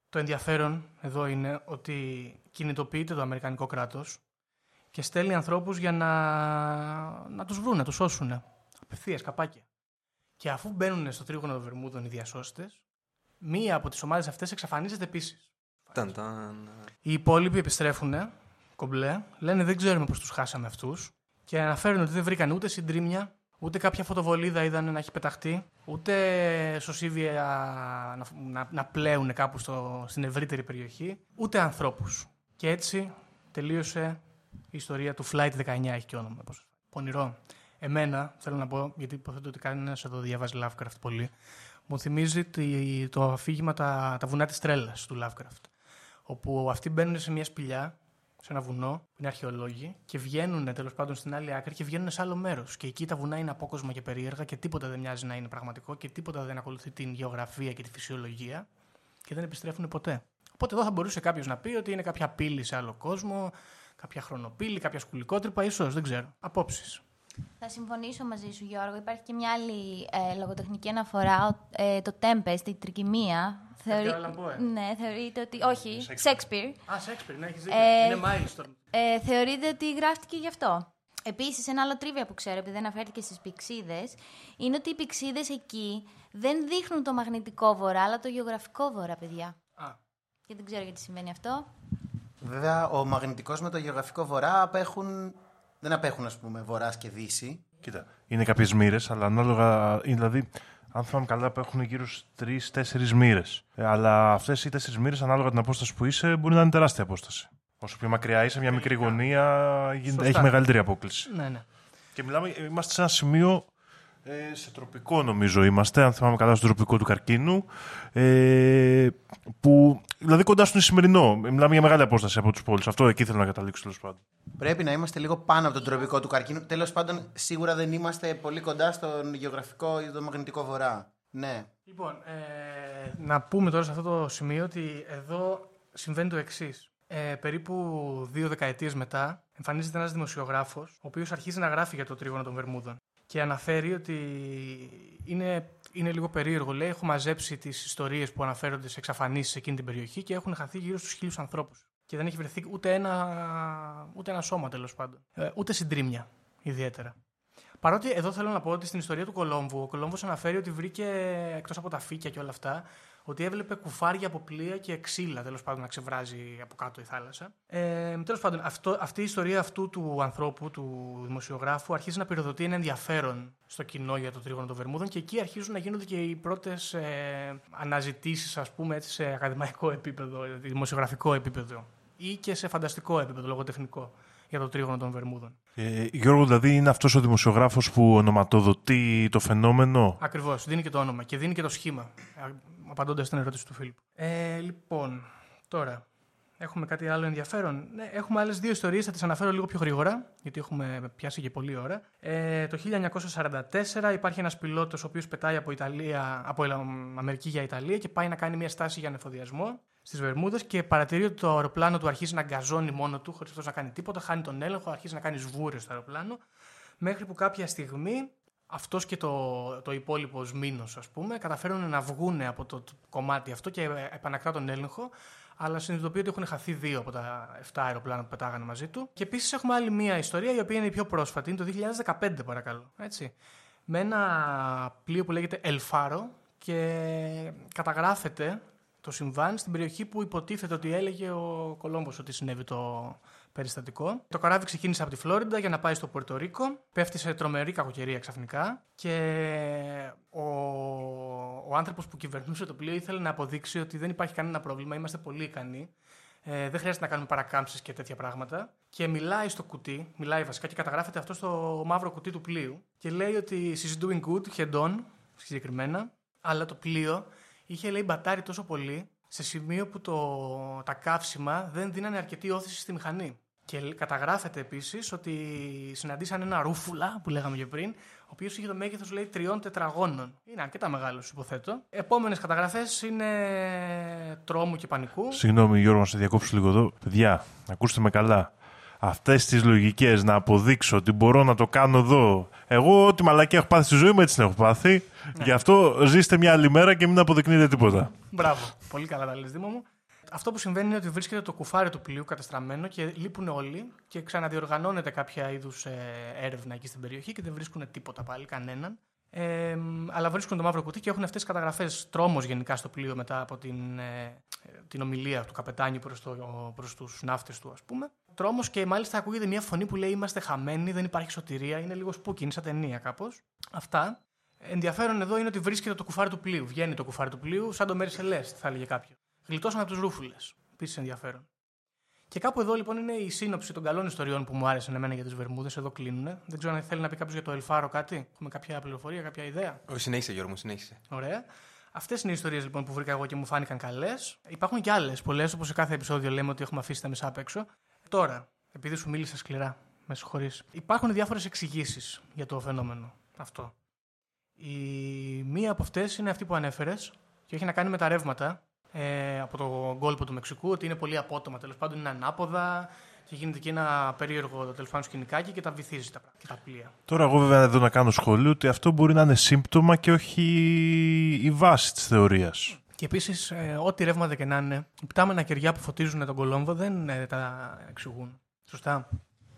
Το ενδιαφέρον εδώ είναι ότι κινητοποιείται το Αμερικανικό κράτος και στέλνει ανθρώπους για να, να τους βρουν, να τους σώσουν. Απευθείας, καπάκια. Και αφού μπαίνουν στο τρίγωνο των Βερμούδων οι διασώστες, μία από τις ομάδες αυτές εξαφανίζεται επίσης. Ταν, ταν. Οι υπόλοιποι επιστρέφουν κομπλέ, λένε δεν ξέρουμε πώς τους χάσαμε αυτούς και αναφέρουν ότι δεν βρήκαν ούτε συντρίμια, ούτε κάποια φωτοβολίδα είδαν να έχει πεταχτεί, ούτε σωσίβια να, να, να πλέουν κάπου στο, στην ευρύτερη περιοχή, ούτε ανθρώπους. Και έτσι τελείωσε η ιστορία του Flight 19, έχει και όνομα. Πώς. Πονηρό. Εμένα, θέλω να πω, γιατί υποθέτω ότι κανένας εδώ διαβάζει Lovecraft πολύ, μου θυμίζει τη- το αφήγημα τα, τα βουνά της τρέλας του Lovecraft όπου αυτοί μπαίνουν σε μια σπηλιά, σε ένα βουνό, που είναι αρχαιολόγοι, και βγαίνουν τέλος πάντων στην άλλη άκρη και βγαίνουν σε άλλο μέρος. Και εκεί τα βουνά είναι απόκοσμα και περίεργα και τίποτα δεν μοιάζει να είναι πραγματικό και τίποτα δεν ακολουθεί την γεωγραφία και τη φυσιολογία και δεν επιστρέφουν ποτέ. Οπότε εδώ θα μπορούσε κάποιος να πει ότι είναι κάποια πύλη σε άλλο κόσμο, κάποια χρονοπύλη, κάποια σκουλικότρυπα, ίσως, δεν ξέρω. Απόψεις. Θα συμφωνήσω μαζί σου, Γιώργο. Υπάρχει και μια άλλη ε, λογοτεχνική αναφορά. Ε, το Tempest, η τρικυμία. Θεωρεί... Allan Poe. Ναι, θεωρείται ότι. Όχι, Shakespeare. Α, Σέξπιρ, ναι, έχεις δίκιο. Ε, είναι Milestone. Ε, θεωρείται ότι γράφτηκε γι' αυτό. Επίσης, ένα άλλο τρίβια που ξέρω, επειδή δεν αναφέρθηκε στις πηξίδες, είναι ότι οι πηξίδες εκεί δεν δείχνουν το μαγνητικό βορρά, αλλά το γεωγραφικό βορρά, παιδιά. Α, Και δεν ξέρω γιατί σημαίνει αυτό. Βέβαια, ο μαγνητικός με το γεωγραφικό βορρά απέχουν, δεν απέχουν, ας πούμε, βορράς και δύση. Κοίτα, είναι κάποιες μοίρες, αλλά ανάλογα. είναι Δηλαδή, αν θυμάμαι καλά, έχουν γύρω στι τρει-τέσσερι μοίρες. αλλά αυτές οι τέσσερις μοίρες, ανάλογα την απόσταση που είσαι, μπορεί να είναι τεράστια απόσταση. Όσο πιο μακριά είσαι, μια μικρή γωνία γίνεται- Σωστά. έχει μεγαλύτερη απόκληση. ναι, ναι. Και μιλάμε, είμαστε σε ένα σημείο Ε, σε τροπικό νομίζω είμαστε, αν θυμάμαι καλά, στο τροπικό του καρκίνου. Ε, που, δηλαδή κοντά στον Ισημερινό. Μιλάμε για μεγάλη απόσταση από τους πόλεις. Αυτό εκεί θέλω να καταλήξω τέλος πάντων. Πρέπει να είμαστε λίγο πάνω από τον τροπικό του καρκίνου. Τέλος πάντων, σίγουρα δεν είμαστε πολύ κοντά στον γεωγραφικό ή τον μαγνητικό βορρά. Ναι. Λοιπόν, ε, να πούμε τώρα σε αυτό το σημείο ότι εδώ συμβαίνει το εξής. Ε, περίπου δύο δεκαετίες μετά εμφανίζεται ένας δημοσιογράφος ο οποίος αρχίζει να γράφει για το τρίγωνο των Βερμούδων και αναφέρει ότι είναι, είναι λίγο περίεργο. Λέει: Έχω μαζέψει τις ιστορίες που αναφέρονται σε εξαφανίσεις σε εκείνη την περιοχή και έχουν χαθεί γύρω στους χίλιους ανθρώπους. Και δεν έχει βρεθεί ούτε ένα, ούτε ένα σώμα τέλος πάντων. Ε, ούτε συντρίμια ιδιαίτερα. Παρότι εδώ θέλω να πω ότι στην ιστορία του Κολόμβου, ο Κολόμβος αναφέρει ότι βρήκε εκτός από τα φύκια και όλα αυτά, ότι έβλεπε κουφάρια από πλοία και ξύλα τέλος πάντων να ξεβράζει από κάτω η θάλασσα. Ε, τέλος πάντων, αυτό, αυτή η ιστορία αυτού του ανθρώπου, του δημοσιογράφου, αρχίζει να πυροδοτεί ένα ενδιαφέρον στο κοινό για το τρίγωνο των Βερμούδων και εκεί αρχίζουν να γίνονται και οι πρώτες ε, αναζητήσεις, ας πούμε, έτσι, σε ακαδημαϊκό επίπεδο, δημοσιογραφικό επίπεδο ή και σε φανταστικό επίπεδο, λογοτεχνικό για το τρίγωνο των Βερμούδων. Ε, Γιώργο, δηλαδή είναι αυτός ο δημοσιογράφος που ονοματοδοτεί το φαινόμενο; Ακριβώς, δίνει και το όνομα και δίνει και το σχήμα. Απαντώντας στην ερώτηση του Φίλιππ. Ε, λοιπόν, τώρα. Έχουμε κάτι άλλο ενδιαφέρον. Ναι, έχουμε άλλες δύο ιστορίες, θα τις αναφέρω λίγο πιο γρήγορα, γιατί έχουμε πιάσει και πολλή ώρα. Ε, το 1944 υπάρχει ένας πιλότος ο οποίος πετάει από, Ιταλία, από Αμερική για Ιταλία και πάει να κάνει μια στάση για ανεφοδιασμό στις Βερμούδες και παρατηρεί ότι το αεροπλάνο του αρχίζει να γκαζώνει μόνο του, χωρίς αυτός να κάνει τίποτα, χάνει τον έλεγχο, αρχίζει να κάνει σβούρες στο αεροπλάνο. Μέχρι που κάποια στιγμή αυτός και το, το υπόλοιπο σμήνος, ας πούμε, καταφέρουν να βγουν από το κομμάτι αυτό και επανακτά τον έλεγχο. Αλλά συνειδητοποιεί ότι έχουν χαθεί δύο από τα 7 αεροπλάνα που πετάγανε μαζί του. Και επίσης έχουμε άλλη μία ιστορία, η οποία είναι η πιο πρόσφατη, είναι το 2015, παρακαλώ. Έτσι. Με ένα πλοίο που λέγεται Ελφάρο και καταγράφεται το συμβάν στην περιοχή που υποτίθεται ότι έλεγε ο Κολόμπος ότι συνέβη το περιστατικό. Το καράβι ξεκίνησε από τη Φλόριντα για να πάει στο Πορτορίκο. Πέφτει σε τρομερή κακοκαιρία ξαφνικά και ο, ο άνθρωπος που κυβερνούσε το πλοίο ήθελε να αποδείξει ότι δεν υπάρχει κανένα πρόβλημα, είμαστε πολύ ικανοί. Ε, δεν χρειάζεται να κάνουμε παρακάμψεις και τέτοια πράγματα. Και μιλάει στο κουτί, μιλάει βασικά και καταγράφεται αυτό στο μαύρο κουτί του πλοίου. Και λέει ότι she's doing good, head on, συγκεκριμένα. Αλλά το πλοίο είχε λέει μπατάρει τόσο πολύ σε σημείο που το, τα καύσιμα δεν δίνανε αρκετή όθηση στη μηχανή. Και καταγράφεται επίσης ότι συναντήσαν ένα ρούφουλα που λέγαμε και πριν, ο οποίος είχε το μέγεθος λέει τριών τετραγώνων. Είναι αρκετά μεγάλος, υποθέτω. Επόμενες καταγραφές είναι τρόμου και πανικού. Συγγνώμη, Γιώργο, να σε διακόψω λίγο εδώ. Παιδιά, ακούστε με καλά. Αυτές τις λογικές να αποδείξω ότι μπορώ να το κάνω εδώ. Εγώ, ό,τι μαλακία έχω πάθει στη ζωή μου, έτσι την έχω πάθει. Ναι. Γι' αυτό ζήστε μια άλλη μέρα και μην αποδεικνύετε τίποτα. Μπράβο. Πολύ καλά τα λες, Δήμο μου. Αυτό που συμβαίνει είναι ότι βρίσκεται το κουφάρι του πλοίου καταστραμμένο και λείπουν όλοι και ξαναδιοργανώνεται κάποια είδους ε, έρευνα εκεί στην περιοχή και δεν βρίσκουν τίποτα πάλι, κανέναν. Ε, αλλά βρίσκουν το μαύρο κουτί και έχουν αυτές τις καταγραφές τρόμος γενικά στο πλοίο μετά από την, ε, την ομιλία του καπετάνιου προς προς τους ναύτες του, ας πούμε. Τρόμος και μάλιστα ακούγεται μια φωνή που λέει Είμαστε χαμένοι, δεν υπάρχει σωτηρία. Είναι λίγο σπούκι, είναι σαν ταινία κάπως. Αυτά. Ενδιαφέρον εδώ είναι ότι βρίσκεται το κουφάρι του πλοίου. Βγαίνει το κουφάρι του πλοίου, σαν το Μέρι Σελέστ, θα έλεγε κάποιος. Γλιτώσαν από τους ρούφουλες. Επίσης ενδιαφέρον. Και κάπου εδώ λοιπόν είναι η σύνοψη των καλών ιστοριών που μου άρεσαν εμένα για τις Βερμούδες. Εδώ κλείνουν. Δεν ξέρω αν θέλει να πει κάποιος για το Ελφάρο κάτι. Έχουμε κάποια πληροφορία, κάποια ιδέα; Όχι, συνέχισε Γιώργο, συνέχισε. Ωραία. Αυτές είναι οι ιστορίες λοιπόν που βρήκα εγώ και μου φάνηκαν καλές. Υπάρχουν και άλλες πολλές, όπως σε κάθε επεισόδιο λέμε ότι έχουμε αφήσει τα μισά απ' έξω. Τώρα, επειδή σου μίλησα σκληρά, με συγχωρείς. Υπάρχουν διάφορες εξηγήσεις για το φαινόμενο αυτό. Η μία από αυτές είναι αυτή που ανέφερες και έχει να κάνει με τα ρεύματα ε, από το κόλπο του Μεξικού, ότι είναι πολύ απότομα τέλος πάντων, είναι ανάποδα και γίνεται και ένα περίεργο τέλος πάντων σκηνικάκι και τα βυθίζει τα, και τα πλοία. Τώρα, εγώ βέβαια εδώ να κάνω σχόλιο ότι αυτό μπορεί να είναι σύμπτωμα και όχι η βάση της θεωρίας. Και επίσης, ε, ό,τι ρεύματα και να είναι, οι πτάμενα κεριά που φωτίζουν τον Κολόμβο δεν ε, τα εξηγούν. Σωστά;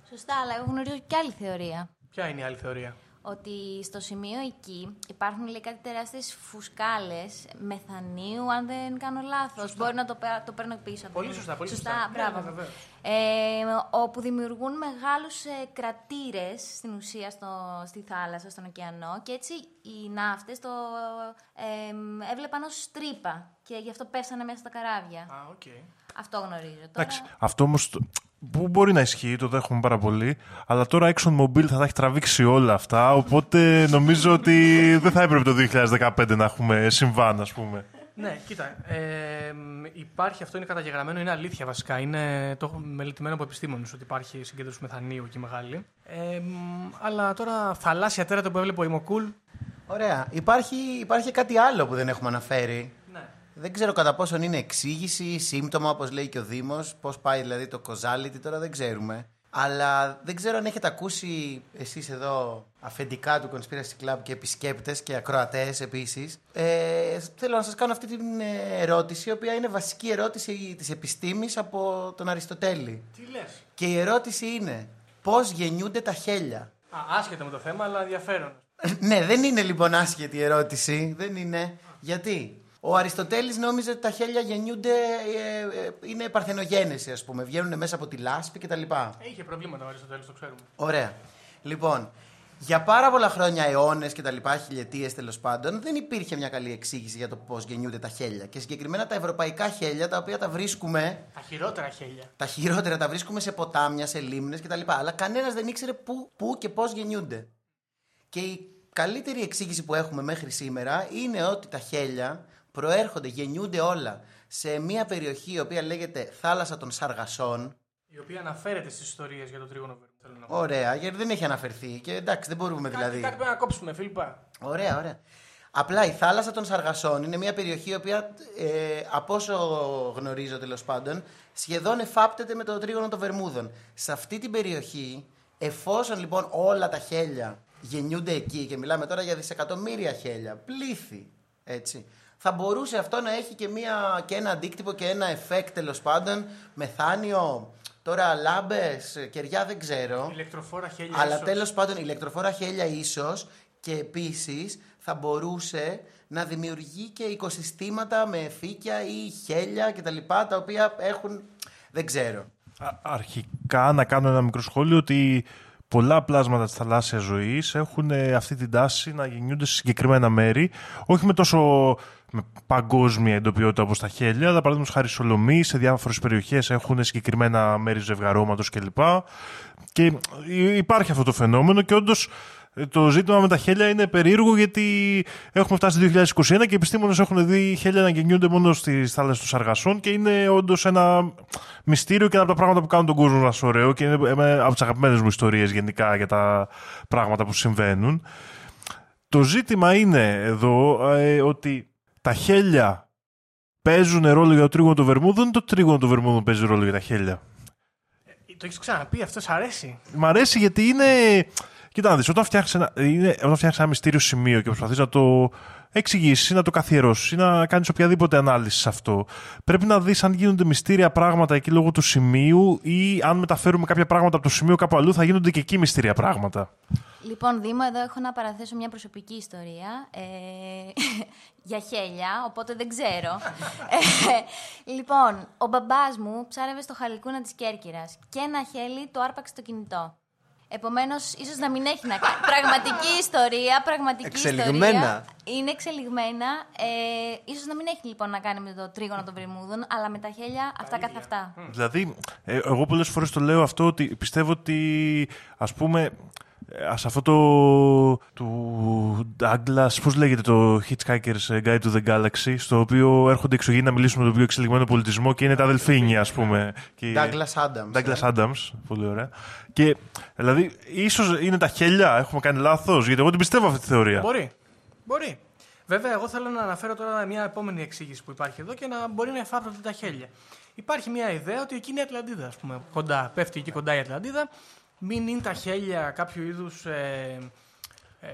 Σωστά, αλλά εγώ γνωρίζω και άλλη θεωρία. Ποια είναι η άλλη θεωρία; Ότι στο σημείο εκεί υπάρχουν λέει, κάτι τεράστιες φουσκάλες μεθανίου, αν δεν κάνω λάθος. Μπορεί να το, το παίρνω πίσω. Πολύ σωστά, πολύ σωστά. σωστά. Μπράβο. Ναι, ε, όπου δημιουργούν μεγάλους ε, κρατήρες στην ουσία στο, στη θάλασσα, στον ωκεανό και έτσι οι ναύτες το ε, έβλεπαν ως τρύπα και γι' αυτό πέσανε μέσα στα καράβια. Α, okay. Αυτό γνωρίζω. Τώρα... Εντάξει, αυτό όμως Που μπορεί να ισχύει, το δέχομαι πάρα πολύ. Αλλά τώρα ExxonMobil θα τα έχει τραβήξει όλα αυτά. Οπότε νομίζω ότι δεν θα έπρεπε το 2015 να έχουμε συμβάν, ας πούμε. Ναι, κοίτα. Ε, υπάρχει, αυτό είναι καταγεγραμμένο, είναι αλήθεια βασικά. Είναι το έχω μελετημένο από επιστήμονες ότι υπάρχει συγκέντρωση μεθανίου εκεί μεγάλη. Ε, αλλά τώρα θαλάσσια τέρατα που έβλεπε ο Ιμοκούλ. Ωραία. Υπάρχει, υπάρχει κάτι άλλο που δεν έχουμε αναφέρει. Ναι. Δεν ξέρω κατά πόσον είναι εξήγηση, σύμπτωμα, όπως λέει και ο Δήμος. Πώς πάει δηλαδή το causality, τώρα δεν ξέρουμε. Αλλά δεν ξέρω αν έχετε ακούσει εσείς εδώ αφεντικά του Conspiracy Club και επισκέπτες και ακροατές επίσης. Ε, θέλω να σας κάνω αυτή την ε, ερώτηση, η οποία είναι βασική ερώτηση της επιστήμης από τον Αριστοτέλη. Τι λες; Και η ερώτηση είναι, πώς γεννιούνται τα χέλια; Α, άσχετα με το θέμα, αλλά ενδιαφέρον. ναι, δεν είναι λοιπόν άσχετη η ερώτηση. Δεν είναι. Γιατί; Ο Αριστοτέλης νόμιζε ότι τα χέλια γεννιούνται, ε, ε, είναι παρθενογένεση ας πούμε, βγαίνουν μέσα από τη λάσπη κτλ. Είχε προβλήματα ο Αριστοτέλης, το ξέρουμε. Ωραία. Λοιπόν, για πάρα πολλά χρόνια, αιώνες και τα λοιπά, χιλιετίες τέλος πάντων, δεν υπήρχε μια καλή εξήγηση για το πώς γεννιούνται τα χέλια. Και συγκεκριμένα τα ευρωπαϊκά χέλια, τα οποία τα βρίσκουμε. Τα χειρότερα χέλια. Τα χειρότερα τα βρίσκουμε σε ποτάμια, σε λίμνες κτλ. Αλλά κανένας δεν ήξερε πού, πού και πώς γεννιούνται. Και η καλύτερη εξήγηση που έχουμε μέχρι σήμερα είναι ότι τα χέλια προέρχονται, γεννιούνται όλα σε μια περιοχή η οποία λέγεται θάλασσα των Σαργασών. Η οποία αναφέρεται στις ιστορίες για το τρίγωνο Βέρμου. θέλω να πω. Ωραία, γιατί δεν έχει αναφερθεί. Και εντάξει, δεν μπορούμε Κάτι, δηλαδή. κάτι πρέπει να κόψουμε, Φίλιππα. Ωραία, ωραία. Απλά η θάλασσα των Σαργασών είναι μια περιοχή η οποία, ε, από όσο γνωρίζω τέλος πάντων, σχεδόν εφάπτεται με το τρίγωνο των Βερμούδων. Σε αυτή την περιοχή, εφόσον λοιπόν όλα τα χέλια γεννιούνται εκεί, και μιλάμε τώρα για δισεκατομμύρια χέλια, πλήθη, έτσι, θα μπορούσε αυτό να έχει και, μια, και ένα αντίκτυπο και ένα εφέκτ τέλος πάντων, μεθάνιο, τώρα λάμπες, κεριά δεν ξέρω. Ηλεκτροφόρα χέλια. Αλλά ίσως. τέλος πάντων ηλεκτροφόρα χέλια ίσως και επίσης θα μπορούσε να δημιουργεί και οικοσυστήματα με φύκια ή χέλια κτλ. Τα, τα οποία έχουν. Δεν ξέρω. Α- Αρχικά να κάνω ένα μικρό σχόλιο ότι πολλά πλάσματα της θαλάσσιας ζωής έχουν ε, αυτή την τάση να γεννιούνται σε συγκεκριμένα μέρη, όχι με τόσο με παγκόσμια εντοπιότητα όπως τα χέλια, αλλά παραδείγματος χάρη Σολομή, σε διάφορες περιοχές έχουν συγκεκριμένα μέρη ζευγαρώματος κλπ. Και ε, υπάρχει αυτό το φαινόμενο και όντως ε, το ζήτημα με τα χέλια είναι περίεργο γιατί έχουμε φτάσει το 2021 και οι επιστήμονες έχουν δει χέλια να γεννιούνται μόνο στις θάλασσες των Σαργασών και είναι όντως ένα μυστήριο και ένα από τα πράγματα που κάνουν τον κόσμο μας ωραίο και είναι ε, από τις αγαπημένες μου ιστορίες γενικά για τα πράγματα που συμβαίνουν. Το ζήτημα είναι εδώ ε, ότι τα χέλια παίζουν ρόλο για το τρίγωνο των Βερμούδων ή το τρίγωνο των Βερμούδων παίζει ρόλο για τα χέλια. Το έχεις ξαναπεί, αυτό σ' αρέσει; Μ' αρέσει γιατί είναι. Κοίτα να δεις, όταν φτιάχνεις ένα, είναι, όταν φτιάχνεις ένα μυστήριο σημείο και προσπαθείς να το εξηγήσεις, να το καθιερώσεις, να κάνεις οποιαδήποτε ανάλυση σε αυτό, πρέπει να δεις αν γίνονται μυστήρια πράγματα εκεί λόγω του σημείου ή αν μεταφέρουμε κάποια πράγματα από το σημείο κάπου αλλού θα γίνονται και εκεί μυστήρια πράγματα. Λοιπόν, Δήμο, εδώ έχω να παραθέσω μια προσωπική ιστορία ε, για χέλια, οπότε δεν ξέρω. Ε, λοιπόν, ο μπαμπάς μου ψάρευε στο χαλικούνα της Κέρκυρας και ένα χέλι το άρπαξε το κινητό. Επομένως, ίσως να μην έχει να κάνει. Πραγματική ιστορία, πραγματική Εξελιγμένα. ιστορία. Είναι εξελιγμένα. Ε, ίσως να μην έχει λοιπόν να κάνει με το τρίγωνο των Βερμούδων, αλλά με τα χέλια αυτά καθ' αυτά. Δηλαδή, ε, εγώ πολλές φορές το λέω αυτό ότι πιστεύω ότι ας πούμε ε, σε αυτό το του Douglas, πώς λέγεται το Hitchhiker's Guide to the Galaxy, στο οποίο έρχονται εξωγήινοι να μιλήσουν με τον πιο εξελιγμένο πολιτισμό και είναι τα αδελφίνια, ας πούμε. Και... Douglas Adams. Douglas Adams, πολύ ωραία. Και δηλαδή, ίσως είναι τα χέλια, έχουμε κάνει λάθος, γιατί εγώ την πιστεύω αυτή τη θεωρία. Μπορεί. Μπορεί. Βέβαια, εγώ θέλω να αναφέρω τώρα μια επόμενη εξήγηση που υπάρχει εδώ και να μπορεί να εφάπτονται τα χέλια. Υπάρχει μια ιδέα ότι εκεί είναι η Ατλαντίδα, ας πούμε, κοντά. Πέφτει εκεί κοντά η Ατλαντίδα. Μην είναι τα χέλια κάποιου είδους ε, ε,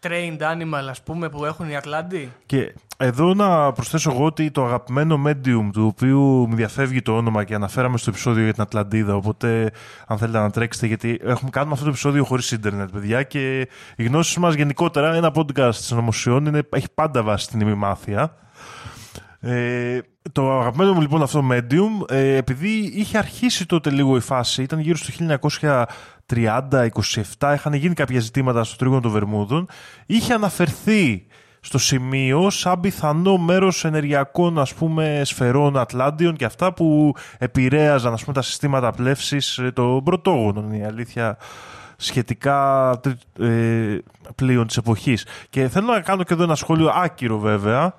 trained animal, ας πούμε, που έχουν οι Ατλαντοί. Και εδώ να προσθέσω εγώ ότι το αγαπημένο medium του οποίου μου διαφεύγει το όνομα και αναφέραμε στο επεισόδιο για την Ατλαντίδα. Οπότε, αν θέλετε να τρέξετε, γιατί έχουμε κάνουμε αυτό το επεισόδιο χωρίς ίντερνετ, παιδιά. Και οι γνώσεις μας γενικότερα, ένα podcast συνωμοσιών είναι, έχει πάντα βάση στην ημιμάθεια. Ε, το αγαπημένο μου λοιπόν αυτό medium, ε, επειδή είχε αρχίσει τότε λίγο η φάση, ήταν γύρω στο 1930-27, είχαν γίνει κάποια ζητήματα στο τρίγωνο των Βερμούδων, είχε αναφερθεί στο σημείο σαν πιθανό μέρος ενεργειακών ας πούμε σφαιρών Ατλάντιων και αυτά που επηρέαζαν ας πούμε τα συστήματα πλεύσης ε, των πρωτόγονων η αλήθεια σχετικά ε, πλοίων της εποχής. Και θέλω να κάνω και εδώ ένα σχόλιο άκυρο βέβαια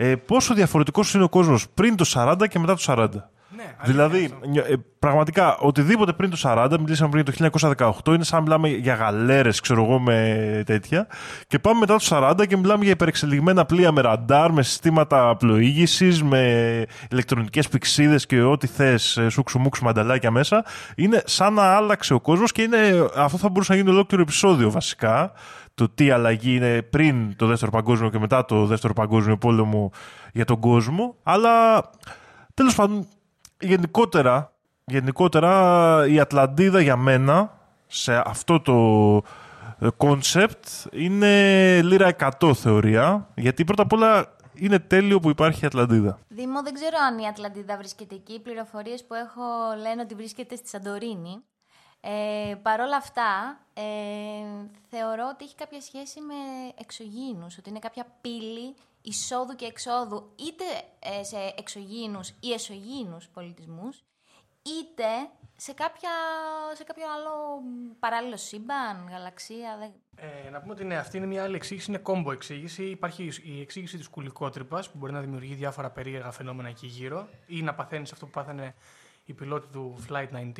ε, πόσο διαφορετικός είναι ο κόσμος πριν το 40 και μετά το 40. Ναι, Δηλαδή, ε, πραγματικά, οτιδήποτε πριν το 40, μιλήσαμε πριν το 1918, είναι σαν να μιλάμε για γαλέρες, ξέρω εγώ, με τέτοια. Και πάμε μετά το 40 και μιλάμε για υπερεξελιγμένα πλοία με ραντάρ, με συστήματα πλοήγησης, με ηλεκτρονικές πηξίδες και ό,τι θες, σούξου μουξου μανταλάκια μέσα. Είναι σαν να άλλαξε ο κόσμος και είναι, αυτό θα μπορούσε να γίνει ολόκληρο επεισόδιο βασικά. Το τι αλλαγή είναι πριν το δεύτερο παγκόσμιο και μετά το δεύτερο παγκόσμιο πόλεμο για τον κόσμο. Αλλά τέλος πάντων γενικότερα, γενικότερα η Ατλαντίδα για μένα σε αυτό το concept είναι λίρα 100 θεωρία γιατί πρώτα απ' όλα είναι τέλειο που υπάρχει η Ατλαντίδα. Δήμο, δεν ξέρω αν η Ατλαντίδα βρίσκεται εκεί. Οι πληροφορίες που έχω λένε ότι βρίσκεται στη Σαντορίνη. Ε, Παρ' όλα αυτά, ε, θεωρώ ότι έχει κάποια σχέση με εξωγήινους, ότι είναι κάποια πύλη εισόδου και εξόδου είτε ε, σε εξωγήινους ή εσωγήινους πολιτισμούς, είτε σε, κάποια, σε κάποιο άλλο παράλληλο σύμπαν, γαλαξία. Δεν... Ε, να πούμε ότι ναι, αυτή είναι μια άλλη εξήγηση, είναι κόμπο εξήγηση. Υπάρχει η εξήγηση της κουλικότρυπας που μπορεί να δημιουργεί διάφορα περίεργα φαινόμενα εκεί γύρω ή να παθαίνεις αυτό που πάθανε οι πιλότοι του Flight 19.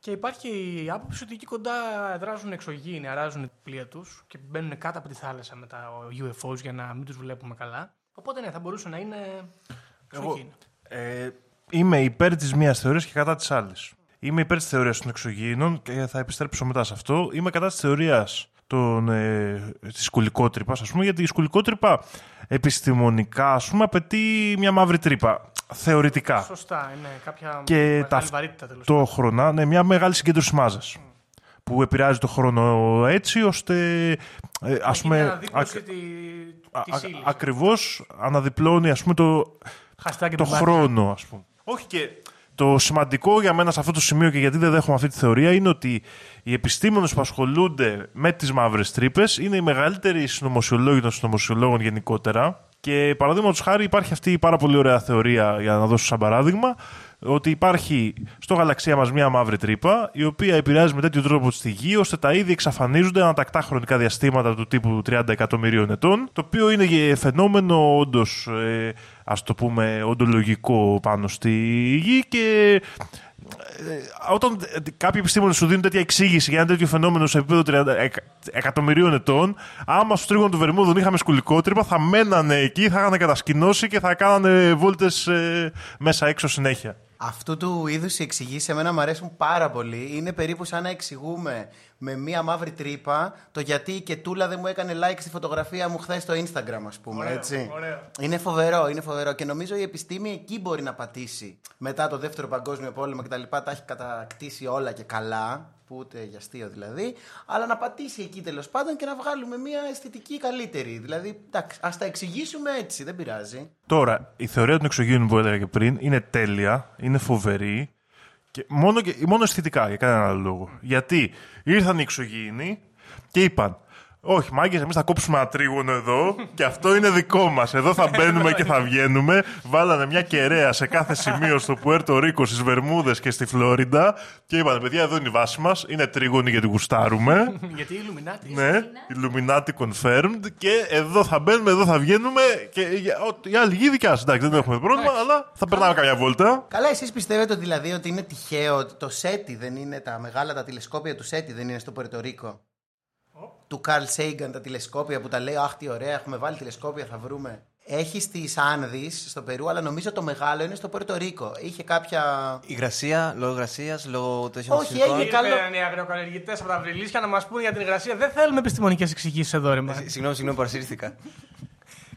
Και υπάρχει η άποψη ότι εκεί κοντά δράζουν εξωγήινοι, αράζουν τα πλοία τους και μπαίνουν κάτω από τη θάλασσα με τα UFOs για να μην τους βλέπουμε καλά. Οπότε ναι, θα μπορούσε να είναι εξωγήινοι. Ε, είμαι υπέρ της μία θεωρίας και κατά της άλλης. Είμαι υπέρ της θεωρίας των εξωγήινων και θα επιστρέψω μετά σε αυτό. Είμαι κατά της θεωρίας ε, της σκουλικότρυπας, ας πούμε, γιατί η σκουλικότρυπα επιστημονικά ας πούμε, απαιτεί μια μαύρη τρύπα. Θεωρητικά. Σωστά, είναι κάποια Και μεγάλη τα- βαρύτητα τέλος πάντων. Ταυτόχρονα, ναι, μια μεγάλη συγκέντρωση μάζας. Που επηρεάζει το χρόνο έτσι ώστε. Ε, ας Είναι πούμε. αναδίπλωση ακ- τη α- της α- ύλης. ακριβώς αναδιπλώνει ας πούμε το, Χαστάκι το του μάτι. χρόνο, ας πούμε. Όχι και το σημαντικό για μένα σε αυτό το σημείο και γιατί δεν δέχομαι αυτή τη θεωρία είναι ότι οι επιστήμονες που ασχολούνται με τις μαύρες τρύπες είναι οι μεγαλύτεροι συνωμοσιολόγοι των συνωμοσιολόγων γενικότερα. Και παραδείγματος χάρη υπάρχει αυτή η πάρα πολύ ωραία θεωρία, για να δώσω σαν παράδειγμα, ότι υπάρχει στο γαλαξία μας μια μαύρη τρύπα, η οποία επηρεάζει με τέτοιο τρόπο στη γη, ώστε τα είδη εξαφανίζονται ανατακτά χρονικά διαστήματα του τύπου 30 εκατομμυρίων ετών, το οποίο είναι και φαινόμενο όντως, ε, ας το πούμε, οντολογικό πάνω στη γη και ε, όταν ε, κάποιοι επιστήμονες σου δίνουν τέτοια εξήγηση για ένα τέτοιο φαινόμενο σε επίπεδο 30 εκ- εκατομμυρίων ετών, άμα στου τρίγωνο του Βερμούδων είχαμε σκουλικότρυπα, θα μένανε εκεί, θα είχαν κατασκηνώσει και θα κάνανε βόλτες μέσα έξω συνέχεια. Αυτού του είδους οι εξηγήσεις εμένα μου αρέσουν πάρα πολύ. Είναι περίπου σαν να εξηγούμε με μία μαύρη τρύπα το γιατί η Κετούλα δεν μου έκανε like στη φωτογραφία μου χθες στο Instagram, ας πούμε. Ωραίο, έτσι. ωραίο. Είναι φοβερό, είναι φοβερό. Και νομίζω η επιστήμη εκεί μπορεί να πατήσει. Μετά το δεύτερο παγκόσμιο πόλεμο κτλ. Τα έχει κατακτήσει όλα και καλά. Που ούτε για αστείο δηλαδή. Αλλά να πατήσει εκεί τέλος πάντων και να βγάλουμε μία αισθητική καλύτερη. Δηλαδή, εντάξει, ας τα εξηγήσουμε έτσι, δεν πειράζει. Τώρα, η θεωρία των εξωγήινων που έλεγα και πριν είναι τέλεια, είναι φοβερή και μόνο, και, μόνο αισθητικά για κανέναν άλλο λόγο. Γιατί ήρθαν οι εξωγήινοι και είπαν όχι, μάγκες, εμείς θα κόψουμε ένα τρίγωνο εδώ και αυτό είναι δικό μας. Εδώ θα μπαίνουμε και θα βγαίνουμε. Βάλανε μια κεραία σε κάθε σημείο στο Πουέρτο Ρίκο, στις Βερμούδες και στη Φλόριντα και είπαν: Παιδιά, εδώ είναι η βάση μας. Είναι τρίγωνη γιατί γουστάρουμε. Γιατί οι Illuminati. Ναι, Illuminati confirmed και εδώ θα μπαίνουμε, εδώ θα βγαίνουμε και για- ο- η άλλη γη δικιά σας. Εντάξει, δεν έχουμε πρόβλημα, αλλά θα περνάμε καμιά βόλτα. Καλά, εσείς πιστεύετε ότι, δηλαδή ότι είναι τυχαίο ότι το SETI δεν είναι τα μεγάλα τα τηλεσκόπια του SETI δεν είναι στο Πορτορίκο. Του Καρλ Σέιγκαν τα τηλεσκόπια που τα λέει Αχ, τι ωραία, έχουμε βάλει τηλεσκόπια, θα βρούμε. Έχεις στι Άνδη στο Περού, αλλά νομίζω το μεγάλο είναι στο Πορτορίκο. Είχε κάποια. Υγρασία, λόγω υγρασία, λόγω των Όχι, συνθηκών. έγινε καλό. Ήρθαν οι αγροκαλλιεργητές από τα βρυλίσια να μας πούν για την υγρασία. Δεν θέλουμε επιστημονικές εξηγήσεις εδώ, ρε. μα. Ε, Συγγνώμη, συγγνώμη, παρασύρθηκα.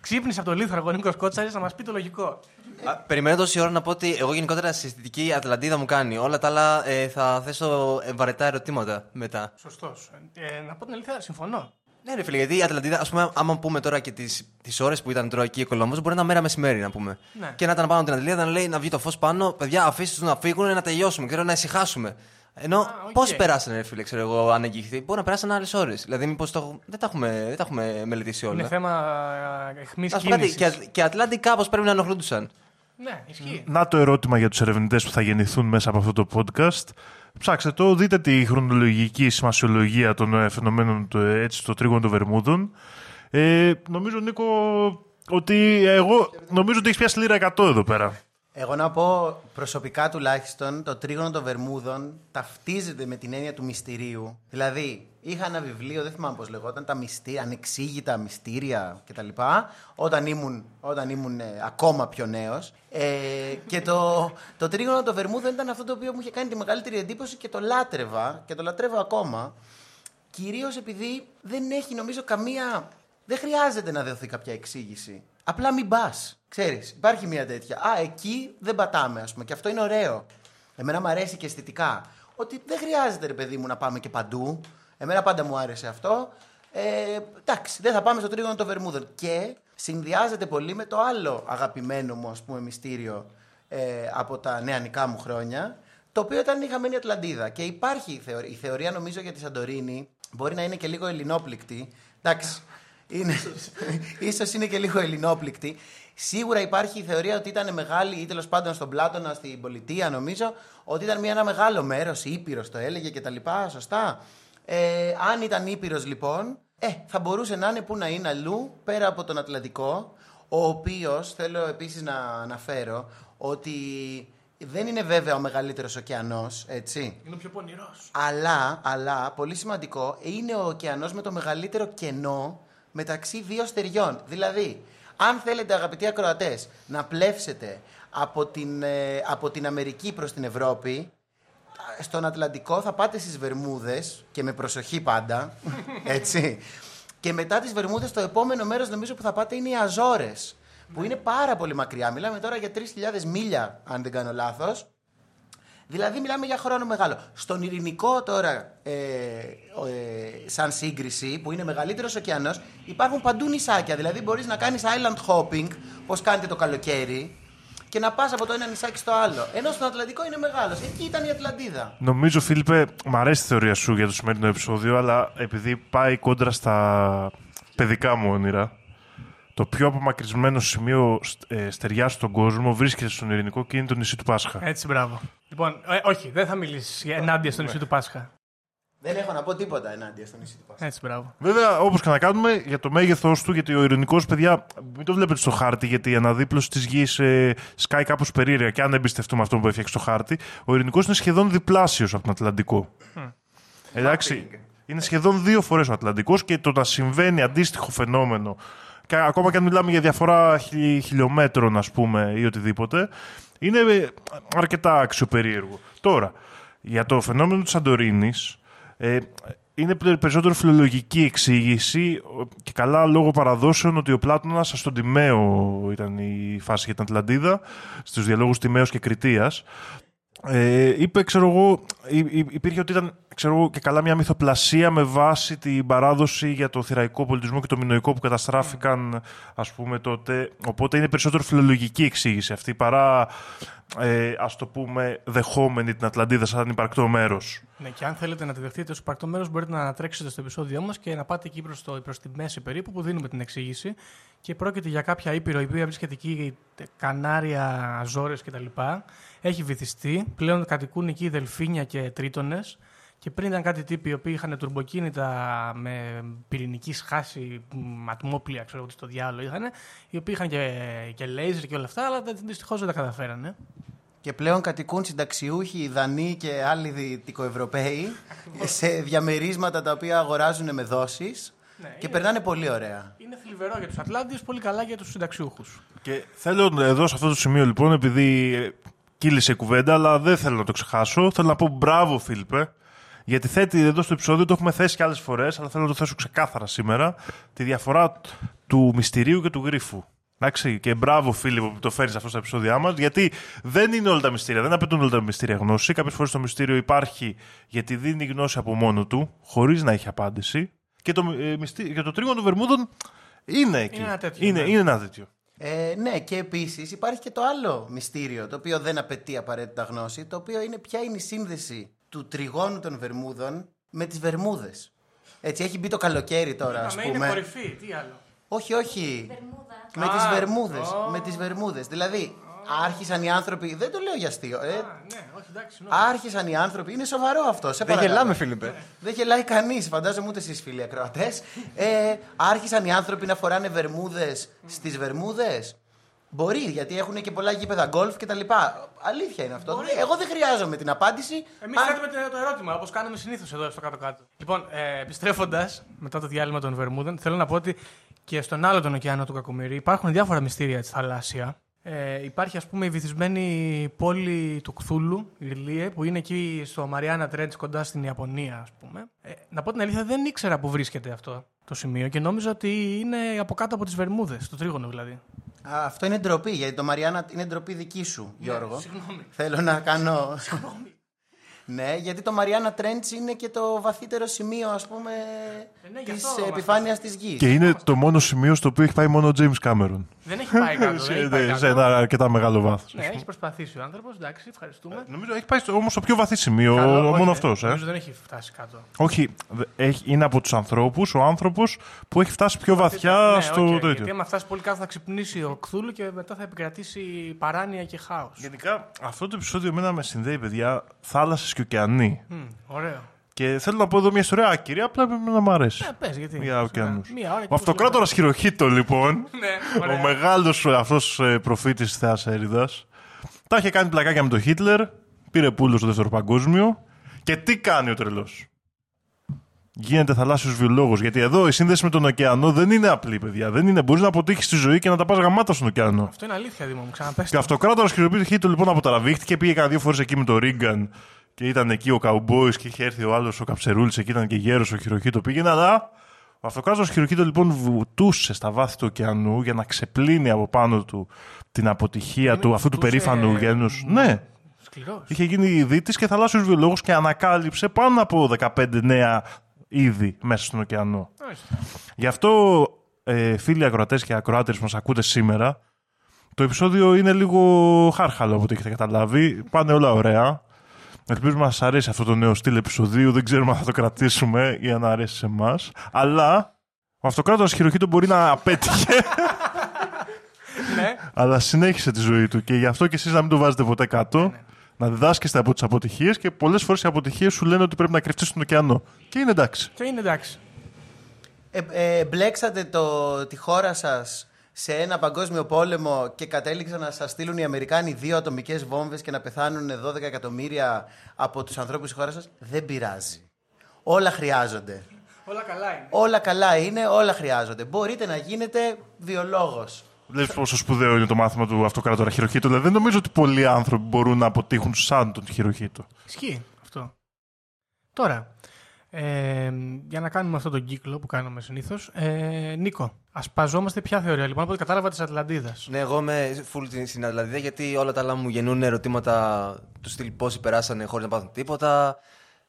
Ξύπνησε από το λίθαργο ο Νίκος Κότσαρης να μας πει το λογικό. Α, Περιμένω τόση ώρα να πω ότι εγώ γενικότερα συστητική Ατλαντίδα μου κάνει. Όλα τα άλλα ε, θα θέσω ε, βαρετά ερωτήματα μετά. Σωστός. Ε, να πω την αλήθεια, συμφωνώ. Ναι, ρε φίλε, γιατί η Ατλαντίδα, ας πούμε, άμα πούμε τώρα και τις τις ώρες που ήταν τώρα εκεί ο Κολόμβο, μπορεί να είναι μέρα μεσημέρι να πούμε. Ναι. Και να ήταν πάνω από την Ατλαντίδα να λέει να βγει το φως πάνω, παιδιά, αφήστε τους να φύγουν να τελειώσουμε, ξέρω να ησυχάσουμε. Ενώ οκ. πώς περάσανε, ρε φίλε, ξέρω εγώ, ανενόχλητοι; Μπορεί να περάσανε άλλες ώρες. Δηλαδή, μήπως το... δεν, τα έχουμε, δεν τα έχουμε μελετήσει όλα. Είναι θέμα αιχμής Να σου πω κάτι, κίνησης. και, και Ατλάντιοι κάπως πρέπει να ενοχλούντουσαν. Ναι, ισχύει. Να το ερώτημα για τους ερευνητές που θα γεννηθούν μέσα από αυτό το podcast. Ψάξτε το, δείτε τη χρονολογική σημασιολογία των ε, φαινομένων του, ε, έτσι, στο τρίγωνο των Βερμούδων. Ε, νομίζω, Νίκο, ότι εγώ νομίζω ότι έχεις πιάσει λίρα 100 εδώ πέρα. Εγώ να πω προσωπικά τουλάχιστον το τρίγωνο των Βερμούδων ταυτίζεται με την έννοια του μυστηρίου. Δηλαδή, είχα ένα βιβλίο, δεν θυμάμαι πώς λεγόταν, τα μυστήρια, ανεξήγητα μυστήρια κτλ. Όταν ήμουν, όταν ήμουν ε, ακόμα πιο νέος. Ε, και το, το τρίγωνο των Βερμούδων ήταν αυτό το οποίο μου είχε κάνει τη μεγαλύτερη εντύπωση και το λάτρευα και το λατρεύω ακόμα. Κυρίως επειδή δεν έχει νομίζω καμία. Δεν χρειάζεται να δοθεί κάποια εξήγηση. Απλά μην πας. Ξέρεις, υπάρχει μια τέτοια. Α, εκεί δεν πατάμε, ας πούμε. Και αυτό είναι ωραίο. Εμένα μου αρέσει και αισθητικά. Ότι δεν χρειάζεται, ρε παιδί μου, να πάμε και παντού. Εμένα πάντα μου άρεσε αυτό. Ε, εντάξει, δεν θα πάμε στο τρίγωνο των Βερμούδων. Και συνδυάζεται πολύ με το άλλο αγαπημένο μου, ας πούμε, μυστήριο ε, από τα νεανικά μου χρόνια. Το οποίο ήταν η χαμένη Ατλαντίδα. Και υπάρχει η θεωρία, η θεωρία νομίζω για τη Σαντορίνη, μπορεί να είναι και λίγο ελληνόπληκτη. Εντάξει, είναι, ίσως είναι και λίγο ελληνόπληκτη. Σίγουρα υπάρχει η θεωρία ότι ήταν μεγάλη, ή τέλος πάντων στον Πλάτωνα, στην πολιτεία νομίζω, ότι ήταν μια, ένα μεγάλο μέρος, Ήπειρος το έλεγε κτλ. Σωστά. Ε, αν ήταν Ήπειρος λοιπόν, ε, θα μπορούσε να είναι που να είναι αλλού, πέρα από τον Ατλαντικό, ο οποίος θέλω επίσης να αναφέρω ότι δεν είναι βέβαια ο μεγαλύτερος ωκεανός, έτσι. Είναι ο πιο πονηρός. Αλλά, αλλά, πολύ σημαντικό, είναι ο ωκεανός με το μεγαλύτερο κενό μεταξύ δύο στεριών. Δηλαδή, αν θέλετε, αγαπητοί ακροατές, να πλεύσετε από την, ε, από την Αμερική προς την Ευρώπη, στον Ατλαντικό θα πάτε στις Βερμούδες και με προσοχή πάντα, έτσι. Και μετά τις Βερμούδες το επόμενο μέρος νομίζω που θα πάτε είναι οι Αζόρες, που είναι πάρα πολύ μακριά. Μιλάμε τώρα για 3.000 μίλια, αν δεν κάνω λάθος. Δηλαδή μιλάμε για χρόνο μεγάλο. Στον ειρηνικό τώρα, ε, ε, σαν σύγκριση, που είναι μεγαλύτερος ωκεανός, υπάρχουν παντού νησάκια. Δηλαδή μπορείς να κάνεις island hopping, πώς κάνετε το καλοκαίρι, και να πας από το ένα νησάκι στο άλλο. Ενώ στον Ατλαντικό είναι μεγάλος. Εκεί ήταν η Ατλαντίδα. Νομίζω, Φίλιππε, μου αρέσει η θεωρία σου για το σημερινό επεισόδιο, αλλά επειδή πάει κόντρα στα παιδικά μου όνειρα, το πιο απομακρυσμένο σημείο ε, στεριά στον κόσμο βρίσκεται στον Ειρηνικό και είναι το νησί του Πάσχα. Έτσι, μπράβο. Λοιπόν, ε, όχι, δεν θα μιλήσεις ενάντια στο νησί του Πάσχα. Δεν έχω να πω τίποτα ενάντια στο νησί του Πάσχα. Έτσι, μπράβο. Βέβαια, όπως και να κάνουμε, για το μέγεθός του, γιατί ο ειρηνικός, παιδιά, μην το βλέπετε στο χάρτη, γιατί η αναδίπλωση της γης ε, σκάει κάπως περίεργα. Και αν εμπιστευτούμε αυτό που έφτιαξε στο χάρτη, ο ειρηνικός είναι σχεδόν διπλάσιος από τον Ατλαντικό. Εντάξει, είναι σχεδόν δύο φορές ο Ατλαντικός και το να συμβαίνει αντίστοιχο φαινόμενο, και ακόμα και αν μιλάμε για διαφορά χιλι- χιλιόμετρων, ας πούμε, ή οτιδήποτε, είναι ε, αρκετά αξιοπερίεργο. Τώρα, για το φαινόμενο της Σαντορίνη, ε, είναι πε- περισσότερο φιλολογική εξήγηση ο- και καλά λόγω παραδόσεων ότι ο Πλάτωνας στον Τιμαίο ήταν η φάση για την Ατλαντίδα, στους διαλόγους Τιμαίος και Κριτίας. Ε, είπε, ξέρω εγώ, υ- υ- υπήρχε ότι ήταν ξέρω εγώ, και καλά μια μυθοπλασία με βάση την παράδοση για το θηραϊκό πολιτισμό και το μινοϊκό που καταστράφηκαν, ας πούμε, τότε. Οπότε είναι περισσότερο φιλολογική εξήγηση αυτή παρά, ε, ας το πούμε, δεχόμενη την Ατλαντίδα σαν υπαρκτό μέρος. Ναι, και αν θέλετε να τη δεχτείτε ως υπαρκτό μέρος, μπορείτε να ανατρέξετε στο επεισόδιό μας και να πάτε εκεί προς προς τη μέση περίπου που δίνουμε την εξήγηση. Και πρόκειται για κάποια ήπειρο η οποία βρίσκεται εκεί, Κανάρια, Αζόρες κτλ. Έχει βυθιστεί. Πλέον κατοικούν εκεί δελφίνια και τρίτονες. Και πριν ήταν κάτι τύποι οι οποίοι είχαν τουρμποκίνητα με πυρηνική σχάση, μ, ατμόπλια, ξέρω εγώ τι στο διάλογο είχαν, οι οποίοι είχαν και, και λέιζερ και όλα αυτά, αλλά δυστυχώς δεν τα καταφέρανε. Και πλέον κατοικούν συνταξιούχοι, Δανοί και άλλοι Δυτικοευρωπαίοι σε διαμερίσματα τα οποία αγοράζουν με δόσεις Ναι, και είναι- περνάνε πολύ ωραία. Είναι θλιβερό για τους Ατλάντιους, πολύ καλά για τους συνταξιούχους. Και θέλω εδώ σε αυτό το σημείο λοιπόν, επειδή ε, κύλησε η κουβέντα, αλλά δεν θέλω να το ξεχάσω, θέλω να πω μπράβο Φίλιππε, γιατί θέτει εδώ στο επεισόδιο, το έχουμε θέσει και άλλες φορές, αλλά θέλω να το θέσω ξεκάθαρα σήμερα, τη διαφορά του μυστηρίου και του γρίφου. Εντάξει, και μπράβο Φίλιππο που το φέρεις αυτό στα επεισόδια μας, γιατί δεν είναι όλα τα μυστήρια, δεν απαιτούν όλα τα μυστήρια γνώση. Κάποιες φορές το μυστήριο υπάρχει γιατί δίνει γνώση από μόνο του, χωρίς να έχει απάντηση. Και το, ε, μυστή- και το τρίγωνο των Βερμούδων είναι εκεί. ένα τέτοιο, είναι, ναι. είναι ένα τέτοιο. Ε, ναι, και επίσης υπάρχει και το άλλο μυστήριο, το οποίο δεν απαιτεί απαραίτητα γνώση, το οποίο είναι ποια είναι η σύνδεση του τριγώνου των Βερμούδων με τις Βερμούδες. Έτσι, έχει μπει το καλοκαίρι τώρα, ας Είπαμε, είναι πούμε. κορυφή, τι άλλο. Όχι, όχι. Με Α, τι Βερμούδες. ω. Με τις Βερμούδες. Δηλαδή, άρχισαν οι άνθρωποι. Δεν το λέω για αστείο. Ε, Α, ναι, όχι, εντάξει, συγγνώμη. άρχισαν οι άνθρωποι. Είναι σοβαρό αυτό. Σε Δεν παρακαλώ. γελάμε, Φίλιππε. Δεν γελάει κανείς, φαντάζομαι ούτε εσείς φίλοι ακροατές. Ε, άρχισαν οι άνθρωποι να φοράνε βερμούδες στις βερμούδες; Μπορεί, γιατί έχουν και πολλά γήπεδα γκολφ κτλ. Αλήθεια είναι αυτό. Εγώ δεν χρειάζομαι την απάντηση. Εμείς Αν- θέτουμε το- το ερώτημα, όπως κάνουμε συνήθως εδώ στο κάτω-κάτω. Λοιπόν, ε, επιστρέφοντας μετά το διάλειμμα των Βερμούδων, θέλω να πω ότι και στον άλλο τον ωκεανό του Κακομοιρή υπάρχουν διάφορα μυστήρια της θαλάσσια. Ε, υπάρχει, ας πούμε, η βυθισμένη πόλη του Κθούλου, η Ριλίε, που είναι εκεί στο Μαριάννα Τρέντς κοντά στην Ιαπωνία, ας πούμε. Ε, να πω την αλήθεια, δεν ήξερα που βρίσκεται αυτό το σημείο και νόμιζα ότι είναι από κάτω από τις Βερμούδες, το τρίγωνο δηλαδή. Α, αυτό είναι ντροπή, γιατί το Μαριάννα είναι ντροπή δική σου, Γιώργο. Ναι, συγγνώμη. Θέλω να κάνω. ναι, γιατί το Mariana Trench είναι και το βαθύτερο σημείο, ας πούμε, Ε, ναι, γι' της αυτό μας επιφάνειας της γης. Και είναι το μόνο σημείο στο οποίο έχει πάει μόνο ο James Cameron. Δεν έχει πάει κάτω. δεν έχει πάει σε, κάτω. σε ένα αρκετά μεγάλο βάθος. Ναι, έχει προσπαθήσει ο άνθρωπος, εντάξει, ευχαριστούμε. Νομίζω έχει πάει όμως στο πιο βαθύ σημείο, Καλό, μόνο όχι, αυτός. Ε. Νομίζω δεν έχει φτάσει κάτω. Όχι, δε- έχει, είναι από τους ανθρώπους, ο άνθρωπος που έχει φτάσει πιο βαθιά Ναι, στο οκ, τέτοιο. Γιατί άμα φτάσει πολύ κάτω θα ξυπνήσει ο Κθούλου και μετά θα επικρατήσει παράνοια και χάος. Γενικά, αυτό το επεισόδιο εμένα με συνδέει, παιδιά, θάλασσες και ωκεανοί. Ωραίο. Και θέλω να πω εδώ μια ιστορία άκυρη, απλά πρέπει να μου αρέσει. Ε, πες, γιατί. Για ωκεανούς. Μία ώρα και Ο αυτοκράτορας Χειροχήτο, λοιπόν, Ναι, ο ωραία. μεγάλο αυτός προφήτης της Θεάς Έριδας, τα είχε κάνει πλακάκια με τον Χίτλερ, πήρε πούλο στο δεύτερο παγκόσμιο. Και τι κάνει ο τρελός. Γίνεται θαλάσσιος βιολόγος. Γιατί εδώ η σύνδεση με τον ωκεανό δεν είναι απλή, παιδιά. Δεν είναι. Μπορείς να αποτύχεις στη ζωή και να τα πας γαμάτα στον ωκεανό. Αυτό είναι αλήθεια, Δήμο μου. Ξαναπες. Και ο αυτοκράτορας Χειροχήτο λοιπόν αποτραβήχτηκε, πήγε κανένα δύο φορές εκεί με τον Ρίγκαν και ήταν εκεί ο Καουμπόη και είχε έρθει ο άλλος ο Καψερούλης, εκεί ήταν και γέρος ο Χειροχήτο. Πήγαινε, αλλά ο αυτοκράτορας Χειροχήτο λοιπόν βουτούσε στα βάθη του ωκεανού για να ξεπλύνει από πάνω του την αποτυχία του αυτού του βουτούσε- περήφανου γένους. Ναι. Σκληρός. Είχε γίνει δίτη και θαλάσσιος βιολόγος και ανακάλυψε πάνω από 15 νέα είδη μέσα στον ωκεανό. Γι' αυτό, ε, φίλοι ακροατές και ακροάτε που μας ακούτε σήμερα, το επεισόδιο είναι λίγο χάρχαλο από ό,τι έχετε καταλάβει. Πάνε όλα ωραία. Ελπίζουμε να σας αρέσει αυτό το νέο στυλ επεισοδίου. Δεν ξέρουμε αν θα το κρατήσουμε ή αν αρέσει σε εμάς. Αλλά ο αυτοκράτορας χειροκύτων μπορεί να απέτυχε, ναι. αλλά συνέχισε τη ζωή του. Και γι' αυτό και εσείς να μην το βάζετε ποτέ κάτω. Να διδάσκεστε από τις αποτυχίες και πολλές φορές οι αποτυχίες σου λένε ότι πρέπει να κρυφτείς στον ωκεανό. Και είναι εντάξει. Και είναι εντάξει. Ε, ε, μπλέξατε το, τη χώρα σας σε ένα παγκόσμιο πόλεμο και κατέληξαν να σας στείλουν οι Αμερικάνοι δύο ατομικές βόμβες και να πεθάνουν 12 εκατομμύρια από τους ανθρώπους της χώρας σας. Δεν πειράζει. Όλα χρειάζονται. Όλα καλά είναι. Όλα καλά είναι, όλα χρειάζονται. Μπορείτε να γίνετε βιολόγος. Βλέπει πόσο σπουδαίο είναι το μάθημα του αυτοκράτορα χειροχήτου. Δηλαδή, δεν νομίζω ότι πολλοί άνθρωποι μπορούν να αποτύχουν σαν τον χειροχήτο. Ισχύει αυτό. Τώρα, ε, για να κάνουμε αυτό τον κύκλο που κάνουμε συνήθως. Ε, Νίκο, ασπαζόμαστε ποια θεωρία λοιπόν από ό,τι κατάλαβα της Ατλαντίδας. Ναι, εγώ είμαι full στην- στην Ατλαντίδα γιατί όλα τα άλλα μου γεννούν ερωτήματα τους στυλ πόσοι περάσανε χωρίς να πάθουν τίποτα.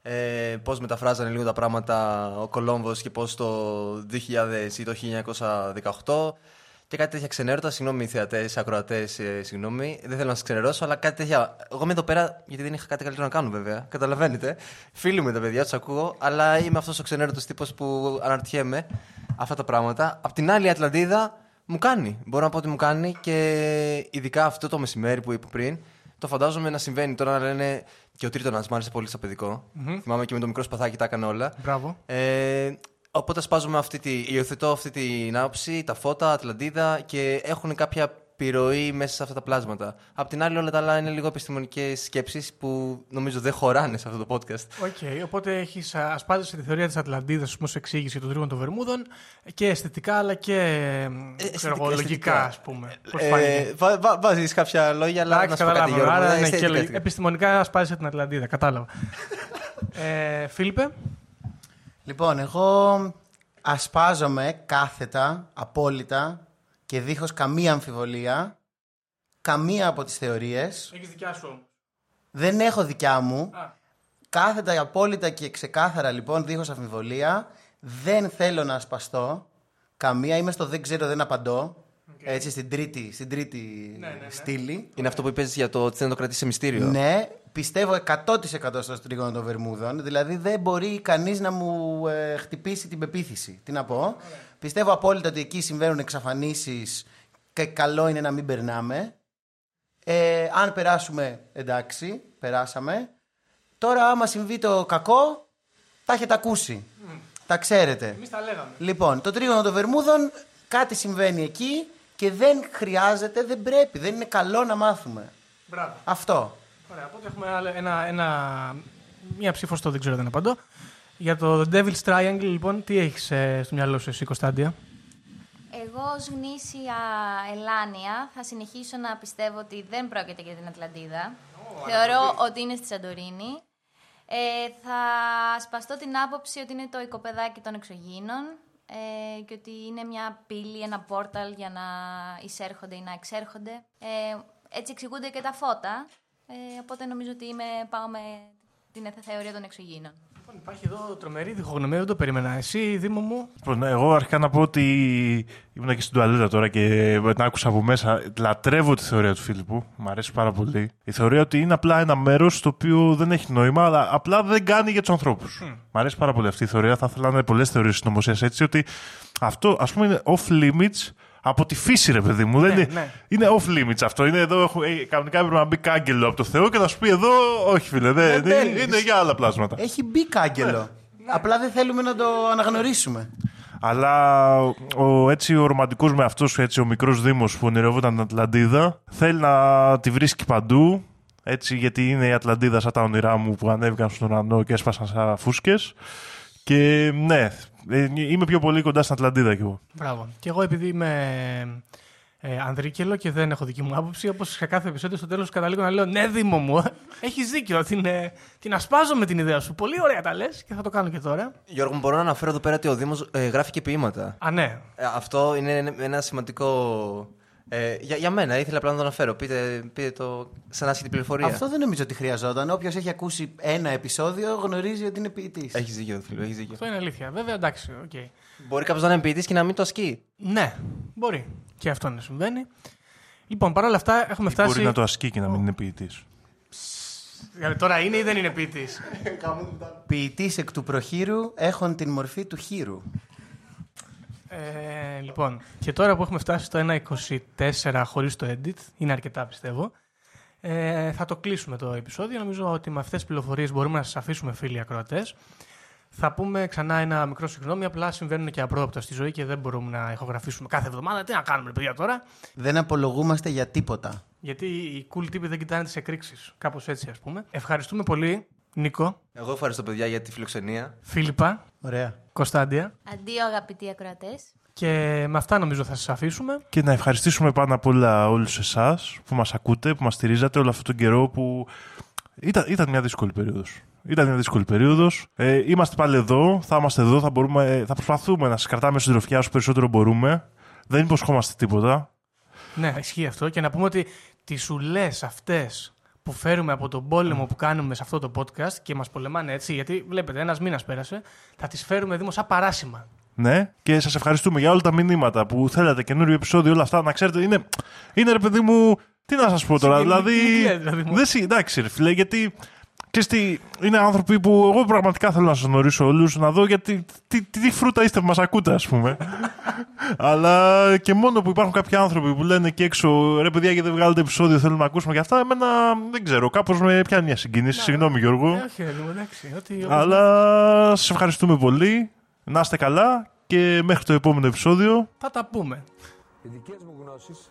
Ε, πώς μεταφράζανε λίγο τα πράγματα ο Κολόμβος και πώς το 2000 ή το 1918. Και κάτι τέτοια ξενέρωτα. Συγγνώμη, θεατές, ακροατές, ε, συγγνώμη. Δεν θέλω να σας ξενερώσω, αλλά κάτι τέτοια. Εγώ είμαι εδώ πέρα γιατί δεν είχα κάτι καλύτερο να κάνω, βέβαια. Καταλαβαίνετε. Φίλοι μου τα παιδιά, τους ακούω, αλλά είμαι αυτός ο ξενέρωτος τύπος που αναρωτιέμαι αυτά τα πράγματα. Απ' την άλλη, η Ατλαντίδα μου κάνει. Μπορώ να πω ότι μου κάνει και ειδικά αυτό το μεσημέρι που είπα πριν. Το φαντάζομαι να συμβαίνει τώρα να λένε και ο τρίτονα μου άρεσε πολύ στο παιδικο Θυμάμαι και με το μικρό σπαθάκι τα έκανε όλα. Μπράβο. Ε, οπότε ασπάζομαι αυτή τη, υιοθετώ αυτή την άποψη, τα φώτα, Ατλαντίδα και έχουν κάποια επιρροή μέσα σε αυτά τα πλάσματα. Απ' την άλλη, όλα τα άλλα είναι λίγο επιστημονικές σκέψεις που νομίζω δεν χωράνε σε αυτό το podcast. OK, οπότε έχεις ασπάζεσαι τη θεωρία της Ατλαντίδας ως εξήγηση για το τρίγωνο των Βερμούδων και αισθητικά αλλά και ε, ξέρω εγώ, λογικά, ας πούμε. Πώς φάνηκε; Ε, βα, βα, Βάζεις κάποια λόγια, αλλά Εντάξει, να σου πω κάτι, καταλάβαμε. Γιώργο. Άρα, Ε, ναι, αισθητικά, και λογι- αισθητικά. επιστημονικά ασπάζεσαι την Ατλαντίδα. Κατάλαβα. ε, Φίλιππε, Λοιπόν, εγώ ασπάζομαι κάθετα, απόλυτα και δίχως καμία αμφιβολία καμία από τις θεωρίες. έχεις δικιά σου όμως. Δεν έχω δικιά μου. Α. Κάθετα, απόλυτα και ξεκάθαρα λοιπόν, δίχως αμφιβολία, δεν θέλω να ασπαστώ καμία. Είμαι στο δεν ξέρω, δεν απαντώ. Έτσι, στην τρίτη, στην τρίτη ναι, ναι. στήλη. Είναι αυτό που είπες για το ότι δεν το κρατήσει σε μυστήριο. Ναι, Πιστεύω 100% στο τρίγωνο των Βερμούδων. Δηλαδή δεν μπορεί κανείς να μου ε, χτυπήσει την πεποίθηση. Τι να πω. Πιστεύω απόλυτα ότι εκεί συμβαίνουν εξαφανίσεις και καλό είναι να μην περνάμε. Ε, αν περάσουμε, εντάξει, περάσαμε. Τώρα, άμα συμβεί το κακό, τα έχετε ακούσει. Τα ξέρετε. Εμείς τα λέγαμε. Λοιπόν, το τρίγωνο των Βερμούδων, κάτι συμβαίνει εκεί και δεν χρειάζεται, δεν πρέπει, δεν είναι καλό να μάθουμε. Μπράβο. Αυτό. Ωραία, οπότε έχουμε άλλο ένα, ένα, μία ψήφος στο δεν ξέρω δεν απαντώ. Για το The Devil's Triangle, λοιπόν, τι έχεις ε, στο μυαλό σου εσύ, Κωνσταντία. Εγώ ως γνήσια Ελάνια θα συνεχίσω να πιστεύω ότι δεν πρόκειται για την Ατλαντίδα. Θεωρώ ότι είναι στη Σαντορίνη. Ε, θα σπαστώ την άποψη ότι είναι το οικοπεδάκι των εξωγήινων ε, και ότι είναι μια πύλη, ένα πόρταλ για να εισέρχονται ή να εξέρχονται. Ε, έτσι εξηγούνται και τα φώτα. Ε, οπότε νομίζω ότι είμαι, πάω με την θεωρία των εξωγήινων. Λοιπόν, υπάρχει εδώ τρομερή διχογνωμία, δεν το περίμενα. Εσύ, Δήμο μου; Λοιπόν, εγώ αρχικά να πω ότι ήμουν και στην τουαλέτα τώρα και την άκουσα από μέσα. Λατρεύω τη θεωρία του Φίλιππου. Μου αρέσει πάρα πολύ. Η θεωρία ότι είναι απλά ένα μέρος το οποίο δεν έχει νόημα, αλλά απλά δεν κάνει για τους ανθρώπους. Mm. Μ' αρέσει πάρα πολύ αυτή η θεωρία. Θα ήθελα να είναι πολλές θεωρίες συνωμοσίας έτσι ότι αυτό ας πούμε είναι off limits από τη φύση, ρε παιδί μου. δεν είναι, ναι. είναι off limits αυτό. Είναι εδώ, έχω, ε, κανονικά έπρεπε να μπει κάγκελο από το Θεό και να σου πει εδώ, όχι φίλε, δεν, Δεν είναι, μπαίνεις. είναι για άλλα πλάσματα. Έχει μπει κάγκελο. Απλά δεν θέλουμε να το αναγνωρίσουμε. Αλλά ο, έτσι, ο ρομαντικός με αυτός έτσι, ο μικρός δήμος που ονειρευόταν την Ατλαντίδα θέλει να τη βρίσκει παντού έτσι, γιατί είναι η Ατλαντίδα σαν τα όνειρά μου που ανέβηκαν στον ουρανό και έσπασαν σαν φούσκες και ναι, ε, είμαι πιο πολύ κοντά στην Ατλαντίδα κι εγώ. Μπράβο. Και εγώ επειδή είμαι ε, ανδρίκελο και δεν έχω δική μου άποψη, όπως σε κάθε επεισόδιο στο τέλος καταλήγω να λέω Ναι, Δήμο μου, έχεις δίκιο. Την, ε, την ασπάζω με την ιδέα σου. Πολύ ωραία τα λες και θα το κάνω και τώρα. Γιώργο, μου μπορώ να αναφέρω εδώ πέρα ότι ο Δήμος γράφει και ποίηματα. Α, ναι. Ε, αυτό είναι ένα σημαντικό. Ε, για, για μένα, ήθελα απλά να το αναφέρω. Πείτε, πείτε το σαν άσχετη πληροφορία. Αυτό δεν νομίζω ότι χρειαζόταν. Όποιος έχει ακούσει ένα επεισόδιο γνωρίζει ότι είναι ποιητής. Έχεις δίκιο, φίλο, έχεις δίκιο. Αυτό είναι αλήθεια. Βέβαια, εντάξει, οκ. Μπορεί κάποιος να είναι ποιητής και να μην το ασκεί. Ναι, μπορεί. Και αυτό να συμβαίνει. Λοιπόν, παρόλα αυτά έχουμε φτάσει. Μπορεί να το ασκεί και να μην είναι ποιητής. Ε, Τώρα είναι ή δεν είναι ποιητής; Ποιητής εκ του προχείρου έχουν την μορφή του χείρου. Ε, λοιπόν, και τώρα που έχουμε φτάσει στο 1.24 χωρίς το edit, είναι αρκετά πιστεύω, ε, θα το κλείσουμε το επεισόδιο. Νομίζω ότι με αυτές τις πληροφορίες μπορούμε να σας αφήσουμε φίλοι ακροατές. Θα πούμε ξανά ένα μικρό συγγνώμη, απλά συμβαίνουν και απρόοπτα στη ζωή και δεν μπορούμε να ηχογραφήσουμε κάθε εβδομάδα. Τι να κάνουμε, ρε παιδιά, τώρα; Δεν απολογούμαστε για τίποτα. Γιατί οι cool τύποι δεν κοιτάνε τις εκρήξεις. Κάπως έτσι, ας πούμε. Ευχαριστούμε πολύ, Νίκο, Εγώ ευχαριστώ, παιδιά, για τη φιλοξενία. Φίλιππα, Ωραία. Κωνσταντία. Αντίο αγαπητοί ακροατές. Και με αυτά νομίζω θα σας αφήσουμε. Και να ευχαριστήσουμε πάνω απ' όλα όλους εσάς που μας ακούτε, που μας στηρίζατε όλο αυτόν τον καιρό που ήταν, ήταν μια δύσκολη περίοδος. Ήταν μια δύσκολη περίοδος. Ε, είμαστε πάλι εδώ, θα είμαστε εδώ, θα, μπορούμε, ε, θα προσπαθούμε να σας κρατάμε συντροφιά όσο περισσότερο μπορούμε. Δεν υποσχόμαστε τίποτα. Ναι, ισχύει αυτό. Και να πούμε ότι τις σουλέ αυτές που φέρουμε από τον πόλεμο που κάνουμε σε αυτό το podcast και μας πολεμάνε έτσι, γιατί βλέπετε, ένας μήνας πέρασε, θα τις φέρουμε δήμο σαν παράσημα. Ναι, και σας ευχαριστούμε για όλα τα μηνύματα που θέλατε, καινούριο επεισόδιο, όλα αυτά. Να ξέρετε, είναι, είναι ρε παιδί μου. Τι να σας πω τώρα, δηλαδή. Συγκινητική, δηλαδή, μου. δεν, συ- εντάξει, ρε φίλε, γιατί. Ξέρεις τι, είναι άνθρωποι που εγώ πραγματικά θέλω να σας γνωρίσω όλους, να δω γιατί τι, τι, τι φρούτα είστε που μας ακούτε, ας πούμε. Αλλά και μόνο που υπάρχουν κάποιοι άνθρωποι που λένε και έξω, ρε παιδιά, γιατί δεν βγάλετε επεισόδιο, θέλουμε να ακούσουμε και αυτά, εμένα δεν ξέρω, κάπως με πιάνει μια συγκίνηση. Συγγνώμη, Γιώργο. Ε, όχι, ρε, Δήμο, εντάξει. Ότι, όπως- Αλλά σας ευχαριστούμε πολύ. Να είστε καλά και μέχρι το επόμενο επεισόδιο. Θα τα πούμε. Οι δικές μου γνώσεις,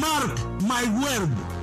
Mark my word.